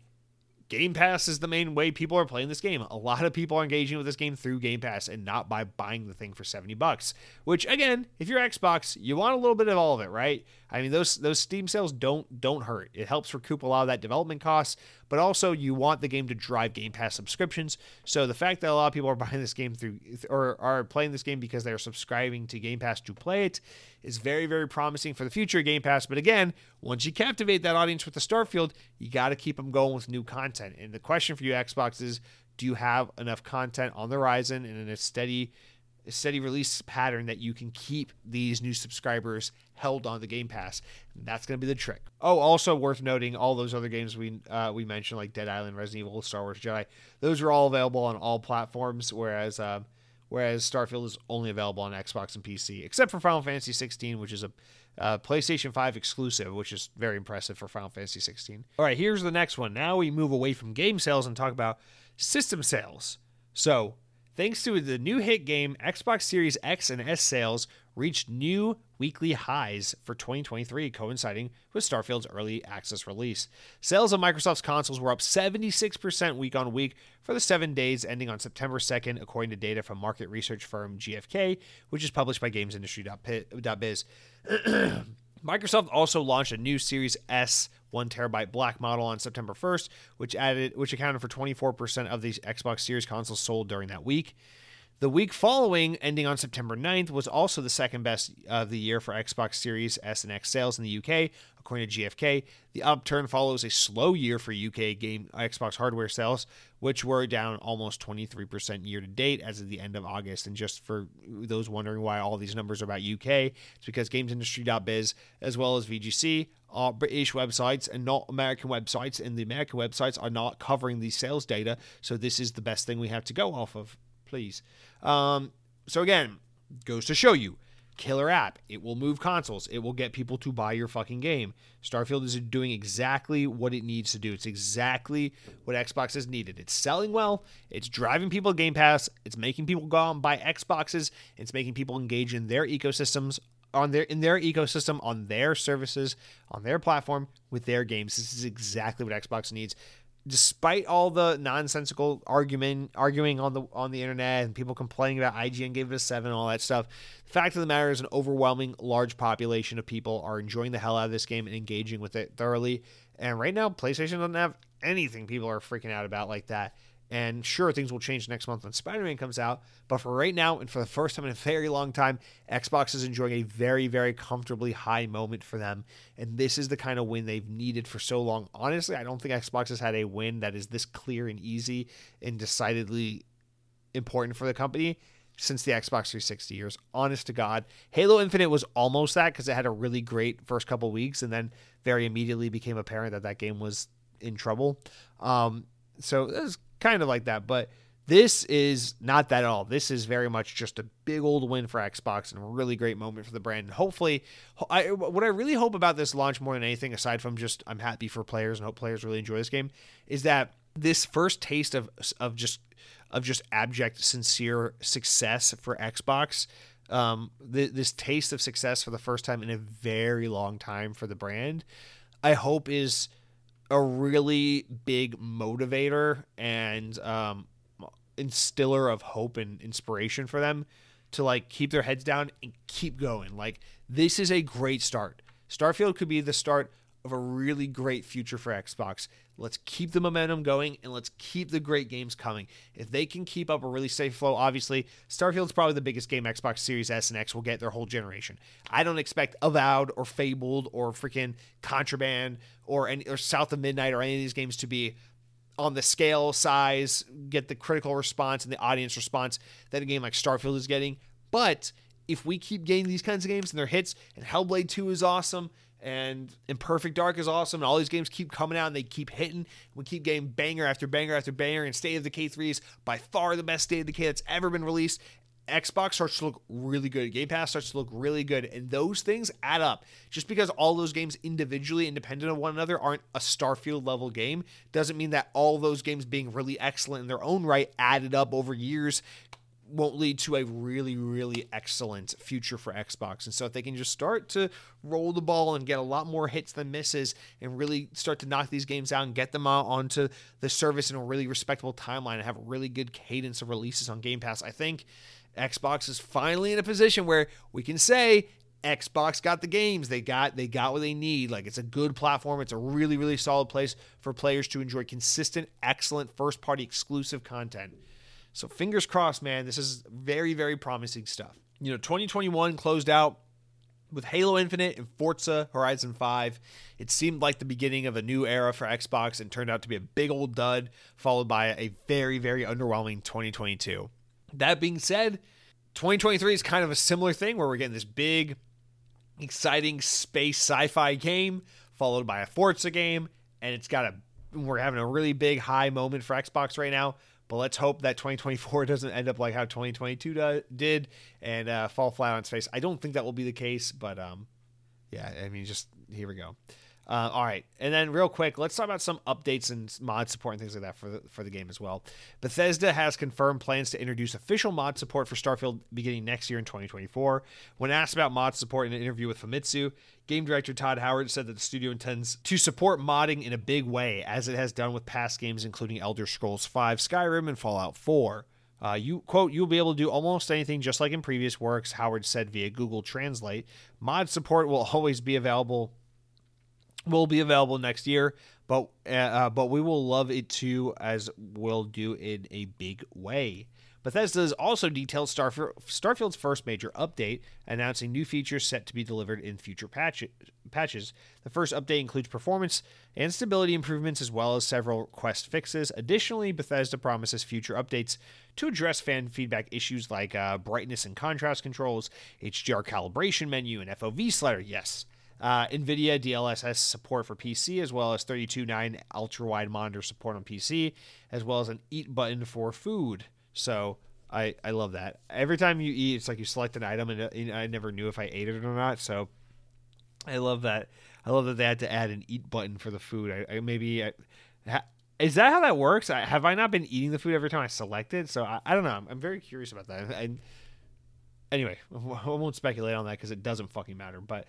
Game Pass is the main way people are playing this game. A lot of people are engaging with this game through Game Pass and not by buying the thing for 70 bucks. Which again, if you're Xbox, you want a little bit of all of it, right? I mean, those those Steam sales don't don't hurt. It helps recoup a lot of that development costs, but also you want the game to drive Game Pass subscriptions. So the fact that a lot of people are buying this game through or are playing this game because they're subscribing to Game Pass to play it is very, very promising for the future of Game Pass. But again, once you captivate that audience with the Starfield, you got to keep them going with new content. And the question for you, Xbox, is do you have enough content on the horizon and in a steady a steady release pattern that you can keep these new subscribers held on the Game Pass. That's going to be the trick. Oh, also worth noting, all those other games we uh, we mentioned, like Dead Island, Resident Evil, Star Wars Jedi, those are all available on all platforms. Whereas um, whereas Starfield is only available on Xbox and PC, except for Final Fantasy 16, which is a uh, PlayStation 5 exclusive, which is very impressive for Final Fantasy 16. All right, here's the next one. Now we move away from game sales and talk about system sales. So Thanks to the new hit game, Xbox Series X and S sales reached new weekly highs for 2023, coinciding with Starfield's early access release. Sales of Microsoft's consoles were up 76% week on week for the seven days ending on September 2nd, according to data from market research firm GfK, which is published by GamesIndustry.biz. Microsoft also launched a new Series S one terabyte black model on September 1st, which added which accounted for 24% of the Xbox Series consoles sold during that week. The week following, ending on September 9th, was also the second best of the year for Xbox Series S and X sales in the UK, according to GfK. The upturn follows a slow year for UK game Xbox hardware sales, which were down almost 23% year to date as of the end of August. And just for those wondering why all these numbers are about UK, it's because GamesIndustry.biz as well as VGC are uh, British websites and not American websites, and the American websites are not covering the sales data. So this is the best thing we have to go off of please. Um, so again, goes to show you, killer app. It will move consoles. It will get people to buy your fucking game. Starfield is doing exactly what it needs to do. It's exactly what Xbox has needed. It's selling well. It's driving people to Game Pass. It's making people go out and buy Xboxes. It's making people engage in their ecosystems on their in their ecosystem, on their services, on their platform with their games. This is exactly what Xbox needs despite all the nonsensical argument arguing on the on the internet and people complaining about IGN gave it a seven and all that stuff, the fact of the matter is an overwhelming large population of people are enjoying the hell out of this game and engaging with it thoroughly. And right now, PlayStation doesn't have anything people are freaking out about like that. And sure, things will change next month when Spider Man comes out. But for right now, and for the first time in a very long time, Xbox is enjoying a very, very comfortably high moment for them. And this is the kind of win they've needed for so long. Honestly, I don't think Xbox has had a win that is this clear and easy and decidedly important for the company since the Xbox 360 years. Honest to God, Halo Infinite was almost that because it had a really great first couple weeks, and then very immediately became apparent that that game was in trouble. Um, so it was kind of like that. But this is not that at all. This is very much just a big old win for Xbox and a really great moment for the brand. And hopefully, I, what I really hope about this launch more than anything, aside from just I'm happy for players and hope players really enjoy this game, is that this first taste of of just of just abject, sincere success for Xbox. Um, th- this taste of success for the first time in a very long time for the brand, I hope is a really big motivator and um, instiller of hope and inspiration for them to like keep their heads down and keep going. Like this is a great start. Starfield could be the start of a really great future for Xbox. Let's keep the momentum going and let's keep the great games coming. If they can keep up a really safe flow, obviously, Starfield's probably the biggest game Xbox Series S and X will get their whole generation. I don't expect Avowed or Fabled or freaking Contraband or any or South of Midnight or any of these games to be on the scale, size, get the critical response and the audience response that a game like Starfield is getting. But if we keep getting these kinds of games and their hits, and Hellblade 2 is awesome, and Imperfect Dark is awesome. And all these games keep coming out and they keep hitting. We keep getting banger after banger after banger. And State of Decay 3 is by far the best State of Decay that's ever been released. Xbox starts to look really good. Game Pass starts to look really good. And those things add up. Just because all those games individually, independent of one another, aren't a Starfield level game, doesn't mean that all those games being really excellent in their own right added up over years won't lead to a really, really excellent future for Xbox. And so if they can just start to roll the ball and get a lot more hits than misses and really start to knock these games out and get them out onto the service in a really respectable timeline and have a really good cadence of releases on Game Pass, I think Xbox is finally in a position where we can say Xbox got the games. They got they got what they need. Like it's a good platform. It's a really really solid place for players to enjoy consistent, excellent first party exclusive content. So fingers crossed, man. This is very, very promising stuff. You know, 2021 closed out With Halo Infinite and Forza Horizon 5, it seemed like the beginning of a new era for Xbox and turned out to be a big old dud, followed by a very, very underwhelming 2022. That being said, 2023 is kind of a similar thing where we're getting this big, exciting space sci fi game, followed by a Forza game, and it's got a we're having a really big high moment for Xbox right now. Let's hope that 2024 doesn't end up like how 2022 do, did and uh, fall flat on its face. I don't think that will be the case, but um, yeah, I mean, just here we go. Uh, all right, and then real quick, let's talk about some updates and mod support and things like that for the for the game as well. Bethesda has confirmed plans to introduce official mod support for Starfield beginning next year in 2024. When asked about mod support in an interview with Famitsu, game director Todd Howard said that the studio intends to support modding in a big way, as it has done with past games including Elder Scrolls V, Skyrim, and Fallout 4. Uh, you quote, you'll be able to do almost anything just like in previous works, Howard said via Google Translate. Mod support will always be available will be available next year, but uh, uh, but we will love it too, as we'll do in a big way. Bethesda has also detailed Starf- Starfield's first major update, announcing new features set to be delivered in future patch- patches. The first update includes performance and stability improvements, as well as several quest fixes. Additionally, Bethesda promises future updates to address fan feedback issues like uh, brightness and contrast controls, HDR calibration menu, and FOV slider. Yes, uh, NVIDIA DLSS support for PC, as well as 32.9 ultra wide monitor support on PC, as well as an eat button for food. So I, I love that. Every time you eat, it's like you select an item, and, and I never knew if I ate it or not. So I love that. I love that they had to add an eat button for the food. I, I maybe I, ha, is that how that works? I, have I not been eating the food every time I select it? So I, I don't know. I'm, I'm, very curious about that. And anyway, I won't speculate on that because it doesn't fucking matter. But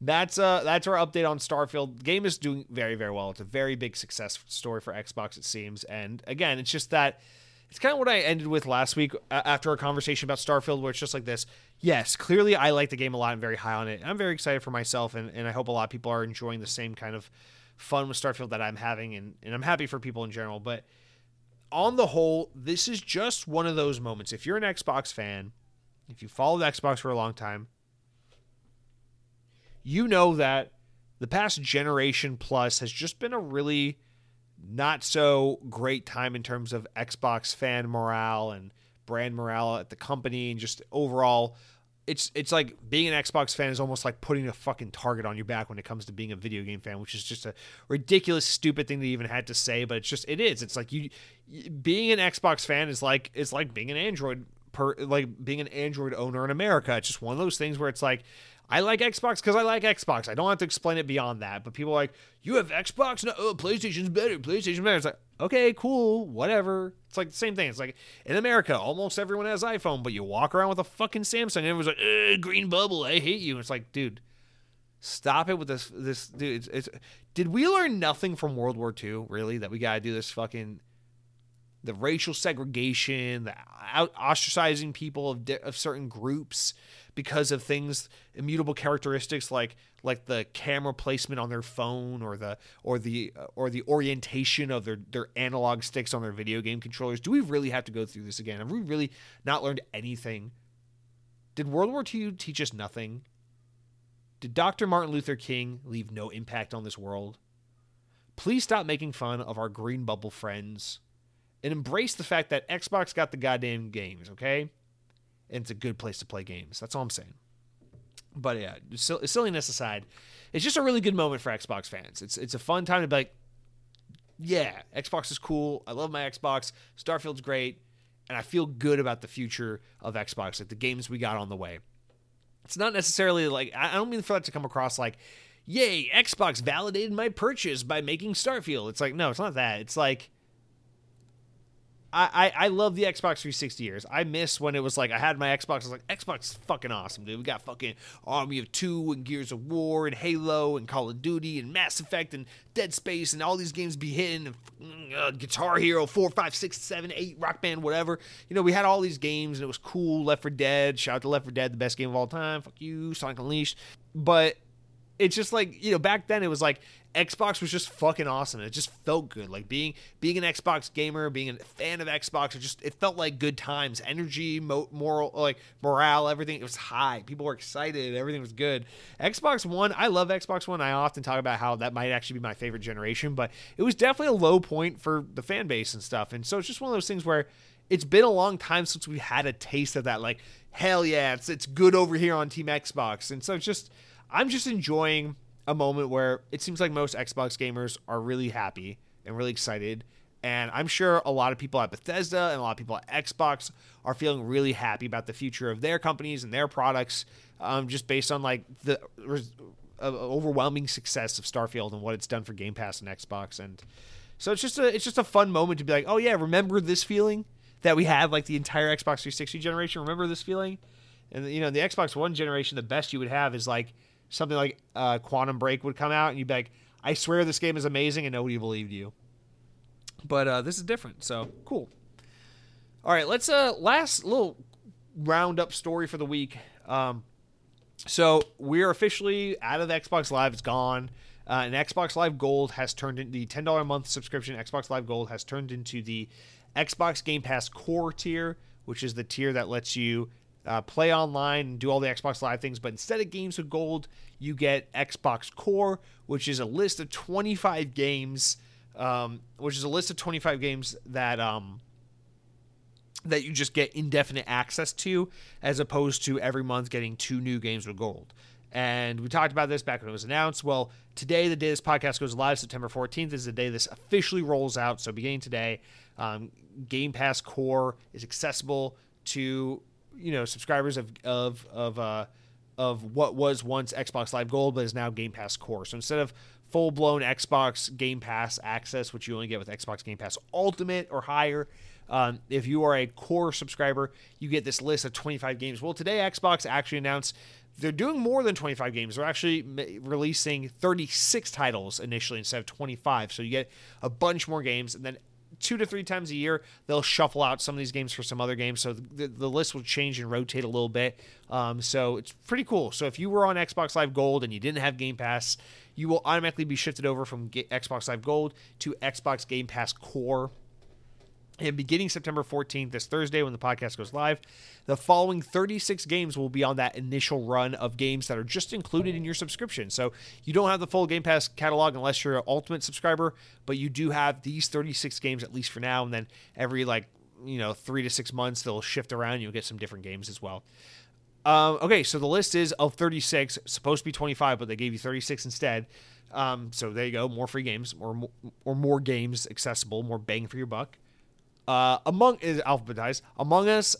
that's uh that's our update on Starfield. The game is doing very very well. It's a very big success story for Xbox it seems. And again, it's just that it's kind of what I ended with last week after our conversation about Starfield where it's just like this. Yes, clearly I like the game a lot and very high on it. I'm very excited for myself and, and I hope a lot of people are enjoying the same kind of fun with Starfield that I'm having and, and I'm happy for people in general. But on the whole, this is just one of those moments. If you're an Xbox fan, if you followed Xbox for a long time, you know that the past generation plus has just been a really not so great time in terms of Xbox fan morale and brand morale at the company and just overall it's it's like being an Xbox fan is almost like putting a fucking target on your back when it comes to being a video game fan, which is just a ridiculous, stupid thing to even had to say, but it's just it is. It's like you being an Xbox fan is like it's like being an Android per like being an Android owner in America. It's just one of those things where it's like I like Xbox because I like Xbox. I don't have to explain it beyond that. But people are like, you have Xbox? No, oh, PlayStation's better. PlayStation's better. It's like, okay, cool, whatever. It's like the same thing. It's like in America, almost everyone has iPhone, but you walk around with a fucking Samsung, and everyone's like, green bubble, I hate you. it's like, dude, stop it with this. This dude. It's, it's, did we learn nothing from World War II? Really, that we gotta do this fucking the racial segregation, the ostracizing people of, of certain groups because of things immutable characteristics like like the camera placement on their phone or the or the uh, or the orientation of their their analog sticks on their video game controllers. Do we really have to go through this again? Have we really not learned anything? Did world war ii teach us nothing? Did dr martin luther king leave no impact on this world? Please stop making fun of our green bubble friends and embrace the fact that xbox got the goddamn games okay and it's a good place to play games. That's all I'm saying. But yeah, silliness aside, it's just a really good moment for Xbox fans. It's it's a fun time to be like, yeah, Xbox is cool. I love my Xbox. Starfield's great, and I feel good about the future of Xbox, like the games we got on the way. It's not necessarily like I don't mean for that to come across like, yay, Xbox validated my purchase by making Starfield. It's like no, it's not that. It's like I, I, love the Xbox 360 years. I miss when it was like I had my Xbox. I was like, Xbox is fucking awesome, dude. We got fucking Army of Two and Gears of War and Halo and Call of Duty and Mass Effect and Dead Space and all these games be hitting and uh, Guitar Hero 4, 5, 6, 7, 8, Rock Band, whatever. You know, we had all these games and it was cool. Left 4 Dead. Shout out to Left 4 Dead, the best game of all time. Fuck you, Sonic Unleashed. But it's just like you know back then it was like Xbox was just fucking awesome. It just felt good. Like being being an Xbox gamer, being a fan of Xbox, it just it felt like good times, energy, mo- moral, like morale, everything. It was high. People were excited. Everything was good. Xbox One, I love Xbox One. I often talk about how that might actually be my favorite generation, but it was definitely a low point for the fan base and stuff. And so it's just one of those things where it's been a long time since we had a taste of that. Like hell yeah, it's it's good over here on Team Xbox. And so it's just I'm just enjoying a moment where it seems like most Xbox gamers are really happy and really excited. And I'm sure a lot of people at Bethesda and a lot of people at Xbox are feeling really happy about the future of their companies and their products, um, just based on like the uh, overwhelming success of Starfield and what it's done for Game Pass and Xbox. And so it's just a it's just a fun moment to be like, oh yeah, remember this feeling that we had like the entire Xbox 360 generation. Remember this feeling? And you know, the Xbox One generation, the best you would have is like something like uh, Quantum Break would come out, and you'd be like, "I swear this game is amazing," and nobody believed you. But uh, this is different, so cool. All right, let's uh last little roundup story for the week. Um, so we're officially out of the Xbox Live; it's gone. Uh, and Xbox Live Gold has turned into the ten dollar a month subscription. Xbox Live Gold has turned into the Xbox Game Pass Core tier, which is the tier that lets you uh, play online and do all the Xbox Live things. But instead of games with gold, you get Xbox Core, which is a list of 25 games, um, which is a list of 25 games that um, that you just get indefinite access to, as opposed to every month getting two new games with gold. And we talked about this back when it was announced. Well, today, the day this podcast goes live, September 14th, is the day this officially rolls out. So, beginning today, um, Game Pass Core is accessible to you know subscribers of of of uh, of what was once Xbox Live Gold, but is now Game Pass Core. So instead of full blown Xbox Game Pass access, which you only get with Xbox Game Pass Ultimate or higher. Um, if you are a core subscriber, you get this list of 25 games. Well, today Xbox actually announced they're doing more than 25 games. They're actually releasing 36 titles initially instead of 25. So you get a bunch more games. And then two to three times a year they'll shuffle out some of these games for some other games. So the, the list will change and rotate a little bit. Um, so it's pretty cool. So if you were on xbox live gold and you didn't have game pass you will automatically be shifted over from xbox live gold to xbox game pass core and beginning September 14th, this Thursday when the podcast goes live, the following 36 games will be on that initial run of games that are just included in your subscription. So you don't have the full Game Pass catalog unless you're an Ultimate subscriber, but you do have these 36 games at least for now. And then every like, you know, three to six months, they'll shift around. You'll get some different games as well. Um, okay, so the list is of 36, supposed to be 25, but they gave you 36 instead. Um, so there you go, more free games, or or more games accessible, more bang for your buck. Uh, among is alphabetized. Among Us,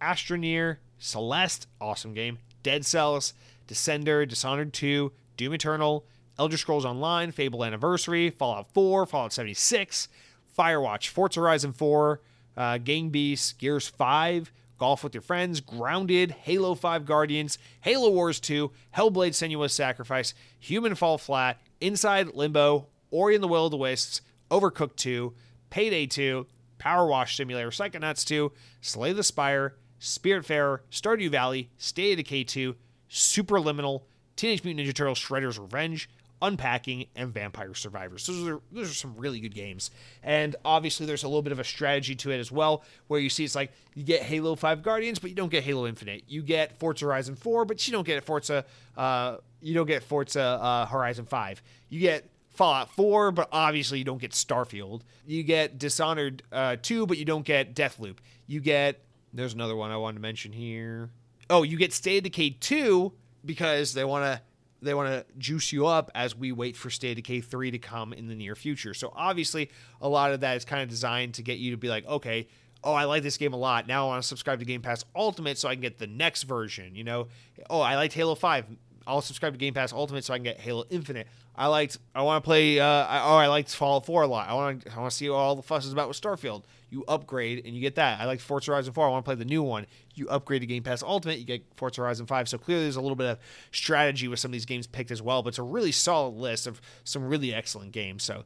Astroneer, Celeste, awesome game. Dead Cells, Descender, Dishonored 2, Doom Eternal, Elder Scrolls Online, Fable Anniversary, Fallout 4, Fallout 76, Firewatch, Forza Horizon 4, uh, Gang Beasts, Gears 5, Golf with Your Friends, Grounded, Halo 5 Guardians, Halo Wars 2, Hellblade Senua's Sacrifice, Human Fall Flat, Inside Limbo, Ori and the Will of the Wisps, Overcooked 2, Payday 2, Power Wash Simulator, Psychonauts 2, Slay the Spire, Spiritfarer, Stardew Valley, State of Decay 2, Superliminal, Teenage Mutant Ninja Turtles Shredder's Revenge, Unpacking, and Vampire Survivors. Those are those are some really good games. And obviously there's a little bit of a strategy to it as well, where you see it's like you get Halo 5 Guardians, but you don't get Halo Infinite. You get Forza Horizon 4, but you don't get Forza uh, you don't get Forza uh, Horizon 5. You get Fallout 4, but obviously you don't get Starfield. You get Dishonored uh, 2, but you don't get Deathloop. You get there's another one I wanted to mention here. Oh, you get State of Decay 2 because they want to they want to juice you up as we wait for State of Decay 3 to come in the near future. So obviously, a lot of that is kind of designed to get you to be like, okay, oh, I like this game a lot. Now I want to subscribe to Game Pass Ultimate so I can get the next version. You know, oh, I liked Halo 5. I'll subscribe to Game Pass Ultimate so I can get Halo Infinite. I liked. I want to play. Uh, I, oh, I liked Fallout 4 a lot. I want. I want to see what all the fuss is about with Starfield. You upgrade and you get that. I like Forza Horizon 4. I want to play the new one. You upgrade to Game Pass Ultimate. You get Forza Horizon 5. So clearly, there's a little bit of strategy with some of these games picked as well. But it's a really solid list of some really excellent games. So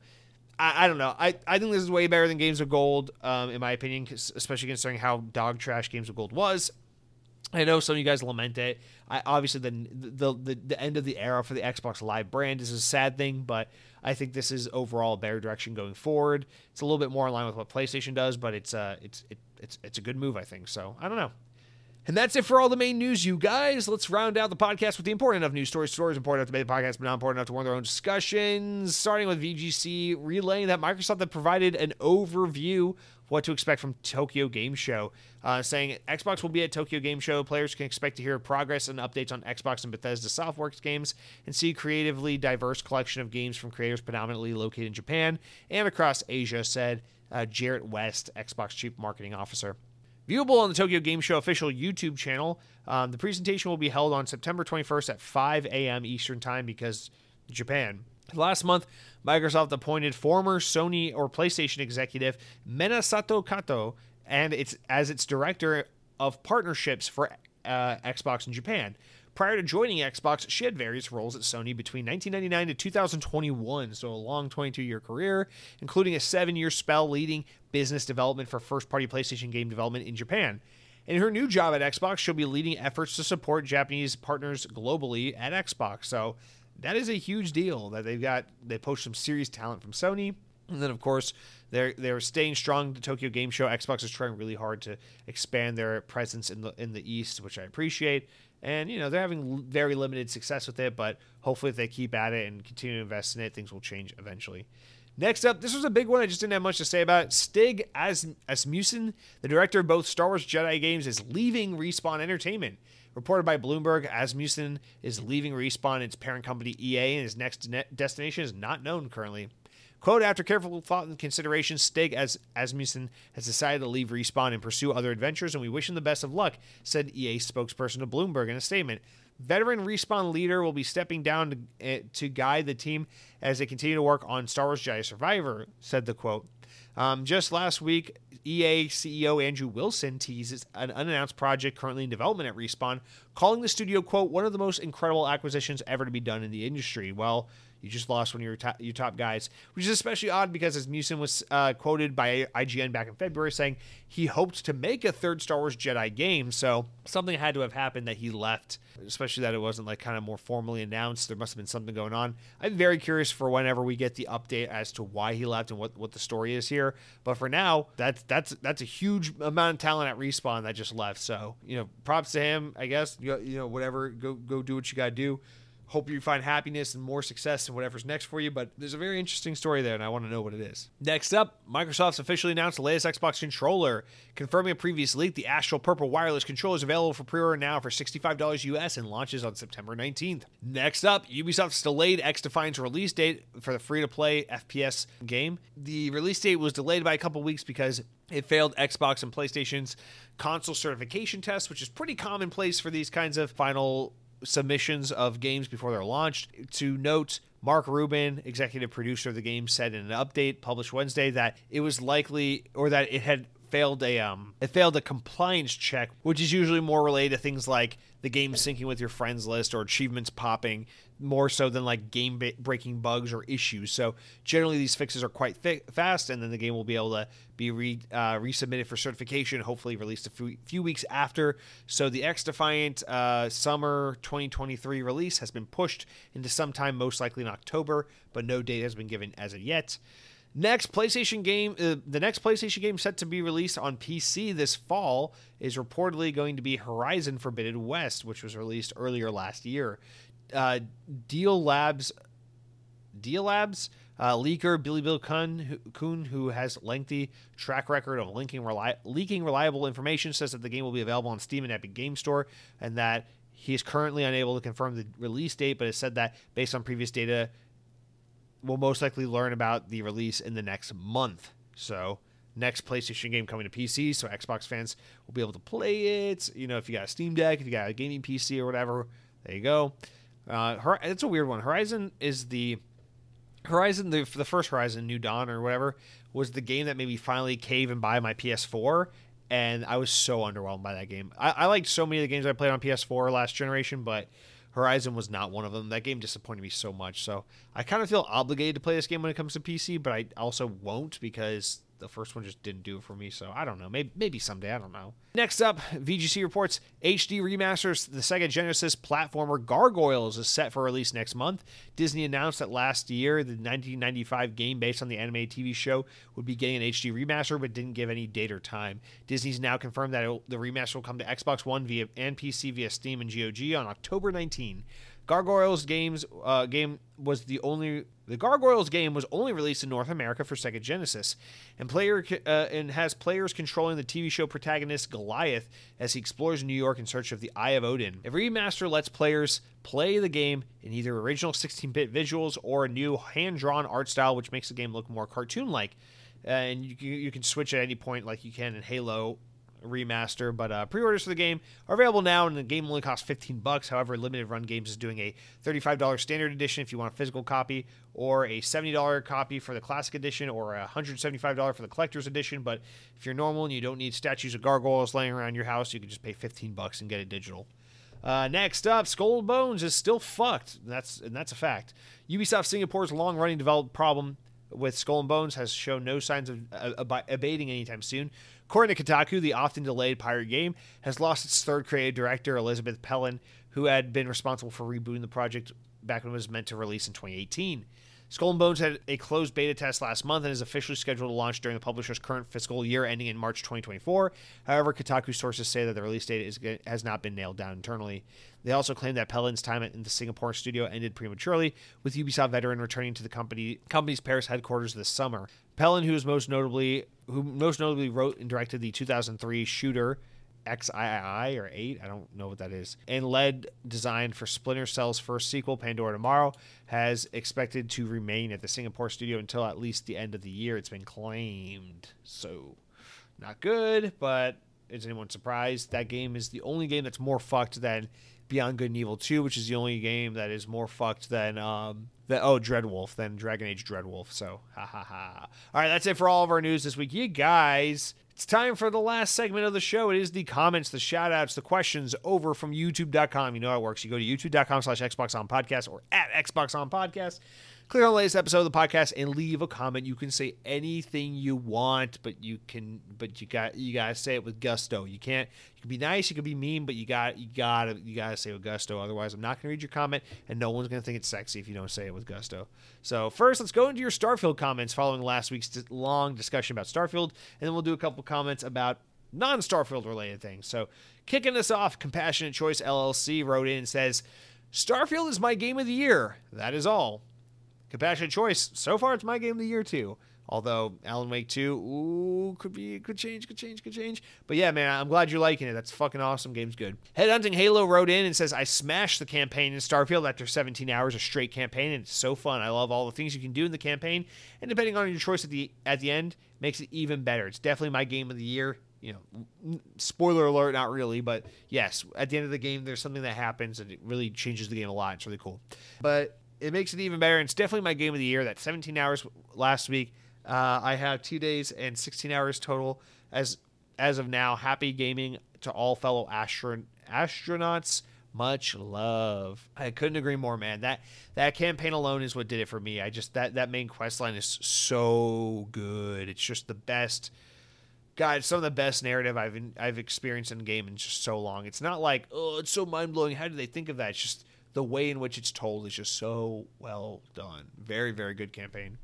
I, I, don't know. I, I think this is way better than Games of Gold, um, in my opinion, especially considering how dog trash Games of Gold was. I know some of you guys lament it. I, obviously, the, the the the end of the era for the Xbox Live brand is a sad thing, but I think this is overall a better direction going forward. It's a little bit more in line with what PlayStation does, but it's uh it's it, it's it's a good move, I think. So I don't know. And that's it for all the main news, you guys. Let's round out the podcast with the important enough news stories. Stories important enough to make the podcast, but not important enough to warrant their own discussions. Starting with VGC relaying that Microsoft had provided an overview what to expect from Tokyo Game Show, uh, saying Xbox will be at Tokyo Game Show. Players can expect to hear progress and updates on Xbox and Bethesda Softworks games and see creatively diverse collection of games from creators predominantly located in Japan and across Asia, said uh, Jerret West, Xbox Chief Marketing Officer. Viewable on the Tokyo Game Show official YouTube channel. Um, the presentation will be held on September 21st at 5 a.m. Eastern Time because Japan. Last month, Microsoft appointed former Sony or PlayStation executive Minasato Kato and it's as its director of partnerships for uh, Xbox in Japan. Prior to joining Xbox, she had various roles at Sony between 1999 to 2021, so a long 22 year career, including a seven year spell leading business development for first party PlayStation game development in Japan. In her new job at Xbox, she'll be leading efforts to support Japanese partners globally at Xbox. So that is a huge deal that they've got. They poach some serious talent from Sony. And then, of course, they're they're staying strong. The Tokyo Game Show. Xbox is trying really hard to expand their presence in the in the East, which I appreciate. And, you know, they're having very limited success with it, but hopefully if they keep at it and continue to invest in it, things will change eventually. Next up, this was a big one. I just didn't have much to say about it. Stig As- Asmussen, the director of both Star Wars Jedi games, is leaving Respawn Entertainment. Reported by Bloomberg, Asmussen is leaving Respawn, its parent company EA, and his next destination is not known currently. Quote, after careful thought and consideration, Stig as Asmussen has decided to leave Respawn and pursue other adventures, and we wish him the best of luck, said EA spokesperson to Bloomberg in a statement. Veteran Respawn leader will be stepping down to, uh, to guide the team as they continue to work on Star Wars Jedi Survivor, said the quote. Um, just last week, EA CEO Andrew Wilson teases an unannounced project currently in development at Respawn, calling the studio, quote, one of the most incredible acquisitions ever to be done in the industry. Well, you just lost one of your top, your top guys, which is especially odd because Asmussen was uh, quoted by IGN back in February saying he hoped to make a third Star Wars Jedi game. So something had to have happened that he left, especially that it wasn't like kind of more formally announced. There must have been something going on. I'm very curious for whenever we get the update as to why he left and what, what the story is here. But for now, that's that's that's a huge amount of talent at Respawn that just left. So you know, props to him. I guess you know, whatever. Go go do what you got to do hope you find happiness and more success in whatever's next for you. But there's a very interesting story there, and I want to know what it is. Next up, Microsoft's officially announced the latest Xbox controller, confirming a previous leak. The Astral Purple wireless controller is available for pre-order now for $65 US and launches on September 19th. Next up, Ubisoft's delayed X XDefiant's release date for the free-to-play FPS game. The release date was delayed by a couple weeks because it failed Xbox and PlayStation's console certification test, which is pretty commonplace for these kinds of final submissions of games before they're launched. To note, Mark Rubin, executive producer of the game, said in an update published Wednesday that it was likely or that it had failed a um it failed a compliance check, which is usually more related to things like the game syncing with your friends list or achievements popping more so than like game breaking bugs or issues. So generally these fixes are quite fi- fast, and then the game will be able to be re- uh, resubmitted for certification, hopefully released a few, few weeks after. So the XDefiant uh, summer 2023 release has been pushed into sometime, most likely in October, but no date has been given as of yet. Next PlayStation game, uh, the next PlayStation game set to be released on PC this fall is reportedly going to be Horizon Forbidden West, which was released earlier last year. Uh, Dealabs, Deal Labs uh, leaker Billy Bill Kuhn who, Kuhn, who has lengthy track record of linking reli- leaking reliable information, says that the game will be available on Steam and Epic Game Store, and that he is currently unable to confirm the release date, but has said that based on previous data, we'll most likely learn about the release in the next month. So next PlayStation game coming to PC, so Xbox fans will be able to play it. You know, if you got a Steam Deck, if you got a gaming PC or whatever, there you go. Uh, it's a weird one. Horizon is the Horizon, the, the first Horizon, New Dawn or whatever, was the game that made me finally cave and buy my PS4, and I was so underwhelmed by that game. I, I liked so many of the games I played on PS4 last generation, but Horizon was not one of them. That game disappointed me so much. So I kind of feel obligated to play this game when it comes to PC, but I also won't because the first one just didn't do it for me. So I don't know. Maybe maybe someday. I don't know. Next up, VGC reports HD remasters the Sega Genesis platformer Gargoyles is set for release next month. Disney announced that last year the 1995 game based on the anime TV show would be getting an HD remaster, but didn't give any date or time. Disney's now confirmed that the remaster will come to Xbox One via and PC via Steam and GOG on October 19. Gargoyles games uh, game was the only the Gargoyles game was only released in North America for Sega Genesis, and player uh, and has players controlling the TV show protagonist Goliath as he explores New York in search of the Eye of Odin. Every remaster lets players play the game in either original 16-bit visuals or a new hand-drawn art style, which makes the game look more cartoon-like. Uh, and you, you can switch at any point, like you can in Halo remaster. But uh, pre-orders for the game are available now, and the game only costs 15 bucks. However, Limited Run Games is doing a $35 standard edition if you want a physical copy, or a $70 copy for the classic edition, or a $175 for the collector's edition. But if you're normal and you don't need statues of gargoyles laying around your house, you can just pay 15 bucks and get it digital. Uh, next up, Skull and Bones is still fucked. That's and that's a fact. Ubisoft Singapore's long-running development problem with Skull and Bones has shown no signs of uh, abating anytime soon. According to Kotaku, the often delayed pirate game has lost its third creative director, Elizabeth Pellen, who had been responsible for rebooting the project back when it was meant to release in 2018. Skull and Bones had a closed beta test last month and is officially scheduled to launch during the publisher's current fiscal year ending in March 2024. However, Kotaku sources say that the release date is, has not been nailed down internally. They also claim that Pellen's time in the Singapore studio ended prematurely, with Ubisoft veteran returning to the company company's Paris headquarters this summer. Pellen, who is most notably who most notably wrote and directed the 2003 shooter XII or 8, I don't know what that is, and led designed for Splinter Cell's first sequel, Pandora Tomorrow, has expected to remain at the Singapore studio until at least the end of the year. It's been claimed. So, not good, but is anyone surprised? That game is the only game that's more fucked than Beyond Good and Evil 2, which is the only game that is more fucked than um the oh Dreadwolf than Dragon Age Dreadwolf. So ha ha ha. All right, that's it for all of our news this week. You guys, it's time for the last segment of the show. It is the comments, the shout outs, the questions over from youtube.com. You know how it works. You go to youtube.com slash Xbox on podcast or at Xbox on podcast click on the latest episode of the podcast and leave a comment. You can say anything you want, but you can, but you got you gotta say it with gusto. You can't. You can be nice, you can be mean, but you got you gotta you gotta say it with gusto. Otherwise, I'm not gonna read your comment, and no one's gonna think it's sexy if you don't say it with gusto. So first, let's go into your Starfield comments following last week's long discussion about Starfield, and then we'll do a couple comments about non Starfield related things. So, kicking us off, Compassionate Choice LLC wrote in and says, Starfield is my game of the year. That is all. Compassionate Choice. So far, it's my game of the year too. Although Alan Wake 2, ooh, could be, could change, could change, could change. But yeah, man, I'm glad you're liking it. That's fucking awesome. Game's good. Headhunting Halo wrote in and says, I smashed the campaign in Starfield after 17 hours of straight campaign, and it's so fun. I love all the things you can do in the campaign, and depending on your choice at the at the end, makes it even better. It's definitely my game of the year. You know, spoiler alert, not really, but yes, at the end of the game, there's something that happens, and it really changes the game a lot. It's really cool. But it makes it even better. And it's definitely my game of the year. That 17 hours last week. Uh, I have two days and 16 hours total as as of now. Happy gaming to all fellow astron- astronauts. Much love. I couldn't agree more, man. That that campaign alone is what did it for me. I just that that main quest line is so good. It's just the best. God, some of the best narrative I've I've experienced in game in just so long. It's not like oh, it's so mind blowing. How do they think of that? It's just the way in which it's told is just so well done. Very, very good campaign.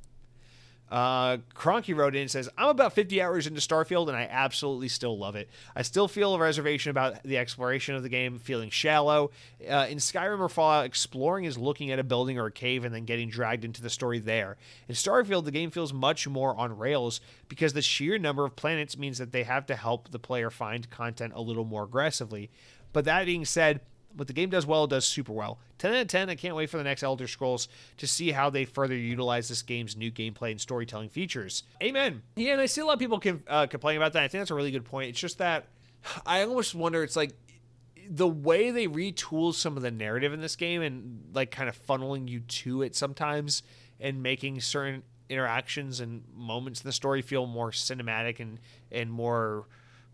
Uh, Cronky wrote in and says, I'm about 50 hours into Starfield and I absolutely still love it. I still feel a reservation about the exploration of the game feeling shallow. Uh, in Skyrim or Fallout, exploring is looking at a building or a cave and then getting dragged into the story there. In Starfield, the game feels much more on rails because the sheer number of planets means that they have to help the player find content a little more aggressively. But that being said, what the game does well, it does super well. 10 out of 10. I can't wait for the next Elder Scrolls to see how they further utilize this game's new gameplay and storytelling features. Amen. Yeah, and I see a lot of people can, uh, complain about that. I think that's a really good point. It's just that I almost wonder, it's like the way they retool some of the narrative in this game and like kind of funneling you to it sometimes and making certain interactions and moments in the story feel more cinematic and, and more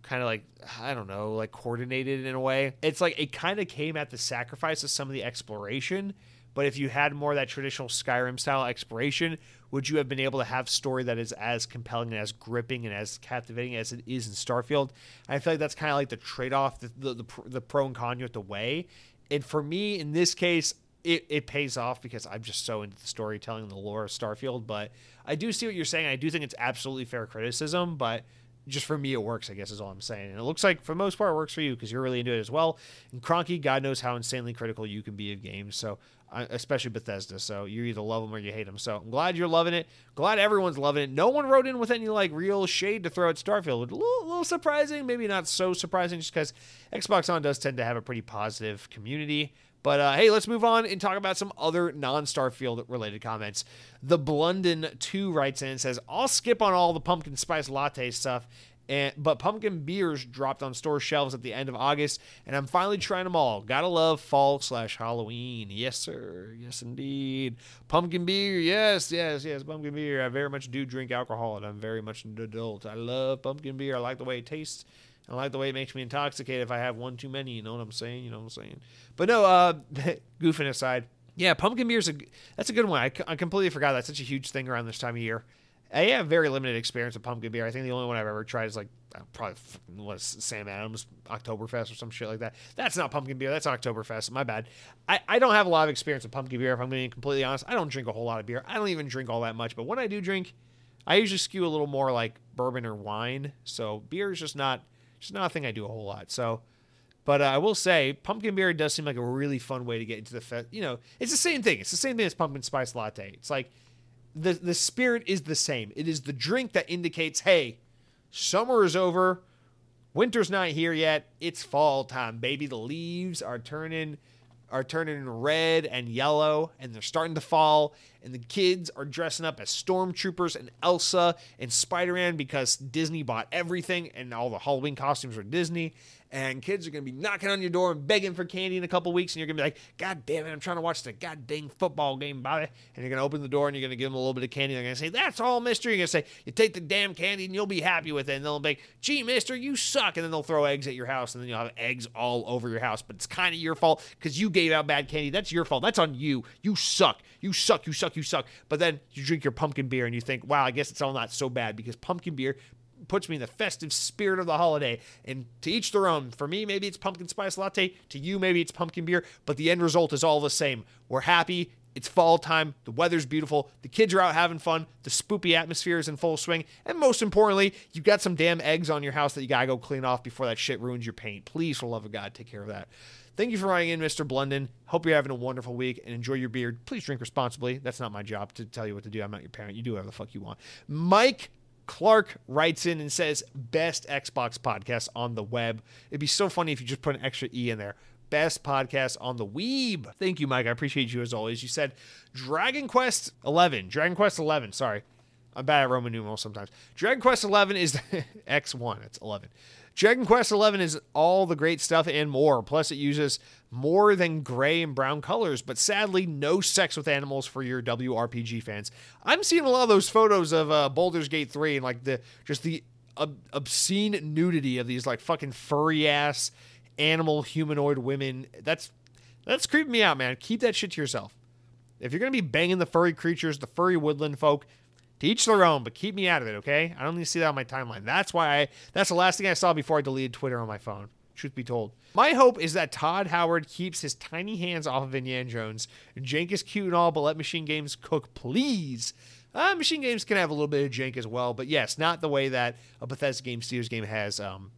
kind of like I don't know, like coordinated in a way. It's like it kind of came at the sacrifice of some of the exploration, But if you had more of that traditional Skyrim style exploration, would you have been able to have story that is as compelling and as gripping and as captivating as it is in Starfield? I feel like that's kind of like the trade off, the, the, the, the pro and con you have to weigh. And for me, in this case, it, it pays off because I'm just so into the storytelling and the lore of Starfield. But I do see what you're saying. I do think it's absolutely fair criticism, but just for me, it works, I guess, is all I'm saying. And it looks like for the most part, it works for you because you're really into it as well. And Cronky, God knows how insanely critical you can be of games. So, especially Bethesda. So, you either love them or you hate them. So, I'm glad you're loving it. Glad everyone's loving it. No one wrote in with any like real shade to throw at Starfield. A little, a little surprising, maybe not so surprising, just because Xbox On does tend to have a pretty positive community. But uh, hey, let's move on and talk about some other non Starfield related comments. The Blunden2 writes in and says, I'll skip on all the pumpkin spice latte stuff. And, but pumpkin beers dropped on store shelves at the end of August, and I'm finally trying them all. Gotta love fall slash Halloween. Yes, sir. Yes, indeed. Pumpkin beer. Yes, yes, yes. Pumpkin beer. I very much do drink alcohol, and I'm very much an adult. I love pumpkin beer. I like the way it tastes. I like the way it makes me intoxicated if I have one too many. You know what I'm saying? You know what I'm saying? But no, uh, goofing aside, yeah, pumpkin beer is a that's a good one. I, I completely forgot that's such a huge thing around this time of year. I have very limited experience with pumpkin beer. I think the only one I've ever tried is like uh, probably was Sam Adams Oktoberfest or some shit like that. That's not pumpkin beer. That's Oktoberfest. My bad. I, I don't have a lot of experience with pumpkin beer. If I'm being completely honest, I don't drink a whole lot of beer. I don't even drink all that much. But when I do drink, I usually skew a little more like bourbon or wine. So beer is just not just not a thing I do a whole lot. So, but uh, I will say, pumpkin beer does seem like a really fun way to get into the fest. You know, it's the same thing. It's the same thing as pumpkin spice latte. It's like the the spirit is the same. It is the drink that indicates, hey, summer is over, winter's not here yet. It's fall time, baby. The leaves are turning are turning red and yellow and they're starting to fall and the kids are dressing up as stormtroopers and Elsa and Spider-Man because Disney bought everything and all the Halloween costumes are Disney and kids are going to be knocking on your door and begging for candy in a couple weeks, and you're going to be like, God damn it, I'm trying to watch the goddamn football game, Bobby. And you're going to open the door and you're going to give them a little bit of candy. And they're going to say, That's all, mister. You're going to say, You take the damn candy and you'll be happy with it. And they'll be like, Gee, mister, you suck. And then they'll throw eggs at your house, and then you'll have eggs all over your house. But it's kind of your fault because you gave out bad candy. That's your fault. That's on you. You suck. You suck. You suck. You suck. But then you drink your pumpkin beer and you think, Wow, I guess it's all not so bad because pumpkin beer puts me in the festive spirit of the holiday. And to each their own. For me, maybe it's pumpkin spice latte. To you, maybe it's pumpkin beer. But the end result is all the same. We're happy. It's fall time. The weather's beautiful. The kids are out having fun. The spoopy atmosphere is in full swing. And most importantly, you've got some damn eggs on your house that you gotta go clean off before that shit ruins your paint. Please, for the love of God, take care of that. Thank you for writing in, Mr. Blunden. Hope you're having a wonderful week and enjoy your beard. Please drink responsibly. That's not my job to tell you what to do. I'm not your parent. You do whatever the fuck you want. Mike Clark writes in and says, Best Xbox podcast on the web. It'd be so funny if you just put an extra E in there. Best podcast on the weeb. Thank you, Mike. I appreciate you as always. You said Dragon Quest 11. Dragon Quest 11, sorry. I'm bad at Roman numerals sometimes. Dragon Quest 11 is X1. It's 11. Dragon Quest XI is all the great stuff and more. Plus, it uses more than gray and brown colors, but sadly, no sex with animals for your WRPG fans. I'm seeing a lot of those photos of uh, Baldur's Gate 3 and like the just the ob- obscene nudity of these like fucking furry ass animal humanoid women. That's that's creeping me out, man. Keep that shit to yourself. If you're gonna be banging the furry creatures, the furry woodland folk, to each their own, but keep me out of it, okay? I don't need to see that on my timeline. That's why I that's the last thing I saw before I deleted Twitter on my phone. Truth be told. My hope is that Todd Howard keeps his tiny hands off of Indiana Jones. Jank is cute and all, but let Machine Games cook, please. Uh, Machine Games can have a little bit of jank as well, but yes, not the way that a Bethesda game, Steelers game has um,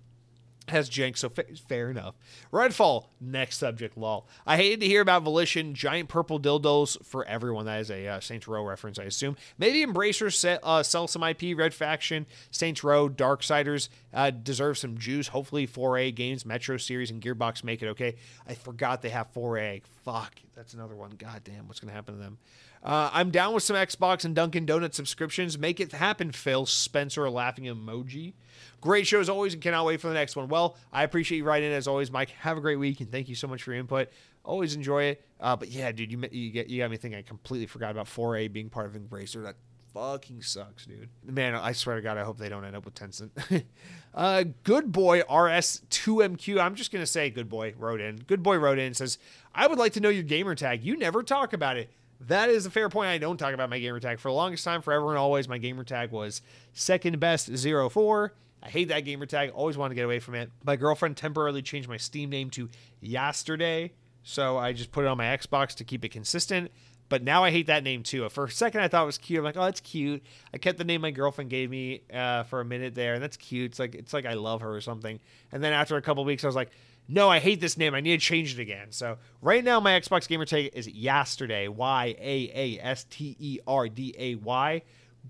has jank, so fa- fair enough. Redfall, next subject, lol. I hated to hear about Volition, giant purple dildos for everyone. That is a uh, Saints Row reference, I assume. Maybe Embracer set, uh, sell some IP, Red Faction, Saints Row, Darksiders uh, deserve some juice. Hopefully 4A games, Metro Series, and Gearbox make it okay. I forgot they have 4A. Fuck, that's another one. God damn, what's going to happen to them? Uh, I'm down with some Xbox and Dunkin' Donut subscriptions. Make it happen, Phil. Spencer, laughing emoji. Great show as always, and cannot wait for the next one. Well, I appreciate you writing in as always, Mike. Have a great week, and thank you so much for your input. Always enjoy it. Uh, but yeah, dude, you you, get, you got me thinking. I completely forgot about 4A being part of Embracer. That fucking sucks, dude. Man, I swear to God, I hope they don't end up with Tencent. uh, good boy RS2MQ. I'm just gonna say, good boy wrote in. Good boy wrote in says, I would like to know your gamer tag. You never talk about it. That is a fair point. I don't talk about my gamer tag for the longest time, forever and always. My gamer tag was second best 04. I hate that gamer tag. Always wanted to get away from it. My girlfriend temporarily changed my Steam name to Yesterday, so I just put it on my Xbox to keep it consistent. But now I hate that name too. For a second, I thought it was cute. I'm like, oh, that's cute. I kept the name my girlfriend gave me uh, for a minute there, and that's cute. It's like it's like I love her or something. And then after a couple weeks, I was like, no, I hate this name. I need to change it again. So right now, my Xbox gamer tag is Yesterday, Y A A S T E R D A Y.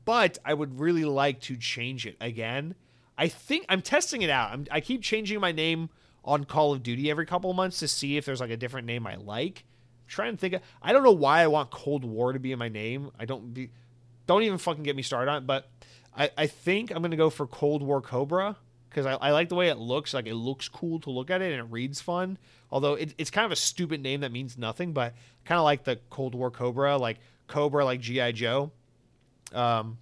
But I would really like to change it again. I think I'm testing it out. I'm, I keep changing my name on Call of Duty every couple of months to see if there's like a different name I like. I'm trying to think. Of, I don't know why I want Cold War to be in my name. I don't be. Don't even fucking get me started on it. But I, I think I'm gonna go for Cold War Cobra because I, I, like the way it looks. Like it looks cool to look at it and it reads fun. Although it, it's kind of a stupid name that means nothing, but kind of like the Cold War Cobra, like Cobra, like GI Joe. Um,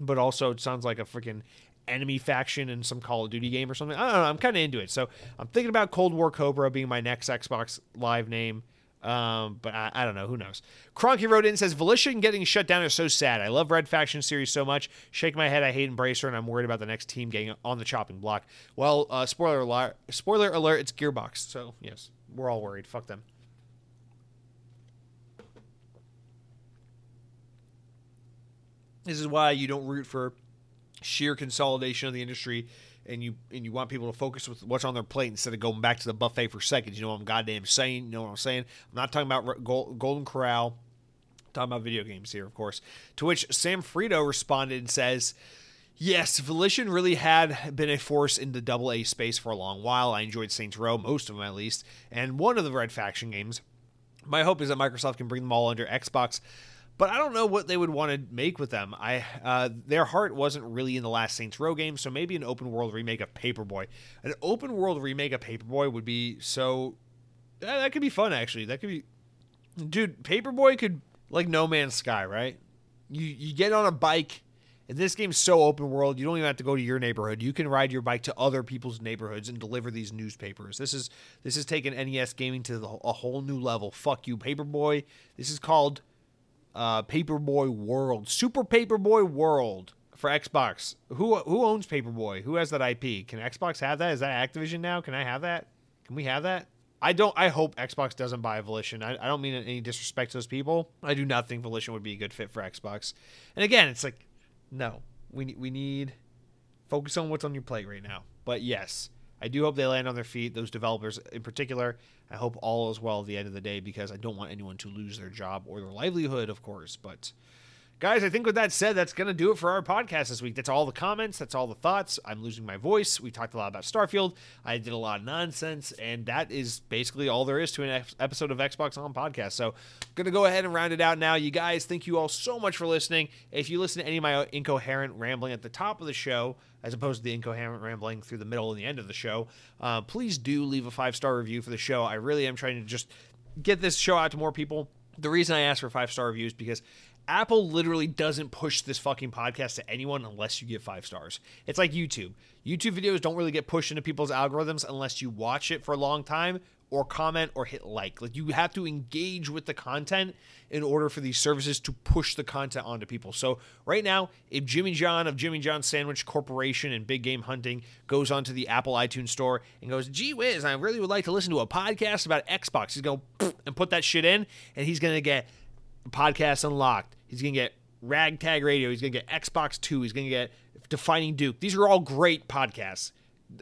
but also it sounds like a freaking enemy faction in some Call of Duty game or something. I don't know. I'm kind of into it. So I'm thinking about Cold War Cobra being my next Xbox Live name. Um, but I, I, don't know. Who knows? Cronky wrote in says Volition getting shut down is so sad. I love Red Faction series so much. Shake my head. I hate Embracer, and I'm worried about the next team getting on the chopping block. Well, uh, spoiler alert. Spoiler alert. It's Gearbox. So yes, we're all worried. Fuck them. This is why you don't root for sheer consolidation of the industry and you and you want people to focus with what's on their plate instead of going back to the buffet for seconds. You know what I'm goddamn saying? You know what I'm saying? I'm not talking about Golden Corral. I'm talking about video games here, of course. To which Sam Frito responded and says, Yes, Volition really had been a force in the double A space for a long while. I enjoyed Saints Row, most of them at least, and one of the Red Faction games. My hope is that Microsoft can bring them all under Xbox but I don't know what they would want to make with them. I uh, their heart wasn't really in the last Saints Row game, so maybe an open world remake of Paperboy. An open world remake of Paperboy would be so that, that could be fun actually. That could be dude, Paperboy could like No Man's Sky, right? You you get on a bike and this game's so open world, you don't even have to go to your neighborhood. You can ride your bike to other people's neighborhoods and deliver these newspapers. This is this is taking NES gaming to the, a whole new level. Fuck you, Paperboy. This is called uh, Paperboy World, Super Paperboy World for Xbox. Who who owns Paperboy? Who has that IP? Can Xbox have that? Is that Activision now? Can I have that? Can we have that? I don't. I hope Xbox doesn't buy Volition. I, I don't mean any disrespect to those people. I do not think Volition would be a good fit for Xbox. And again, it's like, no, we need we need focus on what's on your plate right now. But yes, I do hope they land on their feet. Those developers in particular. I hope all is well at the end of the day because I don't want anyone to lose their job or their livelihood, of course. But guys, I think with that said, that's going to do it for our podcast this week. That's all the comments. That's all the thoughts. I'm losing my voice. We talked a lot about Starfield. I did a lot of nonsense, and that is basically all there is to an episode of Xbox On Podcast. So, I'm going to go ahead and round it out now. You guys, thank you all so much for listening. If you listen to any of my incoherent rambling at the top of the show, as opposed to the incoherent rambling through the middle and the end of the show, uh, please do leave a five star review for the show. I really am trying to just get this show out to more people. The reason I ask for five star reviews because Apple literally doesn't push this fucking podcast to anyone unless you get five stars. It's like YouTube. YouTube videos don't really get pushed into people's algorithms unless you watch it for a long time or comment or hit like. Like you have to engage with the content in order for these services to push the content onto people. So right now, if Jimmy John of Jimmy John Sandwich Corporation and Big Game Hunting goes onto the Apple iTunes store and goes, "Gee whiz, I really would like to listen to a podcast about Xbox," he's going to and put that shit in, and he's going to get podcast unlocked. He's going to get Ragtag Radio. He's going to get Xbox Two. He's going to get Defining Duke. These are all great podcasts.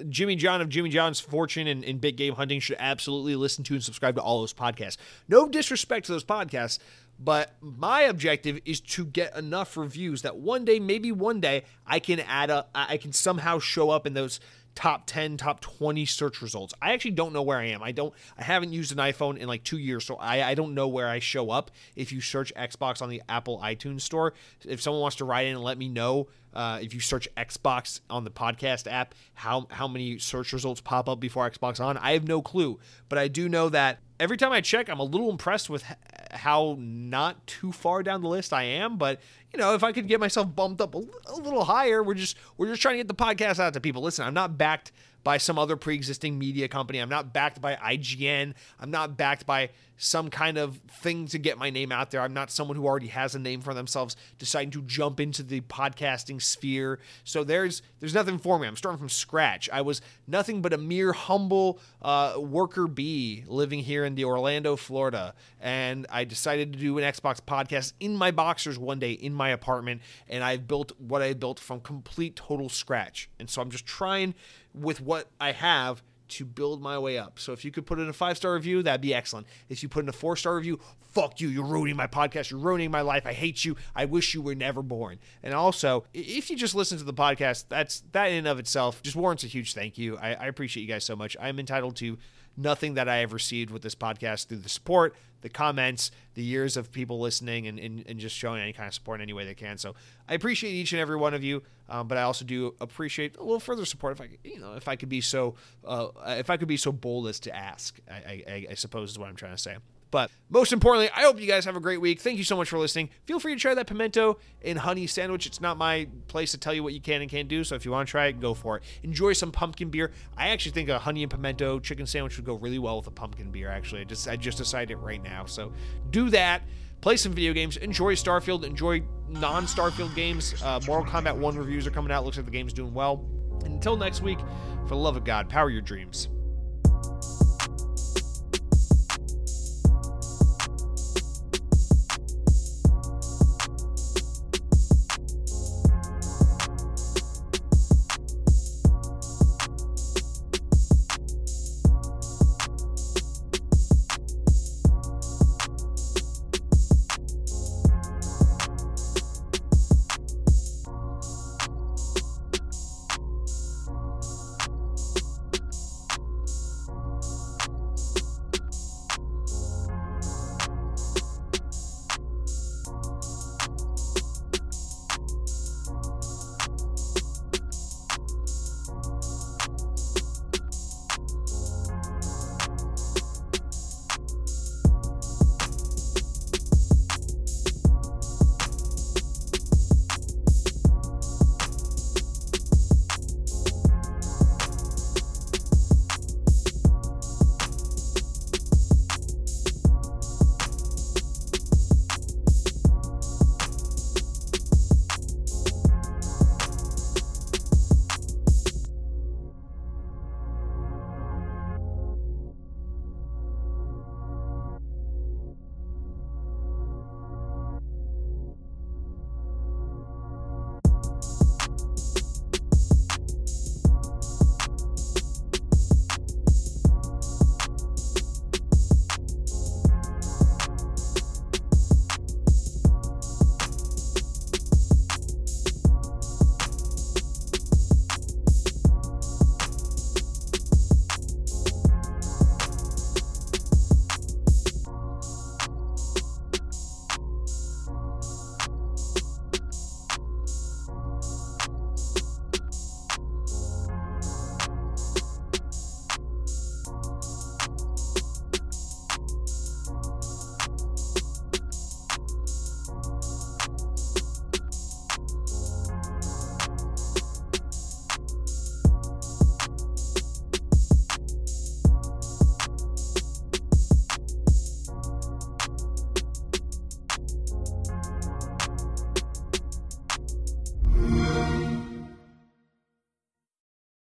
Jimmy John of Jimmy John's Fortune and, and, Big Game Hunting should absolutely listen to and subscribe to all those podcasts. No disrespect to those podcasts, but my objective is to get enough reviews that one day, maybe one day, I can add a, I can somehow show up in those top 10 top 20 search results. I actually don't know where i am. I don't i haven't used an iphone in like two years so i, I don't know where i show up. If you search xbox on the apple itunes store if someone wants to write in and let me know uh, if you search xbox on the podcast app how how many search results pop up before xbox on i have no clue. But i do know that every time I check, I'm a little impressed with how not too far down the list I am. But you know, if I could get myself bumped up a, a little higher, we're just we're just trying to get the podcast out to people. Listen, I'm not backed by some other pre-existing media company. I'm not backed by IGN. I'm not backed by some kind of thing to get my name out there. I'm not someone who already has a name for themselves deciding to jump into the podcasting sphere. So there's there's nothing for me. I'm starting from scratch. I was nothing but a mere humble uh, worker bee living here in the Orlando, Florida, and I decided to do an Xbox podcast in my boxers one day in my apartment, and I've built what I built from complete total scratch. And so I'm just trying with what I have to build my way up. So if you could put in a five star review, that'd be excellent. If you put in a four star review, fuck you. You're ruining my podcast. You're ruining my life. I hate you. I wish you were never born. And also, if you just listen to the podcast, that's that in and of itself just warrants a huge thank you. I, I appreciate you guys so much. I'm entitled to nothing that I have received with this podcast through the support, the comments, the years of people listening, and, and, and just showing any kind of support in any way they can. So I appreciate each and every one of you, um, but I also do appreciate a little further support if I, you know, if I could be so, uh, if I could be so bold as to ask. I, I, I suppose is what I'm trying to say. But most importantly, I hope you guys have a great week. Thank you so much for listening. Feel free to try that pimento and honey sandwich. It's not my place to tell you what you can and can't do. So if you want to try it, go for it. Enjoy some pumpkin beer. I actually think a honey and pimento chicken sandwich would go really well with a pumpkin beer. Actually, I just I just decided it right now. So do that. Play some video games. Enjoy Starfield. Enjoy non-Starfield games. Uh, Mortal Kombat 1 reviews are coming out. Looks like the game's doing well. And until next week, for the love of God, power your dreams.